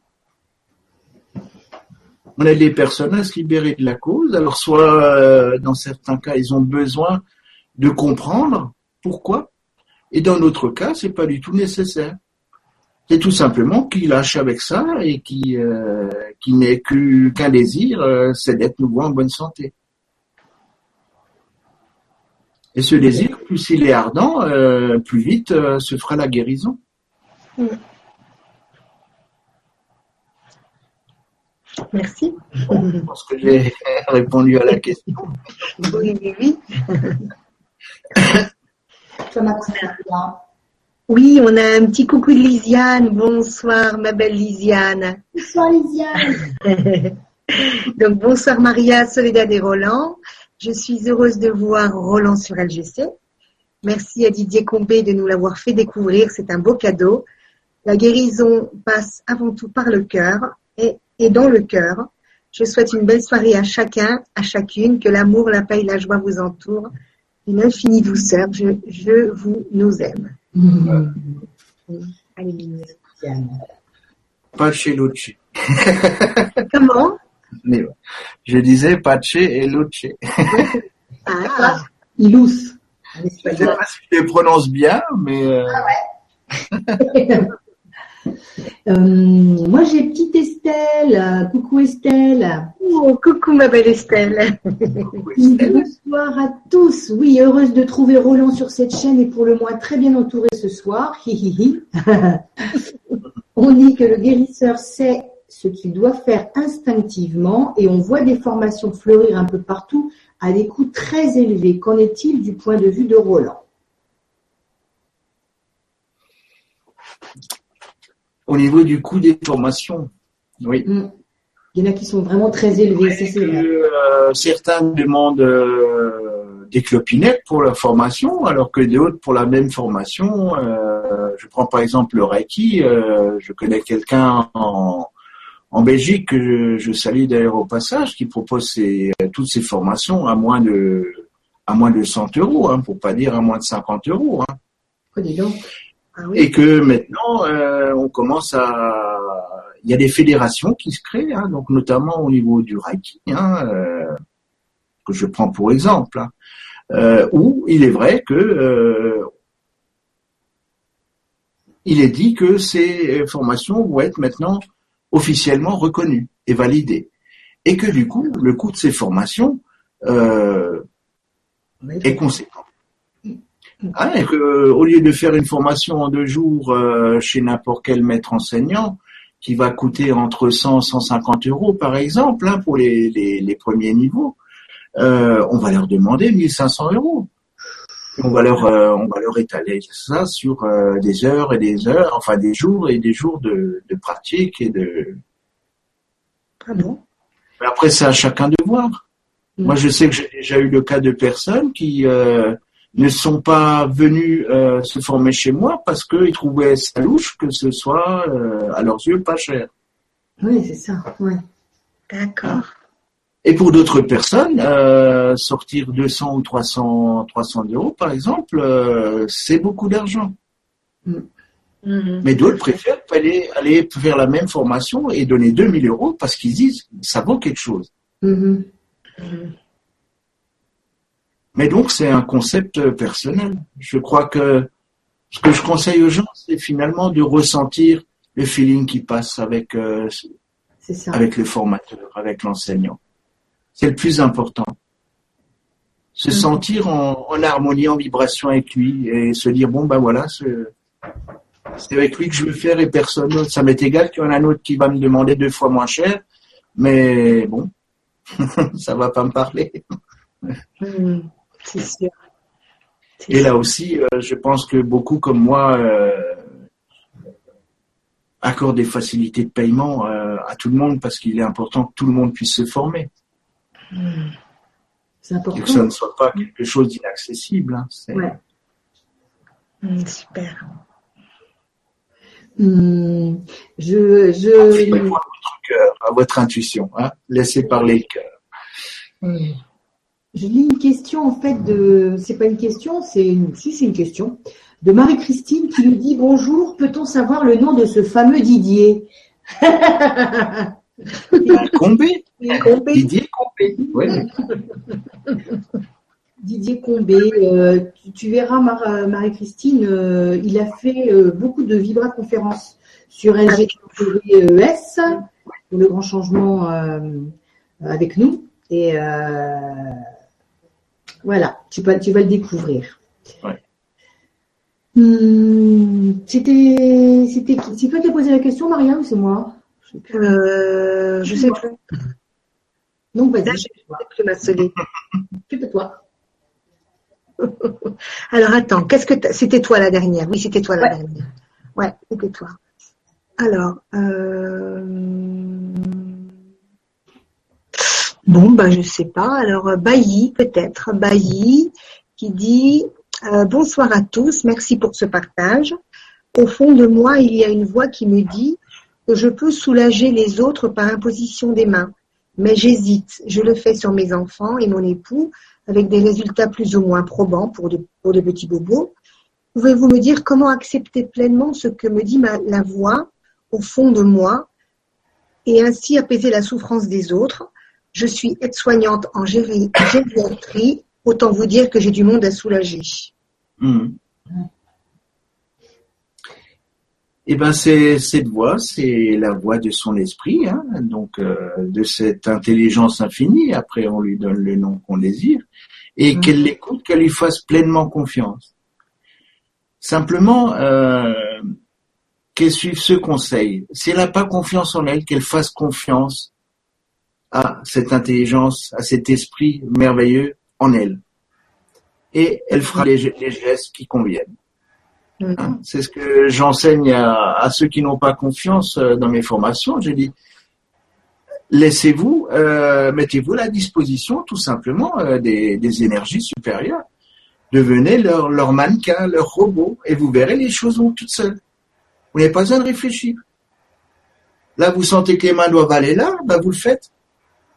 On a des personnes à se libérer de la cause. Alors soit euh, dans certains cas ils ont besoin de comprendre pourquoi, et dans d'autres cas c'est pas du tout nécessaire. C'est tout simplement qu'il lâche avec ça et qui euh, n'est qu'un désir, euh, c'est d'être nouveau en bonne santé. Et ce désir, plus il est ardent, plus vite se fera la guérison. Merci. je pense que j'ai répondu à la question. Oui, oui, oui. Oui, on a un petit coucou de Lisiane. Bonsoir, ma belle Lisiane. Bonsoir, Lisiane. Donc, bonsoir, Maria, Soledad et Roland. Je suis heureuse de voir Roland sur LGC. Merci à Didier Combé de nous l'avoir fait découvrir. C'est un beau cadeau. La guérison passe avant tout par le cœur et, et dans le cœur. Je souhaite une belle soirée à chacun, à chacune, que l'amour, la paix et la joie vous entourent. Une infinie douceur. Je, je vous nous aime. Mm. Pace Luce. Comment? Je disais Pace et Luce. ah, Ilus. Je ne sais pas si je les prononce bien, mais. Euh, ah ouais. Euh, moi, j'ai petite Estelle. Coucou Estelle. Oh, coucou ma belle Estelle. Bonsoir à tous. Oui, heureuse de trouver Roland sur cette chaîne et pour le moins très bien entouré ce soir. on dit que le guérisseur sait ce qu'il doit faire instinctivement et on voit des formations fleurir un peu partout à des coûts très élevés. Qu'en est-il du point de vue de Roland? Au niveau du coût des formations. Oui. Mm. Il y en a qui sont vraiment très élevés, euh, certains demandent euh, des clopinettes pour la formation, alors que d'autres pour la même formation. Euh, je prends par exemple le Reiki. je connais quelqu'un en, en Belgique que je, salue d'ailleurs au passage, qui propose toutes ces formations à moins de à moins de 100 euros, hein, pour pas dire à moins de 50 euros. Hein. Oh, donc. Ah et que maintenant, euh, on commence à... Il y a des fédérations qui se créent, hein, donc notamment au niveau du Reiki, hein, euh, que je prends pour exemple, hein, euh, où il est vrai que il est dit que ces formations vont être maintenant officiellement reconnues et validées, et que du coup, le coût de ces formations est conséquent. Ah, et que, au lieu de faire une formation en deux jours euh, chez n'importe quel maître enseignant, qui va coûter entre 100 et 150 euros par exemple hein, pour les, les, les, premiers niveaux, euh, on va leur demander 1500 euros. On va leur euh, on va leur étaler ça sur euh, des heures et des heures, enfin des jours et des jours de, de pratique et de. Ah bon Mais après, c'est à chacun de voir. Mm. Moi, je sais que j'ai déjà eu le cas de personnes qui euh, ne sont pas venus euh, se former chez moi parce qu'ils trouvaient ça louche que ce soit, euh, à leurs yeux, pas cher. Oui, c'est ça. Ouais. D'accord. Et pour d'autres personnes, euh, sortir 200 ou 300, 300 euros, par exemple, euh, c'est beaucoup d'argent. Mhm. Mais d'autres préfèrent aller, aller faire la même formation et donner 2000 euros parce qu'ils disent ça vaut quelque chose. Mhm. Mais donc, c'est un concept euh, personnel. Je crois que ce que je conseille aux gens, c'est finalement de ressentir le feeling qui passe avec, euh, ça. avec le formateur, avec l'enseignant. C'est le plus important. Se Mhm. sentir en, en harmonie, en vibration avec lui et se dire, bon, ben voilà, c'est c'est avec lui que je veux faire et personne d'autre. Ça m'est égal qu'il y en a un autre qui va me demander deux fois moins cher, mais bon, ça va pas me parler. Mhm. C'est sûr. Et sûr. là aussi, euh, je pense que beaucoup comme moi euh, accordent des facilités de paiement euh, à tout le monde parce qu'il est important que tout le monde puisse se former Mhm. C'est et que ça important. ne soit pas quelque chose d'inaccessible. hein. Ouais. Mhm, Super. Hmm. Je, Faites-moi je, votre cœur, à votre intuition. Hein. Laissez parler le cœur. Je lis une question en fait de, c'est pas une question, c'est une, si c'est une question de Marie-Christine qui nous dit bonjour, peut-on savoir le nom de ce fameux Didier Combé, Combé. Didier Combé. Ouais. Didier Combé, euh, tu, tu verras Mar- Marie-Christine, euh, il a fait euh, beaucoup de vibra-conférences sur LGTBES, pour le grand changement avec nous. Et voilà, tu vas, tu vas le découvrir. Ouais. Hmm, c'était, c'était, c'est toi qui as posé la question, Maria, ou c'est moi? Je sais plus. Euh, je sais plus. Donc, vas-y, Là, je sais plus ma soleil. c'est à toi. Alors attends, qu'est-ce que t'as- c'était toi la dernière Oui, c'était toi la Ouais. dernière. Ouais, c'était toi. Alors, euh... bon, bah je sais pas. Alors euh, Bailly peut-être, Bailly qui dit euh, bonsoir à tous, merci pour ce partage. Au fond de moi, il y a une voix qui me dit que je peux soulager les autres par imposition des mains, mais j'hésite. Je le fais sur mes enfants et mon époux avec des résultats plus ou moins probants pour de, petits bobos. Pouvez-vous me dire comment accepter pleinement ce que me dit ma, la voix au fond de moi et ainsi apaiser la souffrance des autres? Je suis aide-soignante en géri- gériatrie, autant vous dire que j'ai du monde à soulager. Mhm. Eh ben, c'est cette voix, c'est la voix de son esprit, hein, donc euh, de cette intelligence infinie. Après, on lui donne le nom qu'on désire, et Mhm. qu'elle l'écoute, qu'elle lui fasse pleinement confiance. Simplement, euh, qu'elle suive ce conseil. Si elle n'a pas confiance en elle, qu'elle fasse confiance à cette intelligence, à cet esprit merveilleux en elle. Et elle fera les, les gestes qui conviennent. Mhm. Hein, C'est ce que j'enseigne à, à ceux qui n'ont pas confiance euh, dans mes formations. Je dis, laissez-vous, euh, mettez-vous à la disposition tout simplement euh, des, des énergies supérieures. Devenez leur, leur mannequin, leur robot, et vous verrez les choses vont toutes seules. Vous n'avez pas besoin de réfléchir. Là, vous sentez que les mains doivent aller là, bah vous le faites.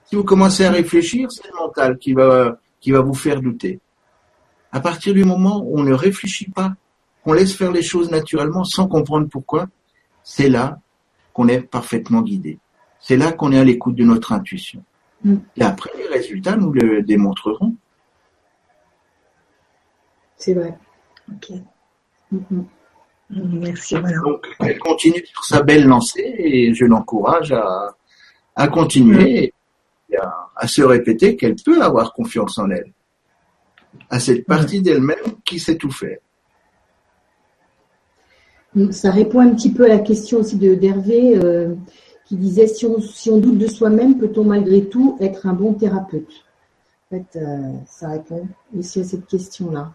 Si vous commencez à réfléchir, c'est le mental qui va, qui va vous faire douter. À partir du moment où on ne réfléchit pas, qu'on laisse faire les choses naturellement sans comprendre pourquoi, c'est là qu'on est parfaitement guidé. C'est là qu'on est à l'écoute de notre intuition. Mm. Et après, les résultats nous le démontreront. C'est vrai. Ok. Mhm. Merci. Voilà. Donc, elle continue sur sa belle lancée et je l'encourage à, à continuer à, à se répéter qu'elle peut avoir confiance en elle. À cette partie d'elle-même qui sait tout faire. Ça répond un petit peu à la question aussi de d'Hervé euh, qui disait si on, si on doute de soi-même, peut-on malgré tout être un bon thérapeute? En fait, euh, ça répond aussi à cette question-là.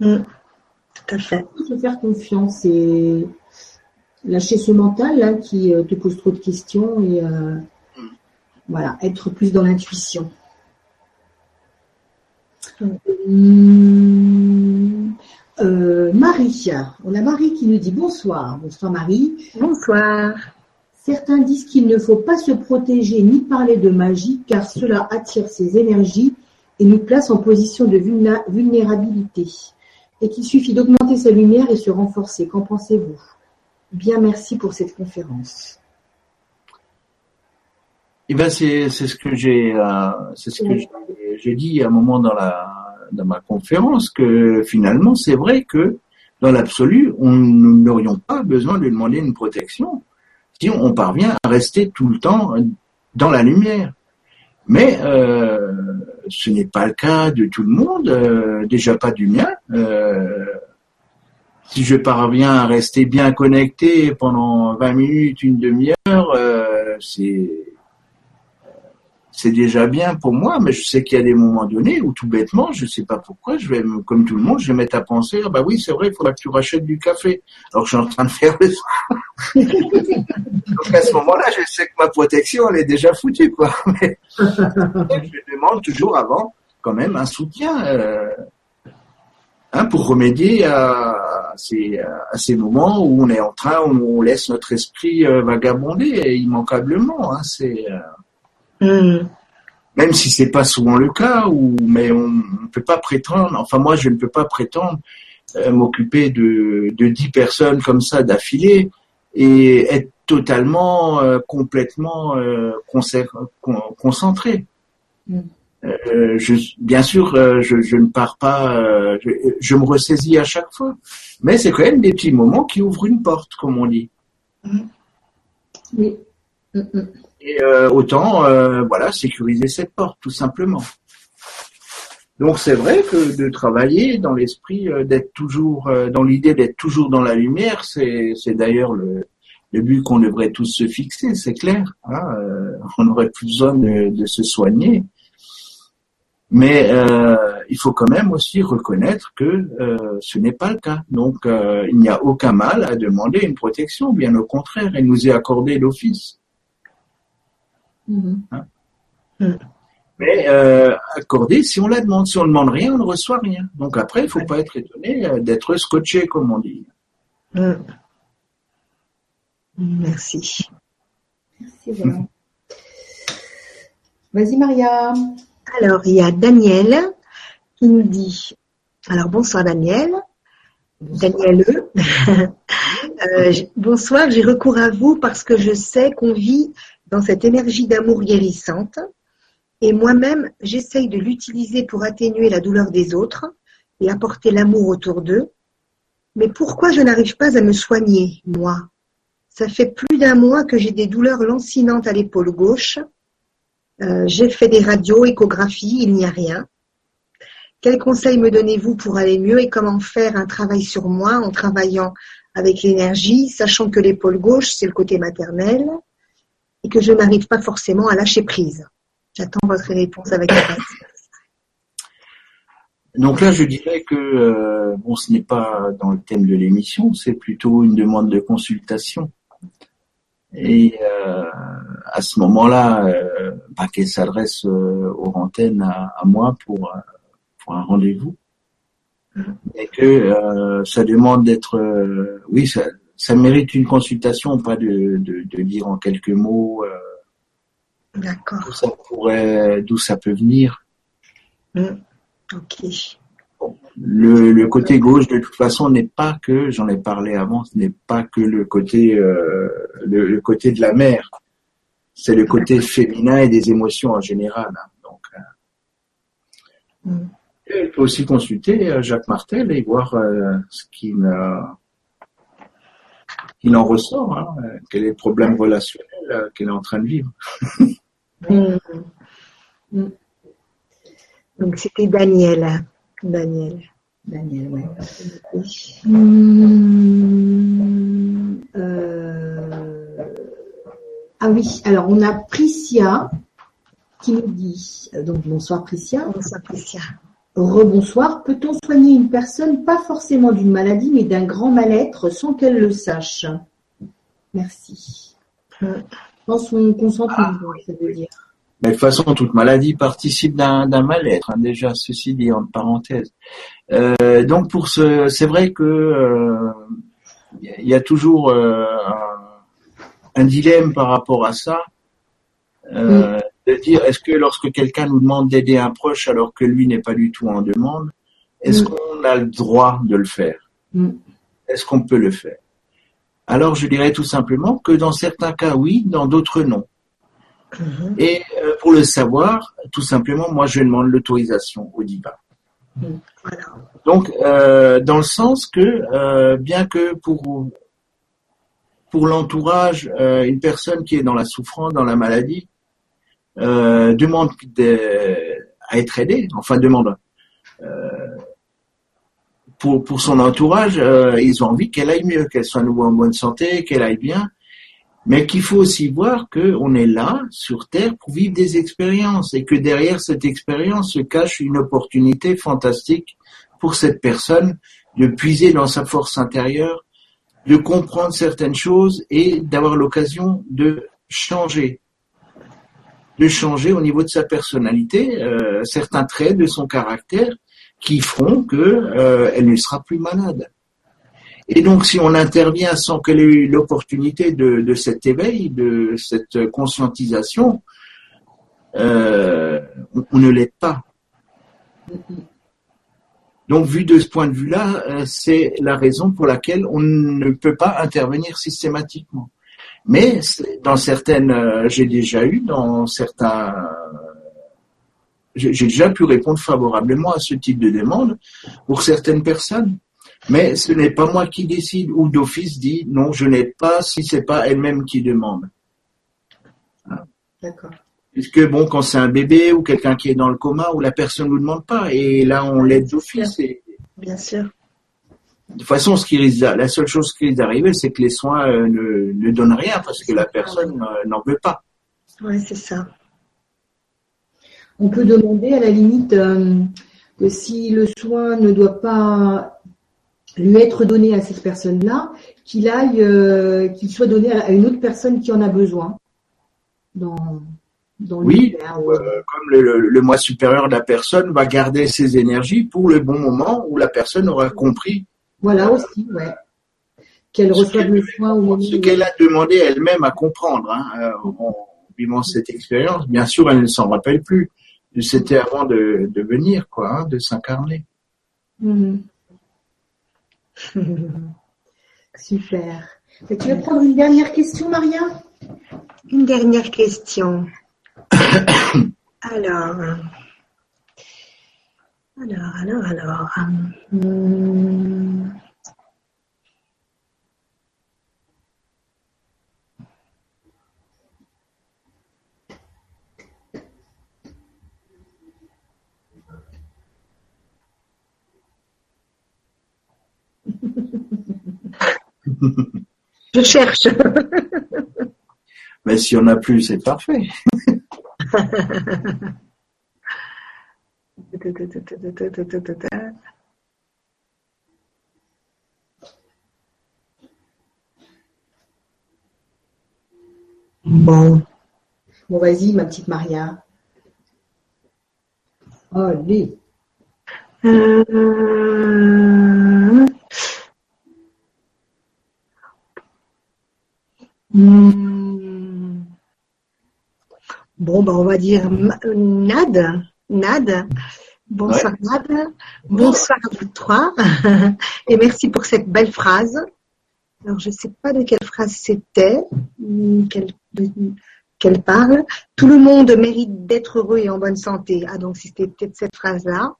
Mhm. Tout à fait. Il faut faire confiance et lâcher ce mental là qui euh, te pose trop de questions et, euh, Voilà, être plus dans l'intuition. Hum, euh, Marie, on a Marie qui nous dit bonsoir. Bonsoir Marie. Bonsoir. Certains disent qu'il ne faut pas se protéger ni parler de magie car cela attire ses énergies et nous place en position de vulnérabilité. Et qu'il suffit d'augmenter sa lumière et se renforcer. Qu'en pensez-vous? Bien, merci pour cette conférence. Eh ben c'est c'est ce que j'ai euh, c'est ce que j'ai dit à un moment dans la dans ma conférence que finalement c'est vrai que dans l'absolu on nous n'aurions pas besoin de demander une protection si on parvient à rester tout le temps dans la lumière. Mais euh, ce n'est pas le cas de tout le monde, euh, déjà pas du mien. Euh, si je parviens à rester bien connecté pendant 20 minutes, une demi-heure, euh, c'est c'est déjà bien pour moi, mais je sais qu'il y a des moments donnés où tout bêtement, je sais pas pourquoi, je vais, me- comme tout le monde, je vais mettre à penser, ah bah oui, c'est vrai, il faudra que tu rachètes du café. Alors que je suis en train de faire le Donc à ce moment-là, je sais que ma protection, elle est déjà foutue, quoi. Mais je demande toujours avant, quand même, un soutien, euh, hein, pour remédier à ces, à ces moments où on est en train, où on laisse notre esprit euh, vagabonder immanquablement. Hein, c'est, euh, Hmm. même si c'est pas souvent le cas, ou mais on ne peut pas prétendre. Enfin moi, je ne peux pas prétendre euh, m'occuper de de dix personnes comme ça d'affilée et être totalement, euh, complètement euh, concentré. Mm. Euh, je, bien sûr, euh, je, je ne pars pas, euh, je, je me ressaisis à chaque fois, mais c'est quand même des petits moments qui ouvrent une porte, comme on dit. Oui. Mm, mm. Et euh, autant, euh, voilà, sécuriser cette porte, tout simplement. Donc c'est vrai que de travailler dans l'esprit, euh, d'être toujours, euh, dans l'idée d'être toujours dans la lumière, c'est, d'ailleurs le, le but qu'on devrait tous se fixer, c'est clair. hein, euh, on n'aurait plus besoin de, de se soigner. Mais euh, il faut quand même aussi reconnaître que euh, ce n'est pas le cas. Donc euh, il n'y a aucun mal à demander une protection, bien au contraire, elle nous est accordée d'office. Mhm. Mais euh, accordé si on la demande. Si on ne demande rien, on ne reçoit rien. Donc après, il faut pas être étonné euh, d'être scotché, comme on dit. Hmm. Merci. Merci, voilà. Vas-y, Maria. Alors, il y a Daniel qui nous dit, alors bonsoir Daniel, Daniel E. Euh, bonsoir, j'ai recours à vous parce que je sais qu'on vit dans cette énergie d'amour guérissante et moi-même, j'essaye de l'utiliser pour atténuer la douleur des autres et apporter l'amour autour d'eux. Mais pourquoi je n'arrive pas à me soigner, moi? Ça fait plus d'un mois que j'ai des douleurs lancinantes à l'épaule gauche. Euh, j'ai fait des radios, échographies, il n'y a rien. Quels conseils me donnez-vous pour aller mieux et comment faire un travail sur moi en travaillant avec l'énergie, sachant que l'épaule gauche, c'est le côté maternel? Et que je n'arrive pas forcément à lâcher prise J'attends votre réponse avec impatience. Donc là, je dirais que euh, bon, ce n'est pas dans le thème de l'émission, c'est plutôt une demande de consultation. Et euh, à ce moment-là, euh, bah, qu'elle s'adresse euh, aux antennes à, à moi pour, pour un rendez-vous. Et que ça demande d'être, oui, ça, ça mérite une consultation, pas de, de, de dire en quelques mots euh, d'où ça pourrait, d'où ça peut venir. Ok. Le, le côté gauche, de toute façon, n'est pas que, j'en ai parlé avant, ce n'est pas que le côté, euh, le, le côté de la mère. C'est le côté féminin et des émotions en général. hein. Donc, euh, peut aussi consulter Jacques Martel et voir ce qu'il euh, qu'il en ressort, hein, quel est le problème relationnel euh, qu'elle est en train de vivre. Hmm. Hmm. Donc c'était Daniel. Daniel. Daniel, ouais. Oui. Hum, euh, Ah oui, alors on a Priscia qui nous dit, euh, donc bonsoir Priscia, Bonsoir Priscia. Rebonsoir, peut-on soigner une personne pas forcément d'une maladie mais d'un grand mal-être sans qu'elle le sache? Merci. Hmm. Dans son consentement, ça veut dire. Mais de toute façon, toute maladie participe d'un mal-être, hein, déjà, ceci dit en parenthèse. Euh, donc pour ce, c'est vrai que euh, il y a toujours euh, un, un, dilemme par rapport à ça, euh, de dire est-ce que lorsque quelqu'un nous demande d'aider un proche alors que lui n'est pas du tout en demande, est-ce Mm. qu'on a le droit de le faire? Mm. Est-ce qu'on peut le faire? Alors je dirais tout simplement que dans certains cas oui, dans d'autres non. Mhm. Et euh, pour le savoir, tout simplement, moi je demande l'autorisation au divin. Voilà. Donc, euh, dans le sens que, euh, bien que pour pour l'entourage, une personne qui est dans la souffrance, dans la maladie, euh, demande de- à être aidée, enfin demande euh, pour pour son entourage, euh, ils ont envie qu'elle aille mieux, qu'elle soit à nouveau en bonne santé, qu'elle aille bien, mais qu'il faut aussi voir qu'on est là sur Terre pour vivre des expériences et que derrière cette expérience se cache une opportunité fantastique pour cette personne de puiser dans sa force intérieure, de comprendre certaines choses et d'avoir l'occasion de changer, de changer au niveau de sa personnalité euh, certains traits de son caractère qui feront que euh, elle ne sera plus malade. Et donc, si on intervient sans qu'elle ait eu l'opportunité de, cet éveil, de cette conscientisation, euh, on, on ne l'aide pas. Donc, vu de ce point de vue-là, c'est la raison pour laquelle on ne peut pas intervenir systématiquement. Mais dans certaines, euh, j'ai déjà eu dans certains, j'ai déjà pu répondre favorablement à ce type de demande pour certaines personnes. Mais ce n'est pas moi qui décide ou d'office dit non, je n'aide pas si c'est pas elle-même qui demande. D'accord. Puisque bon, quand c'est un bébé ou quelqu'un qui est dans le coma où la personne ne nous demande pas et là on l'aide d'office. Et Bien sûr. De toute façon, ce qui risque, la seule chose qui risque d'arriver, c'est que les soins euh, ne, ne donnent rien parce que la personne euh, n'en veut pas. Ouais, c'est ça. On peut demander à la limite euh, que si le soin ne doit pas lui être donné à cette personne-là, qu'il aille, qu'il soit donné à une autre personne qui en a besoin. Dans, dans Oui, comme le, le, le moi supérieur de la personne va garder ses énergies pour le bon moment où la personne aura compris Voilà aussi, ouais. Qu'elle reçoive qu'elle le soin au moment ce qu'elle a demandé elle-même à comprendre. Hein, euh, en vivant cette expérience, bien sûr, elle ne s'en rappelle plus. C'était avant de, de venir, quoi, hein, de s'incarner. Mhm. Super. Et tu veux prendre une dernière question, Maria? Une dernière question. alors, alors, alors, alors. hum, Je cherche. Mais si on n'a plus, c'est parfait. Bon. Bon, vas-y, ma petite Maria. Allez. Euh, hmm. Bon, bah, on va dire ma- Nad. Nad. Bonsoir Nad. Bonsoir à vous trois. Et merci pour cette belle phrase. Alors, je ne sais pas de quelle phrase c'était, qu'elle qu'elle parle. Tout le monde mérite d'être heureux et en bonne santé. Ah, donc c'était peut-être cette phrase-là.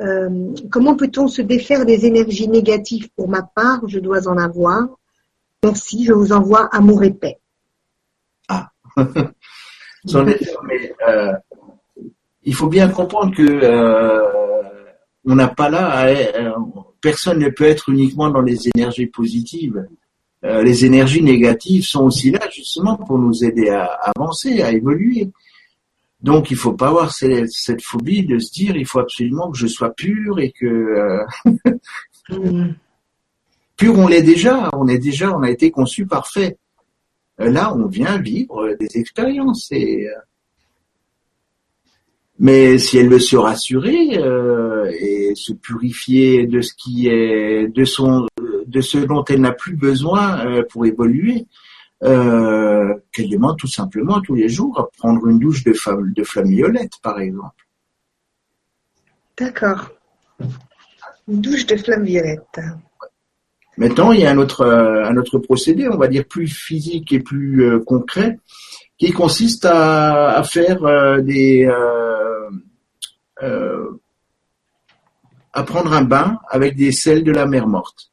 Euh, comment peut-on se défaire des énergies négatives? Pour ma part, je dois en avoir. Merci, je vous envoie amour et paix. Est sûr, mais euh, il faut bien comprendre que euh, on n'a pas là, à- euh, personne ne peut être uniquement dans les énergies positives. Euh, les énergies négatives sont aussi là justement pour nous aider à avancer, à évoluer. Donc il faut pas avoir cette, cette phobie de se dire il faut absolument que je sois pur et que Hmm. pur on l'est déjà, on est déjà, on a été conçu parfait. Là on vient vivre des expériences et Mais si elle veut se rassurer euh, et se purifier de ce qui est de son de ce dont elle n'a plus besoin euh, pour évoluer, euh, qu'elle demande tout simplement tous les jours à prendre une douche de, flamme, de flamme par exemple. D'accord. Une douche de flamme violette. Maintenant, il y a un autre, un autre procédé, on va dire plus physique et plus concret, qui consiste à, à faire des euh, à prendre un bain avec des sels de la mer morte.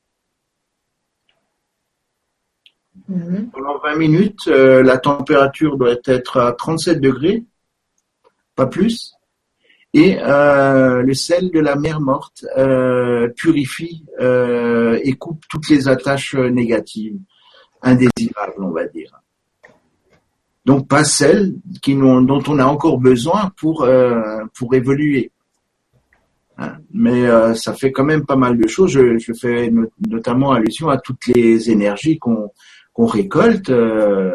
Mhm. Pendant 20 minutes, euh, la température doit être à 37 degrés, pas plus. Et euh, le sel de la mer morte purifie et coupe toutes les attaches négatives, indésirables, on va dire donc pas celles qui dont on a encore besoin pour euh, pour évoluer. Hein. Mais euh, ça fait quand même pas mal de choses. Je, je fais notamment allusion à toutes les énergies qu'on qu'on récolte euh,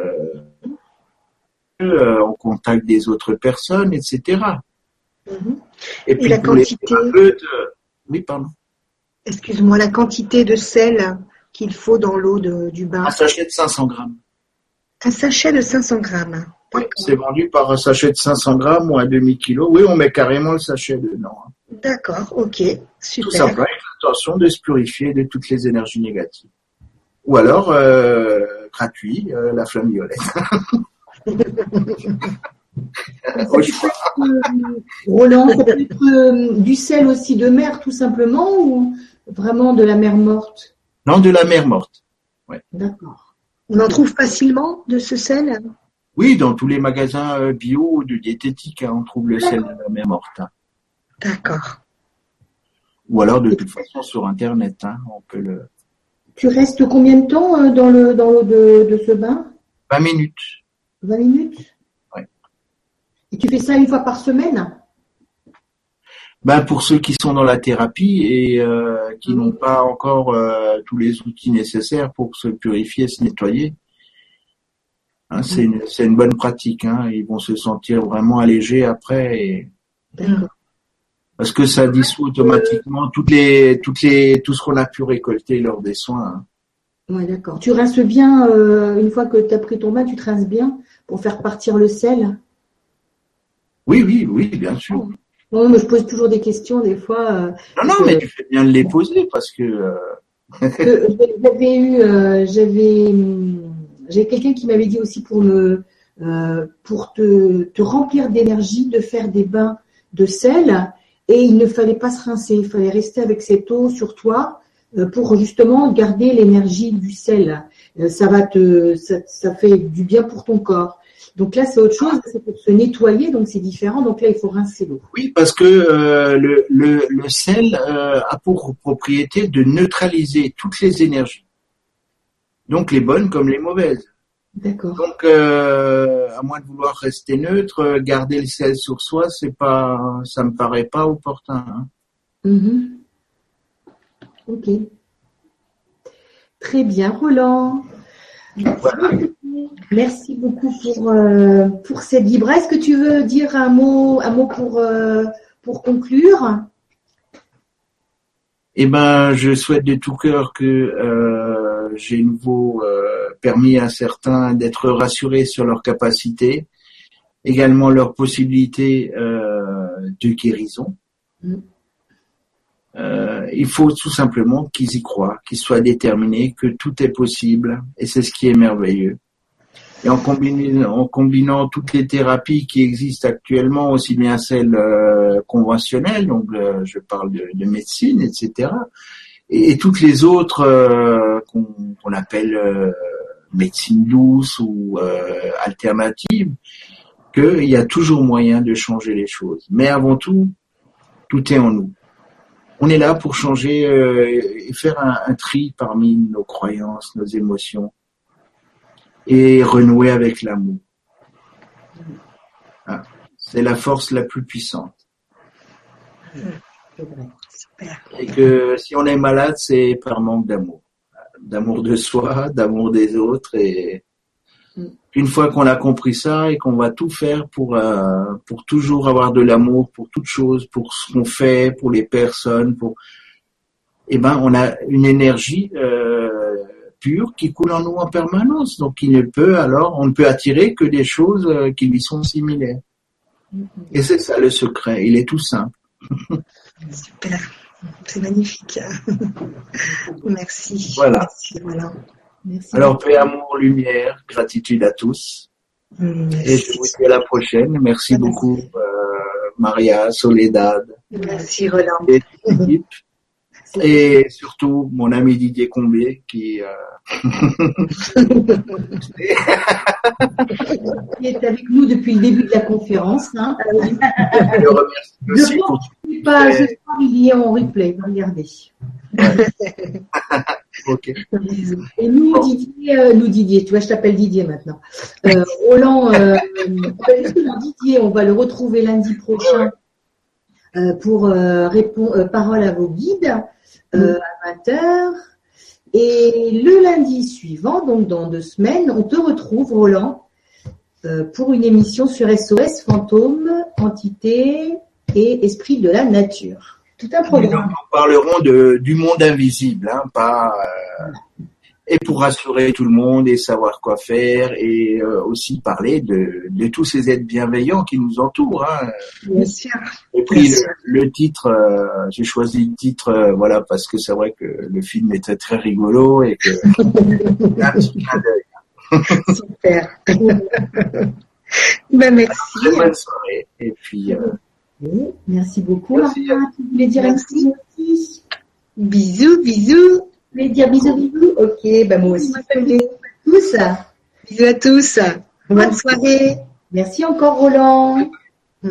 euh, en contact des autres personnes, etc. Mm-hmm. Et, puis la quantité. oui, pardon. Excuse-moi, la quantité de sel qu'il faut dans l'eau du bain. Un sachet de 500 grammes. Un sachet de 500 grammes. Oui, c'est vendu par un sachet de 500 grammes ou un demi-kilo. Oui, on met carrément le sachet dedans. Hein. D'accord, ok, super. Tout simplement avec l'intention de se purifier de toutes les énergies négatives. Ou alors, euh, gratuit, euh, la flamme violette. Roland, peut être euh, du sel aussi de mer tout simplement ou vraiment de la mer morte? Non, de la mer morte. Ouais. D'accord. On en trouve facilement de ce sel Oui, dans tous les magasins euh, bio de diététique, hein, on trouve le sel de la mer morte. Hein. D'accord. Ou alors de toute façon sur internet, hein, on peut le. Tu restes combien de temps euh, dans le dans l'eau de, ce bain? 20 minutes. 20 minutes? Oui. Et tu fais ça une fois par semaine? Ben pour ceux qui sont dans la thérapie et euh, qui n'ont pas encore euh, tous les outils nécessaires pour se purifier, se nettoyer. Hein, c'est une, une, bonne pratique. Hein, ils vont se sentir vraiment allégés après. Et... Parce que ça dissout automatiquement toutes les, toutes les, tout ce qu'on a pu récolter lors des soins. Hein. Ouais, d'accord. Tu rinces bien, euh, une fois que tu as pris ton bain, tu te rinces bien pour faire partir le sel? Oui, oui, oui, bien sûr. Non, mais je pose toujours des questions des fois. Euh, non, non, mais tu fais bien de les poser parce que. Euh... j'avais eu, euh, j'avais, j'ai quelqu'un qui m'avait dit aussi pour me, euh, pour te, te remplir d'énergie, de faire des bains de sel, et il ne fallait pas se rincer, il fallait rester avec cette eau sur toi pour justement garder l'énergie du sel. Ça va te, ça, ça fait du bien pour ton corps. Donc là, c'est autre chose, c'est pour se nettoyer, donc c'est différent. Donc là, il faut rincer l'eau. Oui, parce que euh, le, le, le, sel euh, a pour propriété de neutraliser toutes les énergies. Donc les bonnes comme les mauvaises. D'accord. Donc, euh, à moins de vouloir rester neutre, garder le sel sur soi, c'est pas, ça me paraît pas opportun. Hein. Mm-hmm. Ok. Très bien, Roland. Merci beaucoup pour, euh, pour cette libre. Est-ce que tu veux dire un mot, un mot pour, euh, pour conclure? Eh ben, je souhaite de tout cœur que euh, j'ai nouveau euh, permis à certains d'être rassurés sur leurs capacités, également leurs possibilités de guérison. Mm. Euh, il faut tout simplement qu'ils y croient, qu'ils soient déterminés, que tout est possible, et c'est ce qui est merveilleux. Et en combinant, en combinant toutes les thérapies qui existent actuellement, aussi bien celles euh, conventionnelles, donc euh, je parle de, de, médecine, etc., et, toutes les autres euh, qu'on appelle médecine douce ou alternative, qu'il y a toujours moyen de changer les choses. Mais avant tout, tout est en nous on est là pour changer euh, et faire un, tri parmi nos croyances, nos émotions et renouer avec l'amour. Ah, c'est la force la plus puissante. Et que si on est malade, c'est par manque d'amour. D'amour de soi, d'amour des autres et Une fois qu'on a compris ça et qu'on va tout faire pour euh, pour toujours avoir de l'amour pour toute chose, pour ce qu'on fait, pour les personnes, pour eh ben on a une énergie euh, pure qui coule en nous en permanence. Donc il ne peut alors on ne peut attirer que des choses euh, qui lui sont similaires. Et c'est ça le secret. Il est tout simple. Super. C'est magnifique. Merci. Voilà. Merci, voilà. Merci. Alors paix, amour, lumière, gratitude à tous. Et je vous dis à la prochaine. Merci beaucoup euh, Maria, Soledad Merci Roland. et. Et surtout mon ami Didier Combier qui euh, qui est avec nous depuis le début de la conférence. Hein. je le remercie aussi Je pas, ce soir, il y est en replay. Regardez. Et nous, Didier, euh, nous Didier, tu vois, je t'appelle Didier maintenant. Euh, Roland, Didier, on va le retrouver lundi prochain pour euh, répondre euh, parole à vos guides? Euh, à 20h. Et le lundi suivant, donc dans deux semaines, on te retrouve, Roland, euh, pour une émission sur SOS, fantômes, entités et esprit de la nature. Tout un Nous programme. parlerons de, du monde invisible, hein, pas euh, et pour rassurer tout le monde et savoir quoi faire et euh, aussi parler de, de tous ces êtres bienveillants qui nous entourent. Hein. Bien sûr. J'ai pris le, le titre, euh, j'ai choisi le titre, euh, voilà, parce que c'est vrai que le film était très rigolo et que il y a un petit clin d'œil. Super. ben, merci. Bonne soirée. Et puis, euh, Oui, Merci beaucoup, Merci. Maria. Tu voulais dire Merci. Bisous, bisous. Tu voulais dire bisous, bisous Ok, ben moi aussi. Tous. Bisous à tous. Bonne soirée. Merci encore, Roland. Au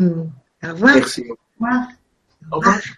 revoir. merci. Au revoir. Au revoir. revoir.